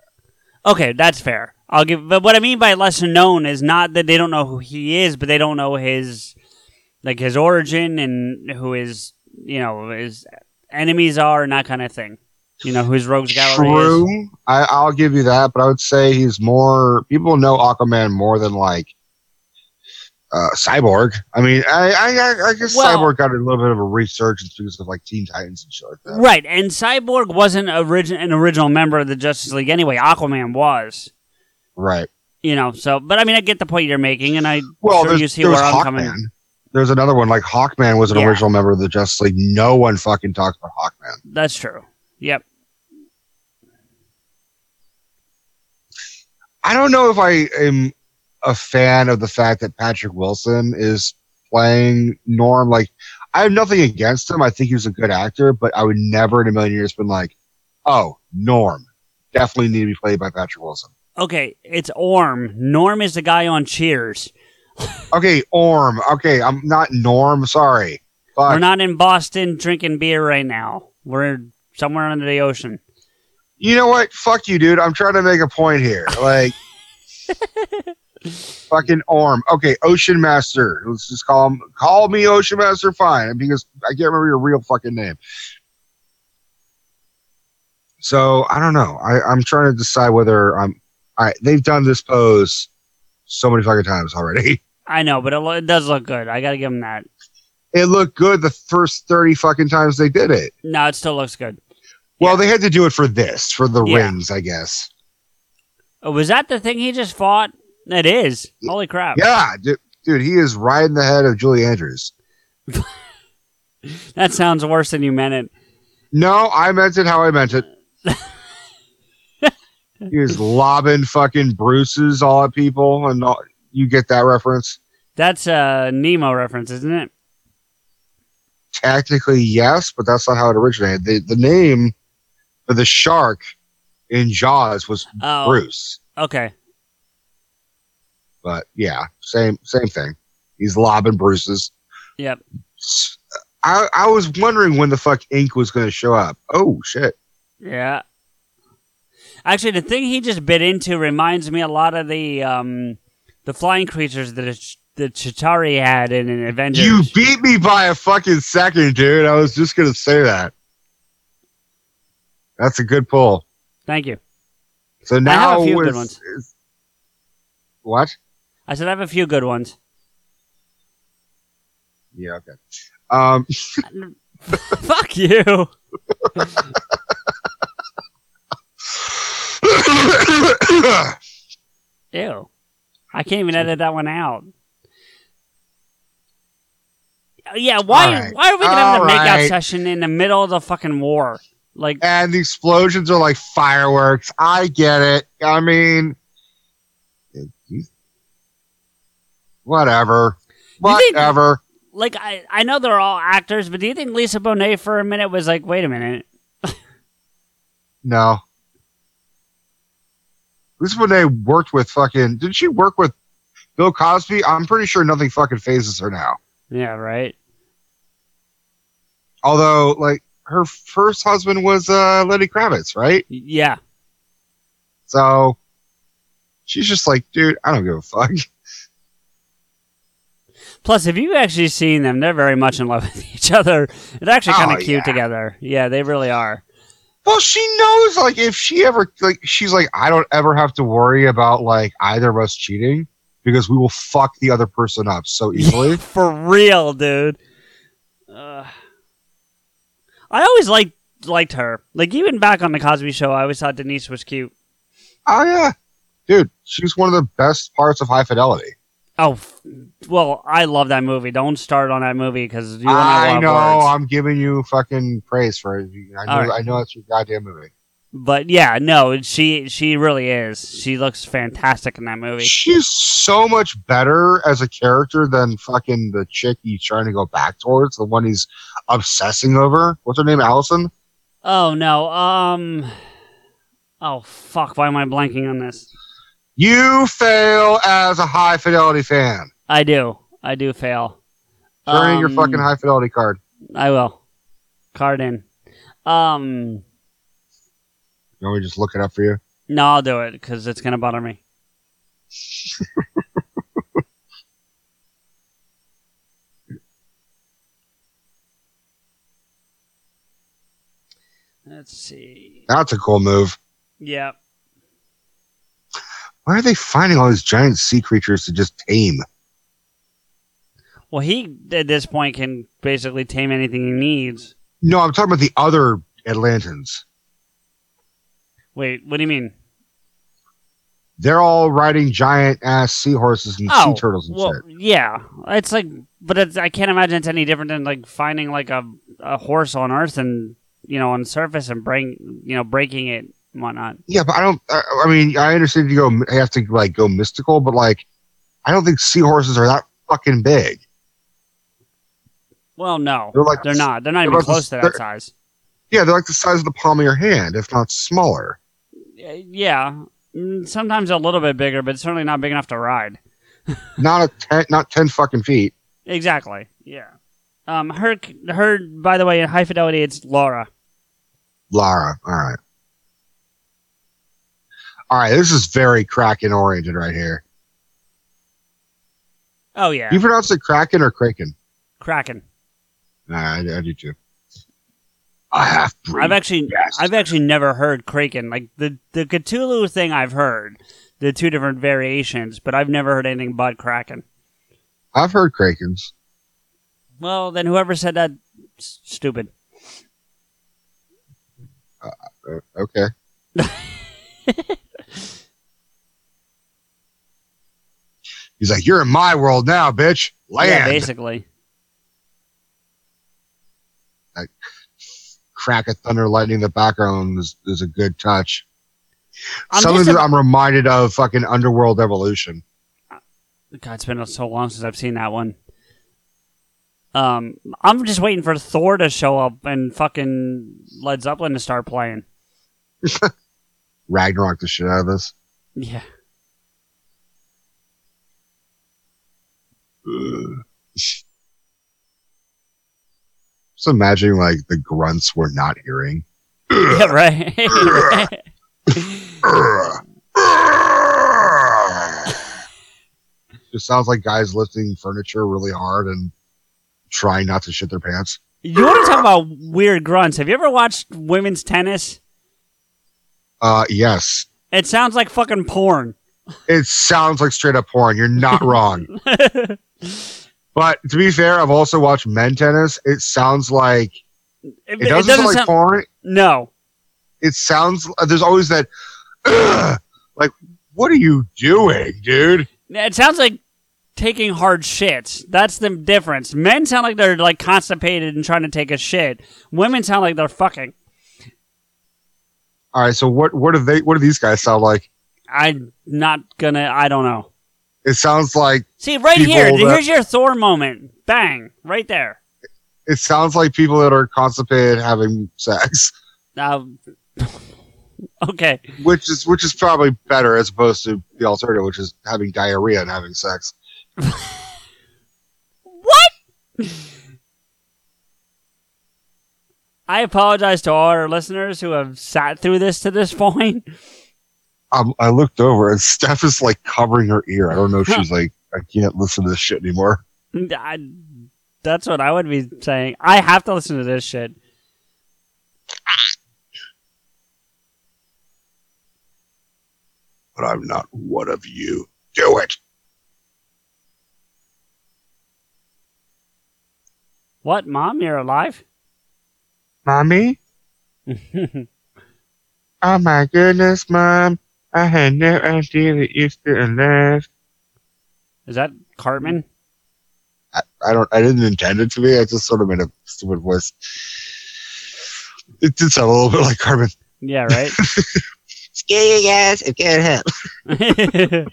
Speaker 2: okay, that's fair. I'll give. But what I mean by lesser known is not that they don't know who he is, but they don't know his like his origin and who his you know his enemies are and that kind of thing. You know who his rogues gallery is.
Speaker 1: True, I, I'll give you that, but I would say he's more. People know Aquaman more than like uh, Cyborg. I mean, I I, I guess
Speaker 2: Well-
Speaker 1: Cyborg got a little bit of a resurgence because of like Teen Titans and shit like that.
Speaker 2: Right, and Cyborg wasn't origin- an original member of the Justice League anyway. Aquaman was.
Speaker 1: Right.
Speaker 2: You know, so but I mean, I get the point you're making, and I
Speaker 1: Well,
Speaker 2: sure you see where I'm
Speaker 1: Hawkman.
Speaker 2: coming.
Speaker 1: There's another one like Hawkman was an
Speaker 2: Yeah.
Speaker 1: original member of the Justice League. No one fucking talks about Hawkman.
Speaker 2: That's true. Yep.
Speaker 1: I don't know if I am a fan of the fact that Patrick Wilson is playing Norm. Like, I have nothing against him. I think he was a good actor, but I would never in a million years been like, oh, Norm. Definitely need to be played by Patrick Wilson.
Speaker 2: Okay, it's Orm. Norm is the guy on Cheers. <laughs>
Speaker 1: Okay, Orm. Okay, I'm not Norm. Sorry. Fuck.
Speaker 2: We're not in Boston drinking beer right now. We're somewhere under the ocean.
Speaker 1: you know what? Fuck you, dude. I'm trying to make a point here. Like, <laughs> fucking Orm. Okay, Ocean Master. Let's just call him. Call me Ocean Master. Fine, because I can't remember your real fucking name. So I don't know. I, I'm trying to decide whether I'm. I they've done this pose so many fucking times already. <laughs>
Speaker 2: I know, but it, lo- it does look good. I gotta give him that.
Speaker 1: It looked good the first thirty fucking times they did it.
Speaker 2: No, it still looks good.
Speaker 1: Well, they had to do it for this, for the
Speaker 2: Yeah.
Speaker 1: rings, I guess.
Speaker 2: Oh, was that the thing he just fought? It is. Holy crap.
Speaker 1: Yeah, dude, dude, he is riding the head of Julie Andrews. <laughs>
Speaker 2: That sounds worse than you meant it.
Speaker 1: No, I meant it how I meant it. <laughs> he was lobbing fucking Bruce's all at people, and all, you get that reference.
Speaker 2: That's a Nemo reference, isn't it?
Speaker 1: Technically, yes, but that's not how it originated. The the name the shark in Jaws was
Speaker 2: Oh,
Speaker 1: Bruce,
Speaker 2: okay.
Speaker 1: but yeah, same same thing. He's lobbing Bruce's.
Speaker 2: Yep.
Speaker 1: I I was wondering when the fuck Ink was going to show up. Oh shit!
Speaker 2: Yeah. Actually, the thing he just bit into reminds me a lot of the um, the flying creatures that that Chitauri had in an Avengers.
Speaker 1: You beat me by a fucking second, dude. I was just gonna say that. That's a good pull.
Speaker 2: Thank you.
Speaker 1: So
Speaker 2: have
Speaker 1: now
Speaker 2: a few good ones.
Speaker 1: is- what?
Speaker 2: I said I have a few good ones.
Speaker 1: Yeah, okay. Um, <laughs>
Speaker 2: Fuck you. <laughs> Ew. I can't even edit that one out. Yeah, why
Speaker 1: Alright.
Speaker 2: why are we gonna have a makeout session in the middle of the fucking war? Like
Speaker 1: and the explosions are like fireworks. I get it. I mean, whatever,
Speaker 2: You think-
Speaker 1: whatever.
Speaker 2: like I, I know they're all actors, but do you think Lisa Bonet for a minute was like, wait a minute? <laughs>
Speaker 1: No. When they worked with fucking. Did she work with Bill Cosby? I'm pretty sure nothing fucking phases her now.
Speaker 2: Yeah, right.
Speaker 1: Although, like, her first husband was uh, Lenny Kravitz, right?
Speaker 2: Yeah.
Speaker 1: So she's just like, dude, I don't give a fuck.
Speaker 2: Plus, if you've actually seen them, they're very much in love with <laughs> each other. They're actually kind of
Speaker 1: Oh,
Speaker 2: cute
Speaker 1: yeah.
Speaker 2: together. Yeah, they really are.
Speaker 1: Well, she knows, like, if she ever, like, she's like, I don't ever have to worry about, like, either of us cheating because we will fuck the other person up so <laughs> easily.
Speaker 2: For real, dude. Uh, I always liked liked her. Like even back on the Cosby Show, I always thought Denise was cute.
Speaker 1: oh, yeah. Dude, she's one of the best parts of High Fidelity.
Speaker 2: Oh, f- well, I love that movie. Don't start on that movie because you I,
Speaker 1: I know.
Speaker 2: words.
Speaker 1: I'm giving you fucking praise for it. I know.
Speaker 2: Right.
Speaker 1: I know it's your goddamn movie.
Speaker 2: But yeah, no, she she really is. She looks fantastic in that movie.
Speaker 1: She's so much better as a character than fucking the chick he's trying to go back towards, the one he's obsessing over. What's her name? Allison.
Speaker 2: Oh no, um, oh fuck, why am I blanking on this?
Speaker 1: You fail as a high fidelity fan.
Speaker 2: I do, I do fail.
Speaker 1: Turn in your
Speaker 2: Um,
Speaker 1: fucking high fidelity card.
Speaker 2: I will. Card in. Um,
Speaker 1: You want me to just look it up for you?
Speaker 2: no, I'll do it because it's gonna bother me. <laughs> Let's see.
Speaker 1: That's a cool move.
Speaker 2: Yeah.
Speaker 1: Why are they finding all these giant sea creatures to just tame?
Speaker 2: Well, he at this point can basically tame anything he needs.
Speaker 1: No, I'm talking about the other Atlantans.
Speaker 2: Wait, what do you mean?
Speaker 1: They're all riding giant ass seahorses and sea oh, turtles and
Speaker 2: Oh, well,
Speaker 1: shit.
Speaker 2: yeah. It's like, but it's, I can't imagine it's any different than like finding like a, a horse on Earth and you know on surface and bring you know breaking it and whatnot.
Speaker 1: Yeah, but I don't. I, I mean, I understand you go. You have to like go mystical, but like, I don't think seahorses are that fucking big.
Speaker 2: Well, no,
Speaker 1: They're like
Speaker 2: they're not. They're not
Speaker 1: they're
Speaker 2: even
Speaker 1: about the-
Speaker 2: close to that size.
Speaker 1: Yeah, they're like the size of the palm of your hand, if not smaller.
Speaker 2: Yeah, Mm, sometimes a little bit bigger, but certainly not big enough to ride. <laughs>
Speaker 1: Not a ten, not ten fucking feet.
Speaker 2: Exactly. Yeah. Um, her, her. By the way, in high fidelity, it's Laura.
Speaker 1: Lara. All right. All right. This is very Kraken oriented right here.
Speaker 2: Oh yeah,
Speaker 1: You pronounce it Kraken or Kraken?
Speaker 2: Kraken.
Speaker 1: Nah, I, I do too. I have.
Speaker 2: I've actually. I've actually never heard Kraken. Like the the Cthulhu thing, I've heard the two different variations, but I've never heard anything but Kraken.
Speaker 1: I've heard Krakens.
Speaker 2: Well, then whoever said that, stupid.
Speaker 1: Uh, okay. <laughs> He's like, "You're in my world now, bitch. Land."
Speaker 2: Yeah, basically.
Speaker 1: Crack of thunder, lightning in the background is, is a good touch.
Speaker 2: I'm
Speaker 1: Some of
Speaker 2: just
Speaker 1: it
Speaker 2: a-
Speaker 1: I'm reminded of fucking Underworld Evolution.
Speaker 2: God, it's been so long since I've seen that one. Um, I'm just waiting for Thor to show up and fucking Led Zeppelin to start playing. <laughs>
Speaker 1: Ragnarok the shit out of this.
Speaker 2: Yeah.
Speaker 1: Ugh. <laughs> Just imagining like the grunts we're not hearing.
Speaker 2: Yeah, <laughs> right.
Speaker 1: Just sounds like guys lifting furniture really hard and trying not to shit their pants.
Speaker 2: you want to talk about weird grunts? Have you ever watched women's tennis?
Speaker 1: Uh, yes.
Speaker 2: It sounds like fucking porn.
Speaker 1: It sounds like straight up porn. You're not <laughs> wrong. <laughs> But to be fair, I've also watched men tennis. It sounds like
Speaker 2: It,
Speaker 1: it doesn't, sound like porn.
Speaker 2: No.
Speaker 1: It sounds uh, there's always that like what are you doing, dude?
Speaker 2: It sounds like taking hard shits. That's the difference. Men sound like they're like constipated and trying to take a shit. Women sound like they're fucking.
Speaker 1: All right, so what what do they what do these guys sound like?
Speaker 2: I'm not gonna. I don't know.
Speaker 1: It sounds like
Speaker 2: See, right here.
Speaker 1: that-
Speaker 2: Here's your Thor moment. Bang. Right there.
Speaker 1: it sounds like people that are constipated having sex,
Speaker 2: Uh, <laughs> okay.
Speaker 1: which is which is probably better as opposed to the alternative, which is having diarrhea and having sex. <laughs>
Speaker 2: What? I apologize to all our listeners who have sat through this to this <laughs> point.
Speaker 1: Um, I looked over and <laughs> Steph is like covering her ear. I don't know if she's like, I can't listen to this shit anymore.
Speaker 2: I, that's what I would be saying. I have to listen to this shit.
Speaker 1: But I'm not one of you. Do it.
Speaker 2: What, mom? You're alive?
Speaker 1: Mommy? <laughs> Oh my goodness, mom. I had no idea that you're still alive.
Speaker 2: Is that Cartman?
Speaker 1: I, I don't I didn't intend it to be. I just sort of made a stupid voice. It did sound a little bit like Cartman.
Speaker 2: Yeah, right. <laughs>
Speaker 3: Scare you guys. I can't help.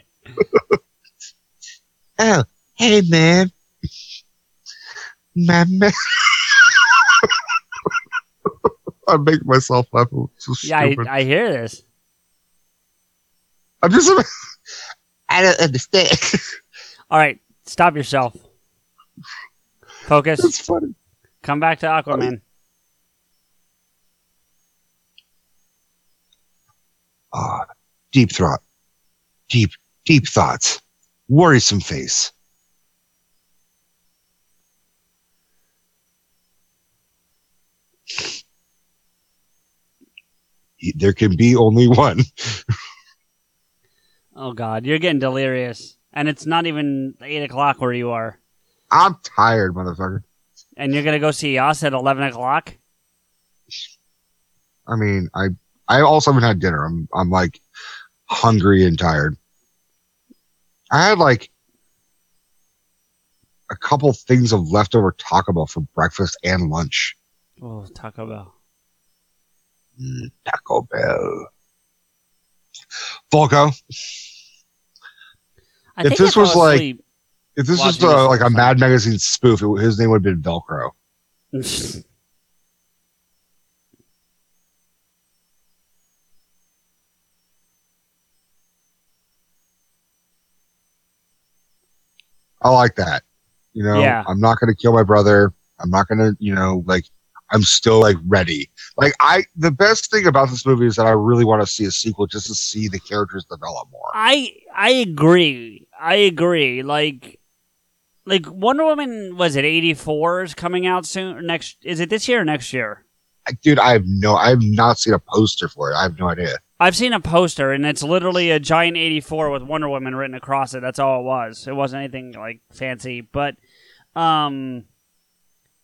Speaker 3: Oh, hey, man.
Speaker 1: man. <laughs> I make myself laugh. It's so
Speaker 2: yeah, I,
Speaker 1: stupid.
Speaker 2: I hear this.
Speaker 1: I'm just
Speaker 3: I don't understand. <laughs>
Speaker 2: All right, stop yourself. Focus.
Speaker 1: it's funny.
Speaker 2: Come back to Aquaman.
Speaker 1: Ah, deep thought. Deep, deep thoughts. Worrisome face. There can be only one. <laughs>
Speaker 2: Oh God, you're getting delirious, and it's not even eight o'clock where you are,
Speaker 1: I'm tired, motherfucker.
Speaker 2: and you're gonna go see us at eleven o'clock.
Speaker 1: I mean, I I also haven't had dinner. I'm I'm like hungry and tired. I had like a couple things of leftover Taco Bell for breakfast and lunch.
Speaker 2: Oh, Taco Bell.
Speaker 1: Mm, Taco Bell. Vulko,
Speaker 2: I
Speaker 1: If
Speaker 2: think
Speaker 1: this
Speaker 2: I
Speaker 1: was like- if this was
Speaker 2: Watching this
Speaker 1: uh, like a Mad Magazine spoof, it, his name would have been Velcro. I like that. You know,
Speaker 2: Yeah.
Speaker 1: I'm not going to kill my brother. I'm not going to, you know, like, I'm still like ready. Like, I, the best thing about this movie is that I really want to see a sequel just to see the characters develop more.
Speaker 2: I I agree. I agree. Like like Wonder Woman was it 84 is coming out soon or next is it this year or next year?
Speaker 1: Dude, I have no, I have not seen a poster for it. I have no idea.
Speaker 2: I've seen a poster and it's literally a giant 84 with Wonder Woman written across it. That's all it was. It wasn't anything like fancy, but um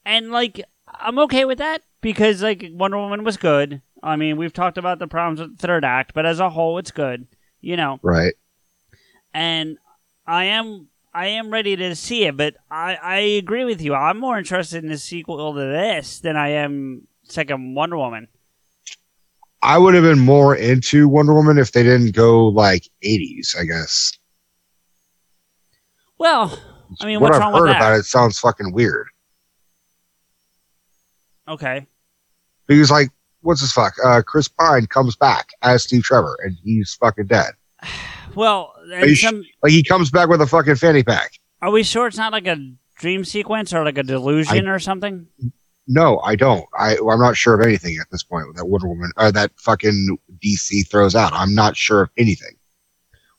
Speaker 2: and like I'm okay with that because like Wonder Woman was good. I mean, we've talked about the problems with the third act, but as a whole it's good. You know.
Speaker 1: Right.
Speaker 2: and I am I am ready to see it, but I, I agree with you. I'm more interested in the sequel to this than I am second Wonder Woman.
Speaker 1: I would have been more into Wonder Woman if they didn't go like 80s, I guess.
Speaker 2: Well, I mean,
Speaker 1: what I've
Speaker 2: wrong with
Speaker 1: heard
Speaker 2: that?
Speaker 1: about it sounds fucking weird.
Speaker 2: Okay,
Speaker 1: Because like, what's his fuck? Uh, Chris Pine comes back as Steve Trevor, and he's fucking dead. <sighs>
Speaker 2: well,
Speaker 1: sh-
Speaker 2: some,
Speaker 1: Like he comes back with a fucking fanny pack.
Speaker 2: are we sure it's not like a dream sequence or like a delusion or something?
Speaker 1: No, I don't. I I'm not sure of anything at this point that Wonder Woman or that fucking DC throws out. I'm not sure of anything.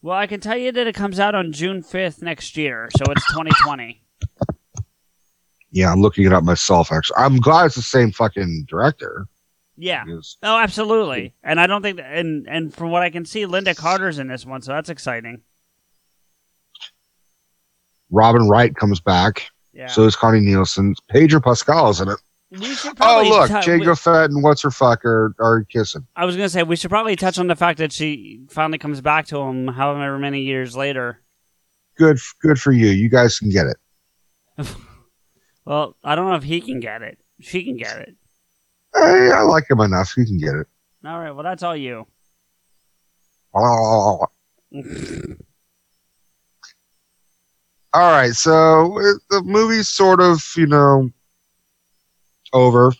Speaker 2: Well, I can tell you that it comes out on June 5th next year, so it's 2020. <laughs>
Speaker 1: Yeah, I'm looking it up myself. Actually, I'm glad it's the same fucking director.
Speaker 2: Yeah.
Speaker 1: because-
Speaker 2: Oh, absolutely. And I don't think that, and and from what I can see, Lynda Carter's in this one, so that's exciting.
Speaker 1: Robin Wright comes back.
Speaker 2: Yeah.
Speaker 1: So is Connie Nielsen. Pedro Pascal is in it.
Speaker 2: we
Speaker 1: Oh look,
Speaker 2: tou-
Speaker 1: Jango Fett and what's her fuck are, are kissing.
Speaker 2: I was gonna say we should probably touch on the fact that she finally comes back to him, however many years later.
Speaker 1: Good, good for you. You guys can get it. <laughs>
Speaker 2: Well, I don't know if he can get it. She can get it.
Speaker 1: Hey, I like him enough. He can get it.
Speaker 2: All right. Well, that's all you. <laughs>
Speaker 1: All right, so the movie's sort of, you know, over.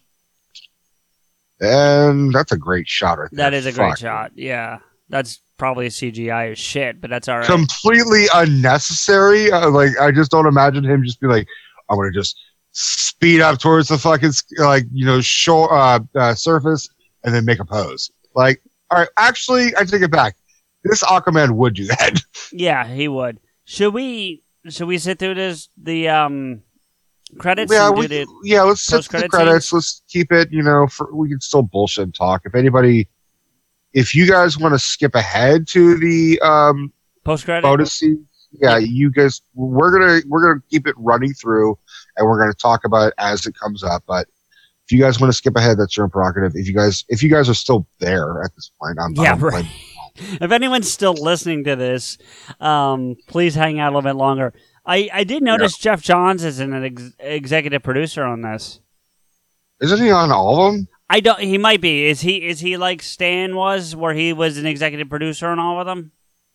Speaker 1: And that's a great shot right there.
Speaker 2: That is a great shot. Yeah, that's probably CGI as shit, but that's all right.
Speaker 1: Completely unnecessary. Uh, like, I just don't imagine him just be like, I'm going to just speed up towards the fucking like you know shore uh, uh, surface, and then make a pose. Like, all right, actually, I take it back. This Aquaman would do that. <laughs>
Speaker 2: Yeah, he would. Should we? Should we sit through this the um credits?
Speaker 1: yeah, we,
Speaker 2: the,
Speaker 1: yeah. Let's sit to the credits. Let's keep it. You know, for, we can still bullshit and talk. If anybody, if you guys want to skip ahead to the um
Speaker 2: post credit.
Speaker 1: bonus scenes, yeah, you guys, we're gonna we're gonna keep it running through, and we're gonna talk about it as it comes up. But if you guys want to skip ahead, that's your prerogative. If you guys if you guys are still there at this point, I'm
Speaker 2: Yeah,
Speaker 1: I'm
Speaker 2: right. if anyone's still listening to this, um, please hang out a little bit longer. I, I did notice Geoff Johns is an ex- executive producer on this.
Speaker 1: isn't he on all of them?
Speaker 2: I don't. He might be. Is he? Is he like Stan was, where he was an executive producer on all of them?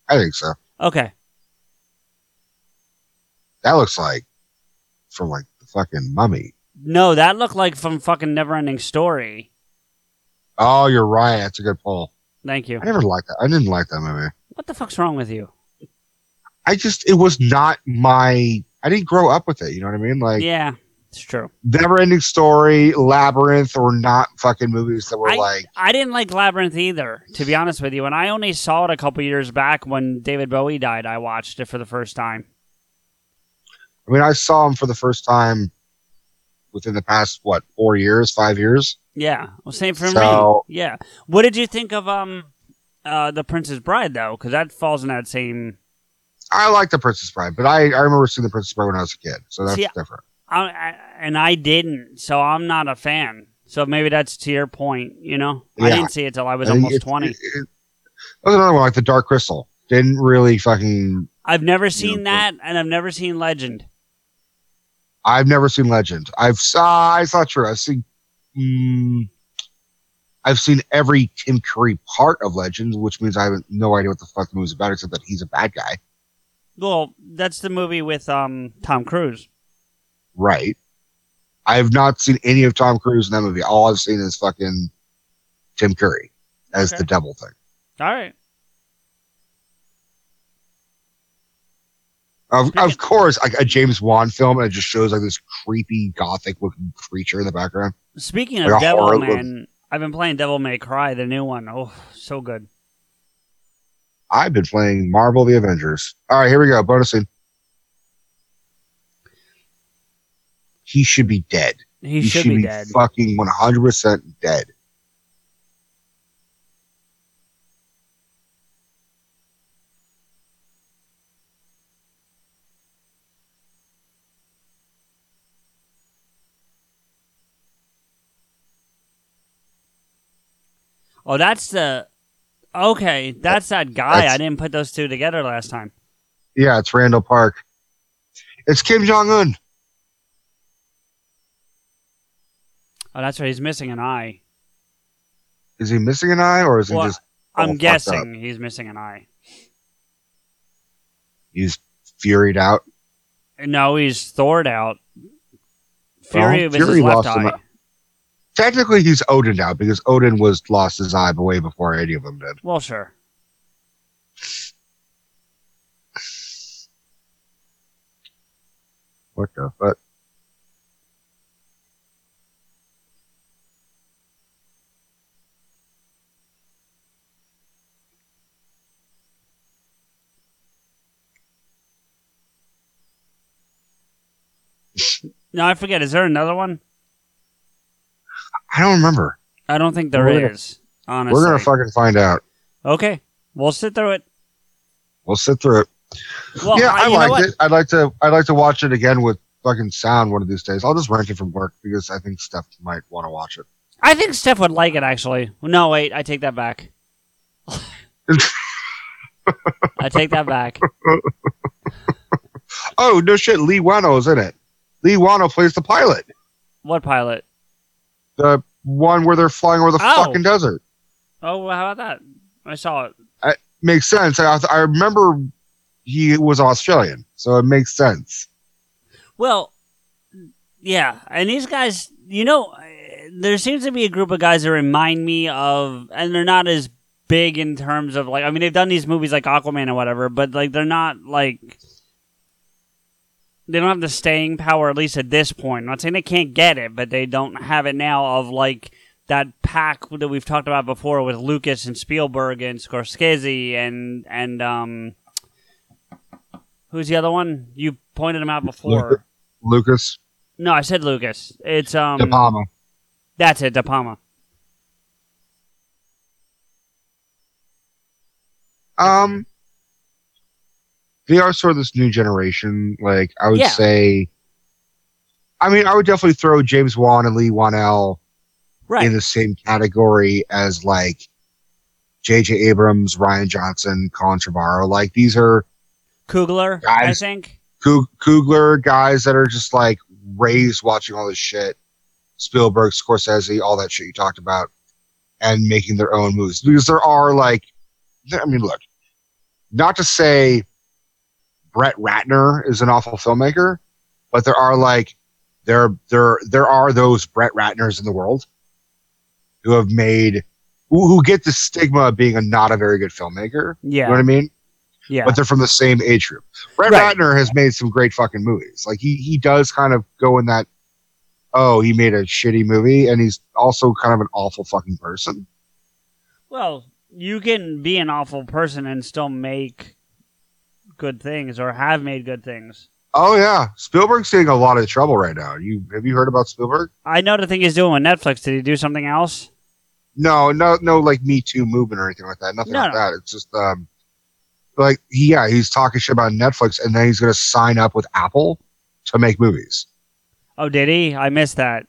Speaker 1: I think so.
Speaker 2: Okay.
Speaker 1: That looks like from like the fucking mummy.
Speaker 2: No, that looked like from fucking Neverending Story.
Speaker 1: Oh, you're right. That's a good pull.
Speaker 2: Thank you.
Speaker 1: I never liked that. I didn't like that movie.
Speaker 2: What the fuck's wrong with you?
Speaker 1: I just it was not my. I didn't grow up with it. You know what I mean? Like
Speaker 2: yeah, it's true.
Speaker 1: Never Ending Story, Labyrinth, or not fucking movies that were
Speaker 2: I,
Speaker 1: like.
Speaker 2: I didn't like Labyrinth either, to be honest with you. And I only saw it a couple years back when David Bowie died. I watched it for the first time.
Speaker 1: I mean, I saw him for the first time within the past what four years, five years.
Speaker 2: Yeah, well, same for
Speaker 1: So-
Speaker 2: me. Yeah. What did you think of um, uh, the Princess Bride though? Because that falls in that same.
Speaker 1: I like the Princess Bride, but I, I remember seeing the Princess Bride when I was a kid, so that's
Speaker 2: See,
Speaker 1: different.
Speaker 2: I, I, and I didn't, so I'm not a fan. So maybe that's to your point. You know, I didn't see it till I was
Speaker 1: I think
Speaker 2: almost twenty.
Speaker 1: it- it- that was another one like the Dark Crystal. Didn't really fucking.
Speaker 2: I've never seen
Speaker 1: Yeah.
Speaker 2: that, and I've never seen Legend.
Speaker 1: I've never seen Legend. I've saw. It's not true. I've seen. Mm, I've seen every Tim Curry part of Legend, which means I have no idea what the fuck the movie's about, except that he's a bad guy.
Speaker 2: Well, that's the movie with um Tom Cruise.
Speaker 1: Right. I have not seen any of Tom Cruise in that movie. All I've seen is fucking Tim Curry as
Speaker 2: Okay.
Speaker 1: the devil thing.
Speaker 2: All right.
Speaker 1: Of, of course, like a James Wan film, and it just shows like this creepy gothic looking creature in the background.
Speaker 2: Speaking
Speaker 1: Like
Speaker 2: of Devil Man, I've been playing Devil May Cry, the new one. Oh, so good.
Speaker 1: I've been playing Marvel the Avengers. All right, here we go. Bonus scene. He should be dead.
Speaker 2: He, should, be, dead.
Speaker 1: fucking 100% dead.
Speaker 2: Oh, that's the. Okay, that's that guy.
Speaker 1: That's-
Speaker 2: I didn't put those two together last time.
Speaker 1: Yeah, it's Randall Park. It's Kim Jong Un.
Speaker 2: Oh, that's right. He's missing an eye.
Speaker 1: Is he missing an eye, or is he just?
Speaker 2: I'm guessing he's missing an eye.
Speaker 1: He's furied out.
Speaker 2: No, he's Thored out. Fury
Speaker 1: Well,
Speaker 2: was his left eye.
Speaker 1: Technically, he's Odin now because Odin was lost his eye way before any of them did.
Speaker 2: Well, sure.
Speaker 1: What the fuck? <laughs>
Speaker 2: No, I forget. Is there another one?
Speaker 1: I don't remember.
Speaker 2: I don't think there
Speaker 1: We're
Speaker 2: is. Honestly.
Speaker 1: We're gonna fucking find out.
Speaker 2: okay, we'll sit through it.
Speaker 1: We'll sit through it.
Speaker 2: Well,
Speaker 1: yeah,
Speaker 2: I,
Speaker 1: I, liked it. I'd like to. I'd like to watch it again with fucking sound one of these days. I'll just rent it from work because I think Steph might want to watch it.
Speaker 2: I think Steph would like it actually. No, wait, I take that back. <laughs> I take that back. <laughs>
Speaker 1: Oh no shit! Leigh Whannell's in it. Leigh Whannell plays the pilot,
Speaker 2: What pilot?
Speaker 1: the one where they're flying over the
Speaker 2: Oh.
Speaker 1: fucking desert.
Speaker 2: Oh, well, how about that? I saw it.
Speaker 1: Makes sense. I, I remember he was Australian, so it makes sense.
Speaker 2: Well, yeah, and these guys, you know, there seems to be a group of guys that remind me of, and they're not as big in terms of like, I mean, they've done these movies like Aquaman or whatever, but like they're not like they don't have the staying power at least at this point. I'm not saying they can't get it, but they don't have it now of like that pack that we've talked about before with Lucas and Spielberg and Scorsese and and um who's the other one? You pointed him out before.
Speaker 1: Lucas
Speaker 2: No, I said Lucas. It's um
Speaker 1: De Palma.
Speaker 2: that's it, De Palma.
Speaker 1: Um, they are sort of this new generation. Like I would
Speaker 2: Yeah.
Speaker 1: say, I mean, I would definitely throw James Wan and Leigh Whannell
Speaker 2: Right.
Speaker 1: in the same category as like J.J. Abrams, Rian Johnson, Colin Trevorrow. Like these are
Speaker 2: Coogler, I
Speaker 1: Guys.
Speaker 2: think.
Speaker 1: Kug- Coogler guys that are just like raised watching all this shit. Spielberg, Scorsese, all that shit you talked about, and making their own movies. Because there are like, I mean, look, not to say Brett Ratner is an awful filmmaker, but there are like, there, there, there are those Brett Ratners in the world who have made, who, who get the stigma of being a not a very good filmmaker.
Speaker 2: Yeah.
Speaker 1: You know what I mean?
Speaker 2: yeah.
Speaker 1: but they're from the same age group. Brett
Speaker 2: Right.
Speaker 1: Ratner has made some great fucking movies. Like he he does kind of go in that. Oh, he made a shitty movie, and he's also kind of an awful fucking person.
Speaker 2: Well, you can be an awful person and still make good things or have made good things.
Speaker 1: Oh yeah, Spielberg's getting a lot of trouble right now. You have you heard about Spielberg?
Speaker 2: I know the thing he's doing with Netflix. Did he do something else?
Speaker 1: No, no, no, like Me Too movement or anything like that. Nothing
Speaker 2: No,
Speaker 1: like
Speaker 2: no.
Speaker 1: that. It's just um, like he, yeah, he's talking shit about Netflix, and then he's gonna sign up with Apple to make movies.
Speaker 2: Oh, did he? I missed that.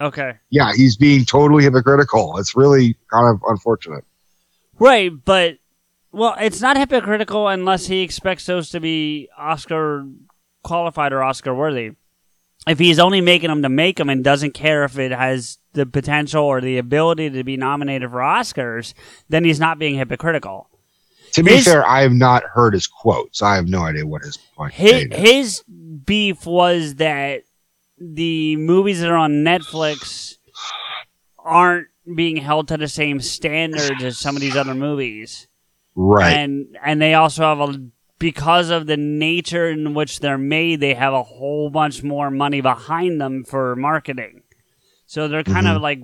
Speaker 2: Okay.
Speaker 1: Yeah, he's being totally hypocritical. It's really kind of unfortunate.
Speaker 2: Right, but well, it's not hypocritical unless he expects those to be Oscar qualified or Oscar worthy. If he's only making them to make them and doesn't care if it has the potential or the ability to be nominated for Oscars, then he's not being hypocritical.
Speaker 1: To be
Speaker 2: His-
Speaker 1: fair, I have not heard his quotes. I have no idea what his point
Speaker 2: His,
Speaker 1: is.
Speaker 2: his beef was that the movies that are on Netflix aren't being held to the same standards as some of these other movies.
Speaker 1: Right.
Speaker 2: and and they also have a because of the nature in which they're made they have a whole bunch more money behind them for marketing so they're kind of like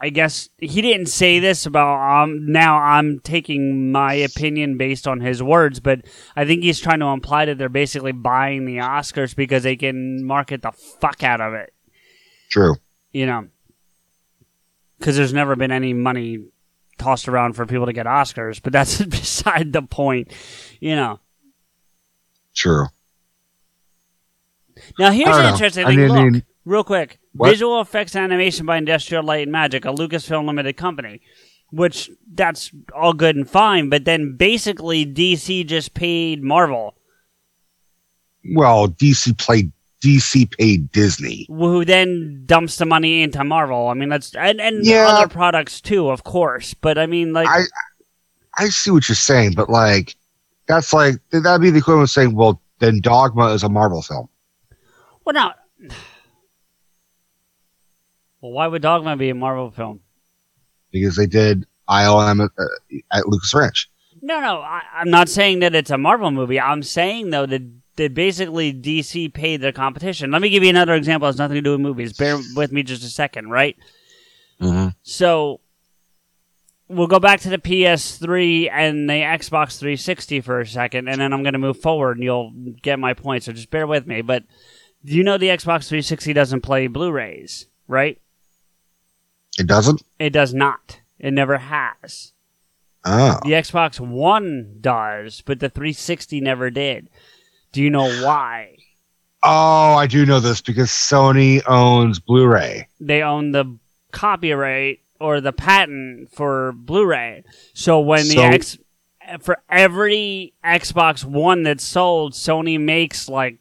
Speaker 2: i guess he didn't say this about um now i'm taking my opinion based on his words but i think he's trying to imply that they're basically buying the oscars because they can market the fuck out of it
Speaker 1: True.
Speaker 2: you know because there's never been any money tossed around for people to get Oscars, but that's <laughs> beside the point, you know.
Speaker 1: True.
Speaker 2: Now here's an interesting thing.
Speaker 1: mean-
Speaker 2: Look,
Speaker 1: I mean-
Speaker 2: real quick,
Speaker 1: What?
Speaker 2: visual effects animation by Industrial Light and Magic, a Lucasfilm Limited company, which that's all good and fine, but then basically DC just paid Marvel,
Speaker 1: Well, DC played DC paid Disney.
Speaker 2: who then dumps the money into Marvel. I mean, that's and and
Speaker 1: Yeah.
Speaker 2: other products too, of course. But I mean, like,
Speaker 1: I I see what you're saying, but like that's like that'd be the equivalent of saying, well, then Dogma is a Marvel film.
Speaker 2: well, now. <sighs> Well, why would Dogma be a Marvel film?
Speaker 1: Because they did ILM at, uh, at Lucas Ranch.
Speaker 2: No, no, I, I'm not saying that it's a Marvel movie. I'm saying though that that basically DC paid their competition. Let me give you another example. It has nothing to do with movies. Bear with me just a second, right?
Speaker 1: Mm-hmm.
Speaker 2: So we'll go back to the PS3 and the Xbox 360 for a second, and then I'm going to move forward, and you'll get my point. So just bear with me. But you know the Xbox 360 doesn't play Blu-rays, right?
Speaker 1: It doesn't.
Speaker 2: It does not. It never has.
Speaker 1: Oh,
Speaker 2: The Xbox One does, but the 360 never did. Do you know why?
Speaker 1: oh, I do know this because Sony owns Blu-ray.
Speaker 2: They own the copyright or the patent for Blu-ray. So when the X for every Xbox One that's sold, Sony makes like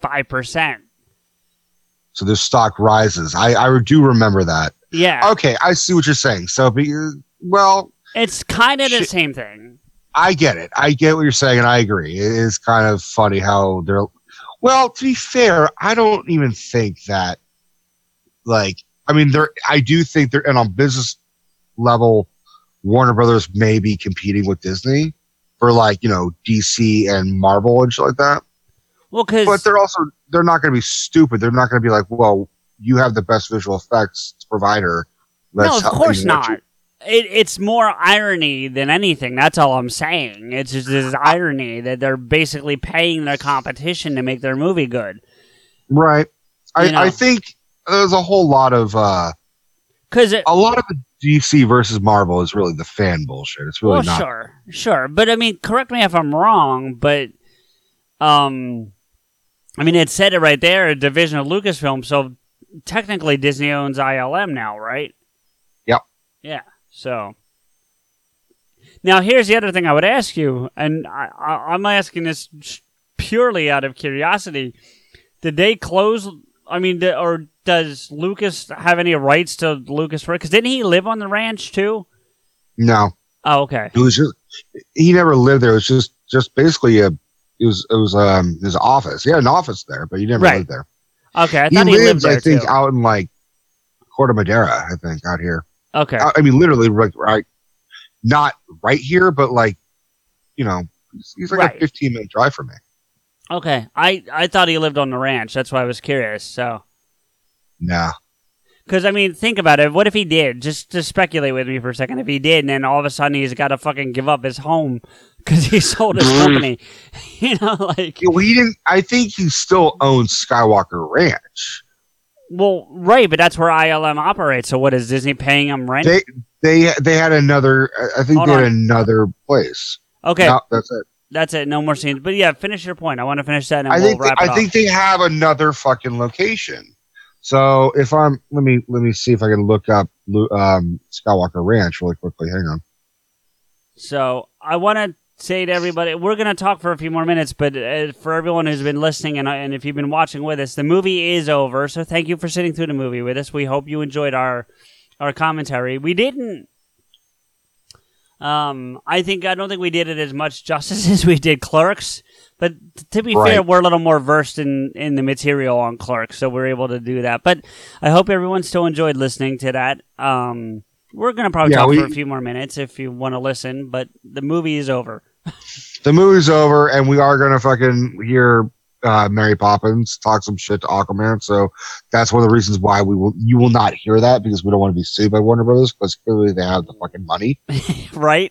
Speaker 2: five percent.
Speaker 1: So their stock rises. I I do remember that.
Speaker 2: Yeah,
Speaker 1: Okay, I see what you're saying. So, be, well,
Speaker 2: it's kind of the same thing.
Speaker 1: I get it. I get what you're saying, and I agree. It is kind of funny how they're. Well, to be fair, I don't even think that. Like, I mean, they're. I do think they're, and on business level, Warner Brothers may be competing with Disney for like you know DC and Marvel and shit like that.
Speaker 2: Well, because
Speaker 1: but they're also they're not going to be stupid. They're not going to be like, well, you have the best visual effects provider.
Speaker 2: no,
Speaker 1: Let's
Speaker 2: of course not.
Speaker 1: you-
Speaker 2: It, it's more irony than anything. That's all I'm saying. It's just this irony that they're basically paying their competition to make their movie good.
Speaker 1: Right. I,
Speaker 2: You know.
Speaker 1: I think there's a whole lot of uh,
Speaker 2: Because
Speaker 1: a lot of the DC versus Marvel is really the fan bullshit. It's really
Speaker 2: well,
Speaker 1: not.
Speaker 2: sure, sure, but I mean, correct me if I'm wrong, but um, I mean, it said it right there, a division of Lucasfilm. So technically, Disney owns ILM now, right?
Speaker 1: Yep.
Speaker 2: Yeah. So now here's the other thing I would ask you, and I, I, I'm asking this purely out of curiosity. Did they close? I mean, or does Lucas have any rights to Lucas? Because didn't he live on the ranch too?
Speaker 1: No,
Speaker 2: Oh, okay.
Speaker 1: it was just he never lived there. It was just just basically a it was it was um his office. He had an office there, but he never
Speaker 2: Right.
Speaker 1: lived there.
Speaker 2: Okay, I
Speaker 1: he
Speaker 2: thought he, lived
Speaker 1: lives,
Speaker 2: there
Speaker 1: I think,
Speaker 2: too.
Speaker 1: out in like Corte Madera. I think out here.
Speaker 2: Okay,
Speaker 1: I, I mean, literally, like right, not right here, but like you know, he's, like
Speaker 2: Right.
Speaker 1: a 15 minute drive from me.
Speaker 2: okay. I I thought he lived on the ranch. That's why I was curious. So,
Speaker 1: Nah.
Speaker 2: because I mean, think about it. What if he did? Just to speculate with me for a second. If he did, and then all of a sudden he's got to fucking give up his home <laughs> because he sold his company. <laughs> you know, like
Speaker 1: well, he didn't. I think he still owns Skywalker Ranch.
Speaker 2: Well, right, but that's where ILM operates. So, what is Disney paying them rent?
Speaker 1: They they they had another. I think
Speaker 2: Hold
Speaker 1: they had
Speaker 2: on.
Speaker 1: another place.
Speaker 2: okay,
Speaker 1: No, that's it.
Speaker 2: that's it. No more scenes. But yeah, finish your point. I want to finish that, and
Speaker 1: I
Speaker 2: we'll
Speaker 1: think
Speaker 2: wrap it
Speaker 1: I
Speaker 2: up.
Speaker 1: think they have another fucking location. So if I'm let me let me see if I can look up Lu- um, Skywalker Ranch really quickly. Hang on.
Speaker 2: So I want to say to everybody, we're going to talk for a few more minutes, but uh, for everyone who's been listening and, uh, and if you've been watching with us, the movie is over. So thank you for sitting through the movie with us. We hope you enjoyed our our commentary. We didn't. Um, I think I don't think we did it as much justice <laughs> as we did Clerks, but t- to be fair, we're a little more versed in in the material on Clerks, so we're able to do that. But I hope everyone still enjoyed listening to that. Um, we're gonna probably
Speaker 1: Yeah,
Speaker 2: talk
Speaker 1: we-
Speaker 2: for a few more minutes if you want to listen, but the movie is over. <laughs>
Speaker 1: The movie's over, and we are gonna fucking hear uh, Mary Poppins talk some shit to Aquaman. So that's one of the reasons why we will you will not hear that because we don't want to be sued by Warner Brothers because clearly they have the fucking money. <laughs>
Speaker 2: right?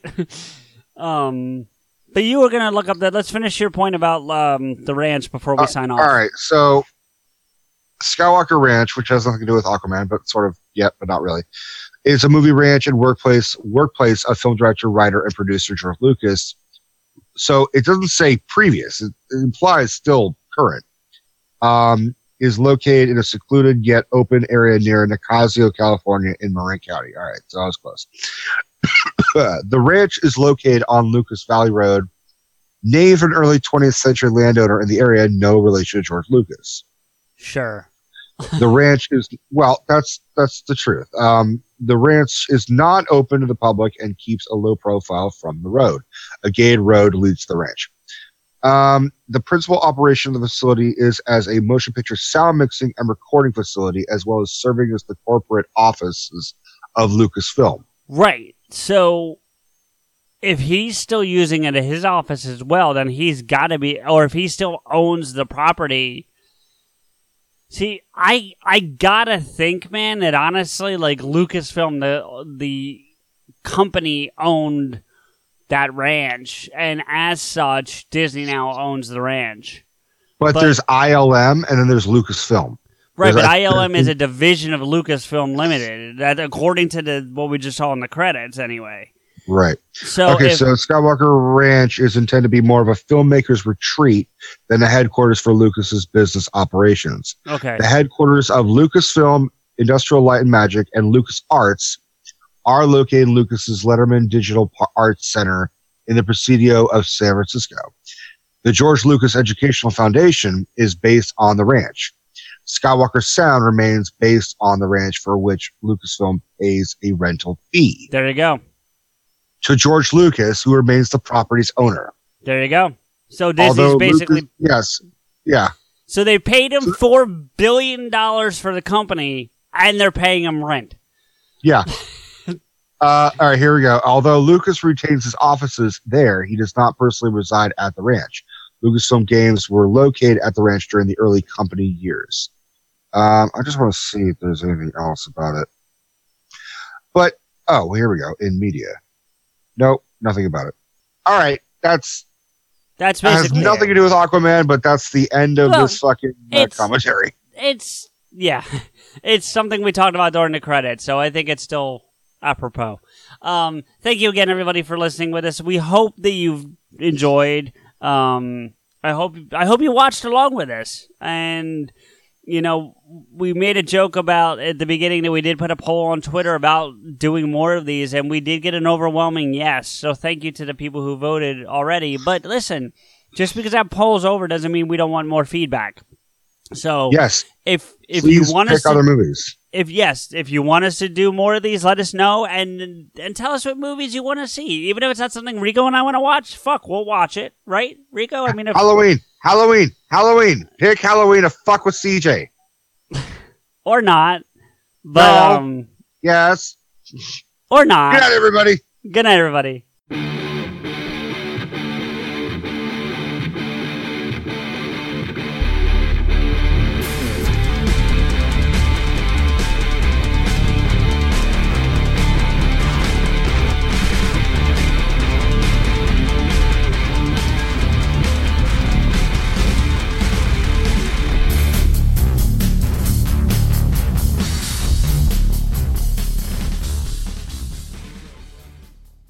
Speaker 2: um, but you were gonna look up that. Let's finish your point about um, the ranch before we
Speaker 1: Uh,
Speaker 2: sign off.
Speaker 1: All right, so Skywalker Ranch, which has nothing to do with Aquaman, but sort of yeah, but not really, is a movie ranch and workplace workplace of film director, writer, and producer George Lucas. So it doesn't say previous; it, it implies still current. Um, is located in a secluded yet open area near Nicasio, California, in Marin County. All right, so I was close. <coughs> the ranch is located on Lucas Valley Road, for an early 20th century landowner in the area, no relation to George Lucas.
Speaker 2: Sure.
Speaker 1: The ranch is well, that's that's the truth. Um, the ranch is not open to the public and keeps a low profile from the road. A gated road leads to the ranch. Um, the principal operation of the facility is as a motion picture sound mixing and recording facility, as well as serving as the corporate offices of Lucasfilm.
Speaker 2: Right. So if he's still using it at his office as well, then he's got to be, or if he still owns the property. See, I I gotta think, man, that honestly, like Lucasfilm, the the company owned that ranch, and as such, Disney now owns the ranch.
Speaker 1: But,
Speaker 2: But-
Speaker 1: there's ILM and then there's Lucasfilm.
Speaker 2: Right, but
Speaker 1: There's a-
Speaker 2: ILM is a <laughs> division of Lucasfilm Limited. That, according to the what we just saw in the credits, anyway.
Speaker 1: Right.
Speaker 2: So,
Speaker 1: okay,
Speaker 2: if,
Speaker 1: so Skywalker Ranch is intended to be more of a filmmaker's retreat than the headquarters for Lucas's business operations.
Speaker 2: okay,
Speaker 1: The headquarters of Lucasfilm, Industrial Light and Magic, and Lucas Arts are located in Lucas's Letterman Digital Arts Center in the Presidio of San Francisco. The George Lucas Educational Foundation is based on the ranch. Skywalker Sound remains based on the ranch for which Lucasfilm pays a rental fee
Speaker 2: there you go,
Speaker 1: to George Lucas, who remains the property's owner.
Speaker 2: there you go. So Disney's
Speaker 1: Although
Speaker 2: basically
Speaker 1: Lucas- yes, yeah,
Speaker 2: so they paid him four billion dollars for the company, and they're paying him rent.
Speaker 1: yeah. <laughs> Uh, all right, here we go. Although Lucas retains his offices there, he does not personally reside at the ranch. Lucasfilm games were located at the ranch during the early company years. Um, I just want to see if there's anything else about it. But oh, well, here we go in media. Nope, nothing about it. All right, that's
Speaker 2: That's
Speaker 1: that has
Speaker 2: basically
Speaker 1: nothing to do with Aquaman, but that's the end of
Speaker 2: Well,
Speaker 1: this fucking uh,
Speaker 2: it's-
Speaker 1: commentary.
Speaker 2: it's yeah, <laughs> it's something we talked about during the credits, so I think it's still apropos. Um, thank you again, everybody, for listening with us. We hope that you've enjoyed. Um, I hope I hope you watched along with us, and you know we made a joke about at the beginning that we did put a poll on Twitter about doing more of these, and we did get an overwhelming yes. So thank you to the people who voted already. But listen, just because that poll's over doesn't mean we don't want more feedback. So
Speaker 1: Yes,
Speaker 2: if if
Speaker 1: please
Speaker 2: you want us to,
Speaker 1: other movies.
Speaker 2: if yes, if you want us to do more of these, let us know and and tell us what movies you want to see. Even if it's not something Rico and I want to watch, fuck, we'll watch it, right, Rico? I mean, if,
Speaker 1: Halloween, Halloween, Halloween. Pick Halloween to fuck with CJ. <laughs>
Speaker 2: or not, but
Speaker 1: No.
Speaker 2: um,
Speaker 1: Yes.
Speaker 2: or not.
Speaker 1: Good night, everybody.
Speaker 2: Good night, everybody.